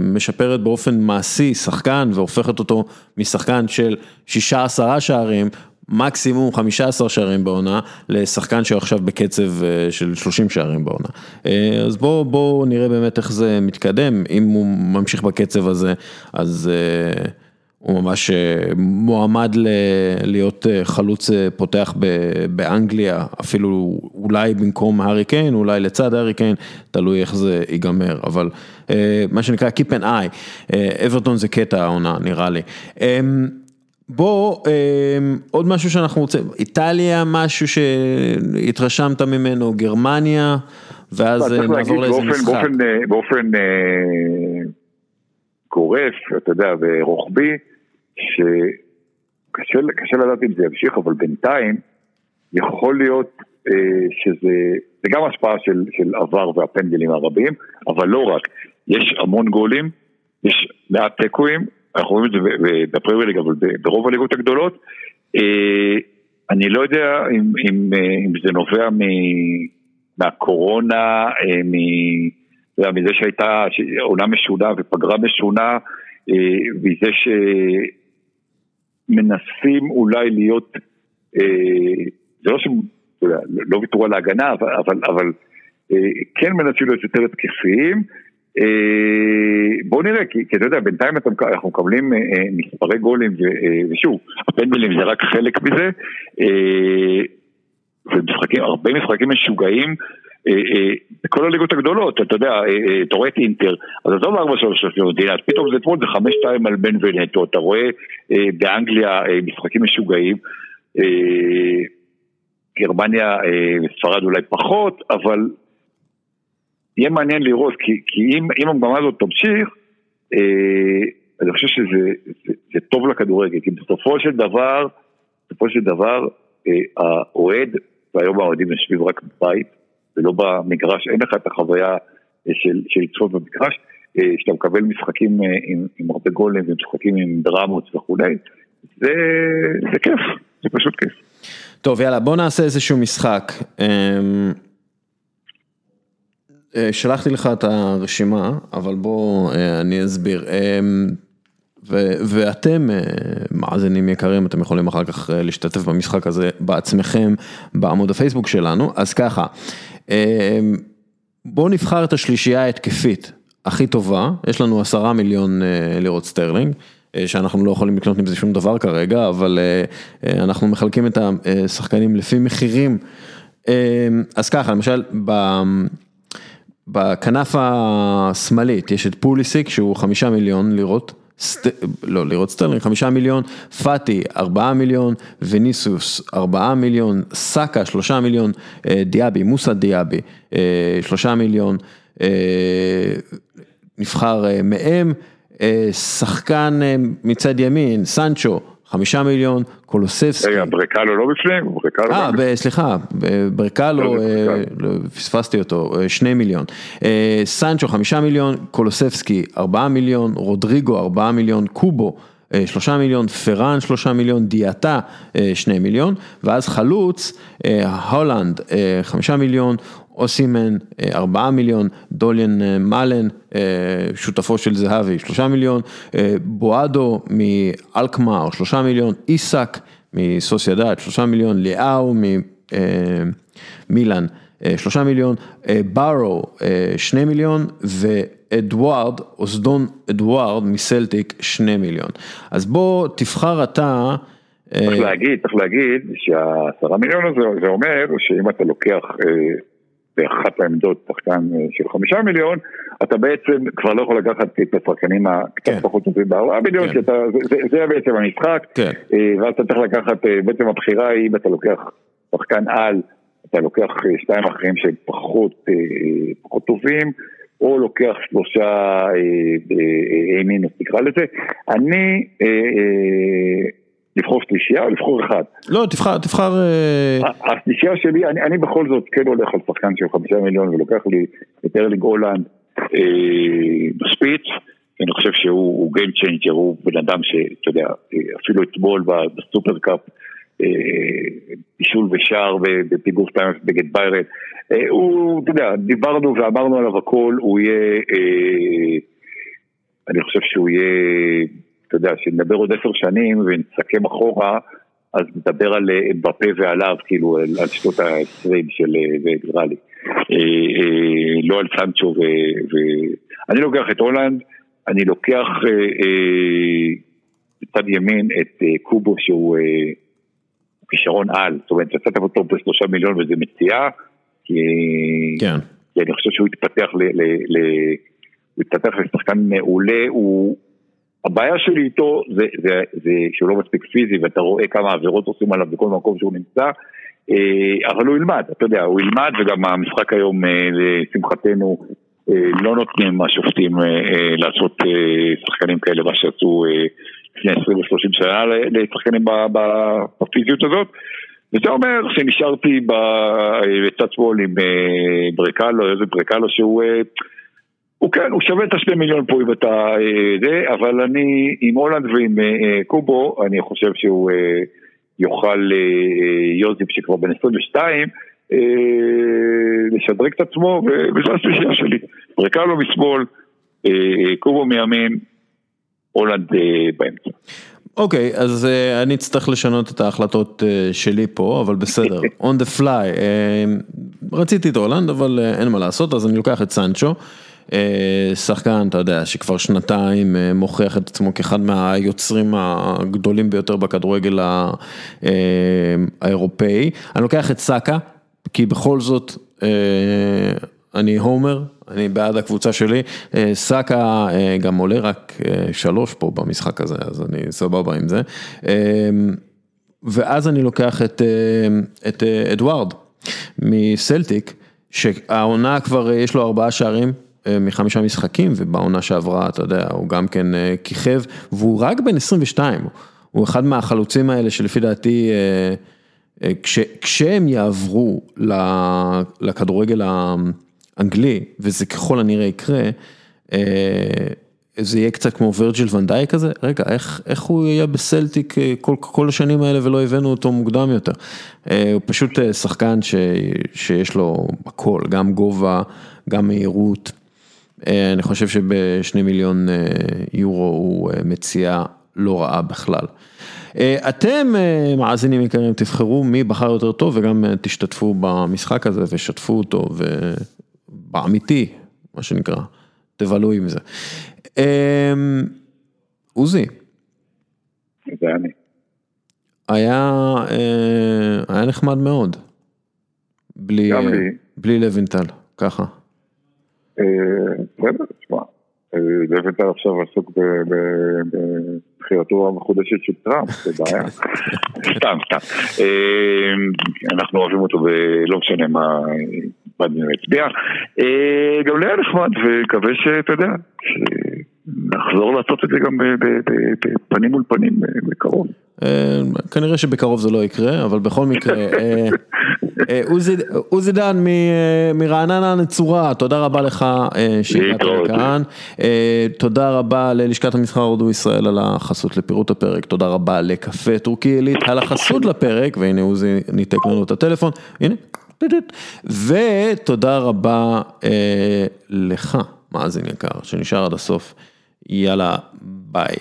[SPEAKER 1] משפרת באופן מעשי שחקן והופכת אותו משחקן של שישה עשרה שערים, מקסימום 15 שערים בעונה לשחקן שעכשיו בקצב אה, של 30 שערים בעונה. אה, אז בואו בוא נראה באמת איך זה מתקדם, אם הוא ממשיך בקצב הזה, אז אה, הוא ממש מועמד ל- להיות חלוץ פותח באנגליה, אפילו אולי במקום הארי קיין, אולי לצד הארי קיין, תלוי איך זה ייגמר, אבל מה שנקרא Keep an eye, אברטון זה קטע העונה נראה לי. בוא, אה, עוד משהו שאנחנו רוצים, איטליה, משהו שהתרשמת ממנו, גרמניה, ואז לא, נעבור לאיזה משחק.
[SPEAKER 2] באופן, אה, באופן אה, גורף, אתה יודע, ורוחבי, שקשה לדעת אם זה ימשיך, אבל בינתיים יכול להיות אה, שזה, זה גם השפעה של, של עבר והפנדלים הרבים, אבל לא רק, יש המון גולים, יש מעט תיקואים, אנחנו רואים את זה בפרמייר ליג, אבל ברוב הליגות הגדולות. אה, אני לא יודע אם, אם, אה, אם זה נובע מהקורונה, אה, מזה שהייתה עונה משונה ופגרה משונה, מזה שמנסים אולי להיות, זה לא שהם, לא ויתרו על ההגנה, אבל, אבל, אבל כן מנסים להיות יותר התקפיים. אה, בואו נראה, כי אתה יודע, בינתיים אנחנו מקבלים אה, אה, מספרי גולים, ושוב, הפנדלים זה רק חלק מזה, ומשחקים, הרבה משחקים משוגעים. בכל הליגות הגדולות, אתה יודע, אתה רואה את אינטר, אז עזוב ארבע שלוש שלוש מדינה, פתאום זה אתמול זה חמש שתיים על בן ונטו, אתה רואה באנגליה משחקים משוגעים, גרמניה וספרד אולי פחות, אבל יהיה מעניין לראות, כי, כי אם, אם המגמה הזאת תמשיך, אני חושב שזה זה, זה טוב לכדורגל, כי בסופו של דבר, בסופו של דבר, האוהד, והיום האוהדים יושבים רק בבית, ולא במגרש, אין לך את החוויה של, של לצפות במגרש, שאתה מקבל משחקים עם, עם הרבה גולים ומשחקים עם דרמות וכולי, זה, זה כיף, זה פשוט כיף.
[SPEAKER 1] טוב יאללה בוא נעשה איזשהו משחק. אה, שלחתי לך את הרשימה, אבל בוא אה, אני אסביר. אמ, ו- ואתם אה, מאזינים יקרים, אתם יכולים אחר כך להשתתף במשחק הזה בעצמכם בעמוד הפייסבוק שלנו, אז ככה, בואו נבחר את השלישייה ההתקפית הכי טובה, יש לנו עשרה מיליון לירות סטרלינג. שאנחנו לא יכולים לקנות עם זה שום דבר כרגע, אבל אנחנו מחלקים את השחקנים לפי מחירים. אז ככה, למשל, בכנף השמאלית יש את פוליסיץ' שהוא חמישה מיליון לירות, סט... לא לירות סטרלינג, חמישה מיליון, פאטי ארבעה מיליון, ויניסיוס ארבעה מיליון, סאקה שלושה מיליון, אה, דיאבי, מוסא דיאבי אה, שלושה מיליון, אה, נבחר מהם, שחקן מצד ימין, סנצ'ו חמישה מיליון, קולוספסקי.
[SPEAKER 2] רגע, ברקלו לא בפנים?
[SPEAKER 1] אה, סליחה, ברקלו, לא, אה, לא, פספסתי אותו, אה, שני מיליון. אה, סנצ'ו חמישה מיליון, קולוספסקי ארבעה מיליון, רודריגו ארבעה מיליון, קובו. שלושה מיליון, פראן שלושה מיליון, דיאטה שני מיליון, ואז חלוץ, הולנד חמישה מיליון, אוסימן, ארבעה מיליון, דוליאן מאלן, שותפו של זהבי, שלושה מיליון, בועדו מאלקמר, שלושה מיליון, איסק מסוסיידד, שלושה מיליון, ליאו ממילאן, שלושה מיליון, ברו, שני מיליון, ואדוארד, אוסדון אדוארד מסלטיק, שני מיליון. אז בוא תבחר אתה.
[SPEAKER 2] צריך להגיד, צריך להגיד שהעשרה מיליון הזה, זה אומר שאם אתה לוקח באחת העמדות שחקן אה, של חמישה מיליון, אתה בעצם כבר לא יכול לקחת את השחקנים הקצת כן. פחות טובים בארבעה מיליון, כן. שאתה, זה, זה בעצם המשחק, כן. אה, ואז אתה צריך לקחת, אה, בעצם הבחירה היא אם אתה לוקח שחקן על, אתה לוקח שתיים אחרים שהם פחות, פחות טובים, או לוקח שלושה מינוס נקרא לזה. אני לבחור שלישייה או לבחור אחד?
[SPEAKER 1] לא, תבחר, תבחר...
[SPEAKER 2] אה, השלישייה שלי, אני, אני בכל זאת כן הולך על שחקן של חמישה מיליון ולוקח לי את ארלינג הולנד אה, בספיץ. אני חושב שהוא Game Changer, הוא בן אדם שאתה יודע, אפילו אתמול בסופר קאפ, בישול ושער בפיגור 2 בגד ביירן, אה, הוא, אתה יודע, דיברנו ואמרנו עליו הכל, הוא יהיה, אה, אני חושב שהוא יהיה אתה יודע, שנדבר עוד עשר שנים ונסכם אחורה, אז נדבר על אמבפה ועליו, כאילו, על, על שנות ה-20 של גרלי. אה, אה, לא על סנצ'ו ו... ו... אני לוקח את הולנד, אני לוקח אה, בצד ימין את קובו שהוא כישרון על, זאת אומרת, יצאת אותו בשלושה מיליון וזה מציאה, כי, כן. כי אני חושב שהוא התפתח ל... ל, ל הוא התפתח לשחקן מעולה, הוא... הבעיה שלי איתו זה, זה, זה שהוא לא מספיק פיזי ואתה רואה כמה עבירות עושים עליו בכל מקום שהוא נמצא, אה, אבל הוא ילמד, אתה יודע, הוא ילמד וגם המשחק היום, אה, לשמחתנו, אה, לא נותנים השופטים לעשות שחקנים כאלה, מה שעשו לפני 20 או 30 שנה לשחקנים בפיזיות הזאת. וזה אומר שנשארתי בצד שמאל עם ברקלו, איזה ברקלו שהוא... הוא כן, הוא שווה את השני מיליון פה אם אתה אה, זה, אבל אני עם הולנד ועם אה, אה, קובו, אני חושב שהוא יוכל, יוזיפ שכבר בן 22, לשדרג את עצמו, וזו השלישייה שלי. ברקלו משמאל, קובו מימין, הולנד באמצע.
[SPEAKER 1] אוקיי, okay, אז uh, אני אצטרך לשנות את ההחלטות uh, שלי פה, אבל בסדר, on the fly, uh, רציתי את הולנד, אבל uh, אין מה לעשות, אז אני לוקח את סנצ'ו. אה, שחקן, אתה יודע, שכבר שנתיים אה, מוכיח את עצמו כאחד מהיוצרים הגדולים ביותר בכדורגל אה, האירופאי. אני לוקח את סאקה, כי בכל זאת אני הומר, אני בעד הקבוצה שלי. סאקה גם עולה רק שלוש פה במשחק הזה, אז אני סבבה עם זה. ואז אני לוקח את, את אדוארד מסלטיק, שהעונה כבר יש לו ארבעה שערים מחמישה משחקים, ובעונה שעברה, אתה יודע, הוא גם כן כיכב, והוא רק בן 22, הוא אחד מהחלוצים האלה שלפי דעתי, כש, כשהם יעברו לכדורגל האנגלי, וזה ככל הנראה יקרה, זה יהיה קצת כמו ורג'יל ונדאי כזה, רגע, איך, איך הוא יהיה בסלטיק כל, כל השנים האלה ולא הבאנו אותו מוקדם יותר? הוא פשוט שחקן ש, שיש לו הכל, גם גובה, גם מהירות. אני חושב שבשני מיליון יורו הוא מציאה לא רעה בכלל. אתם מאזינים יקרים תבחרו מי בחר יותר טוב וגם תשתתפו במשחק הזה ושתפו אותו ובאמיתי, מה שנקרא, תבלו עם זה. עוזי.
[SPEAKER 2] זה אני.
[SPEAKER 1] היה, היה נחמד מאוד. בלי, בלי לוינטל, ככה.
[SPEAKER 2] בסדר, תשמע. לוינטל עכשיו עסוק בבחירתו המחודשת של טראמפ, זה בעיה. סתם, סתם. אנחנו אוהבים אותו ולא משנה מה הצביע. גם היה נחמד ומקווה שאתה יודע, נחזור לעשות את זה גם בפנים מול פנים בקרוב.
[SPEAKER 1] כנראה שבקרוב זה לא יקרה, אבל בכל מקרה, עוזי דן מרעננה נצורה, תודה רבה לך שהגעת לכאן, תודה רבה ללשכת המסחר הודו ישראל על החסות לפירוט הפרק, תודה רבה לקפה טורקי עילית על החסות לפרק, והנה עוזי ניתק לנו את הטלפון, הנה, ותודה רבה לך, מאזין יקר, שנשאר עד הסוף. יאללה, ביי.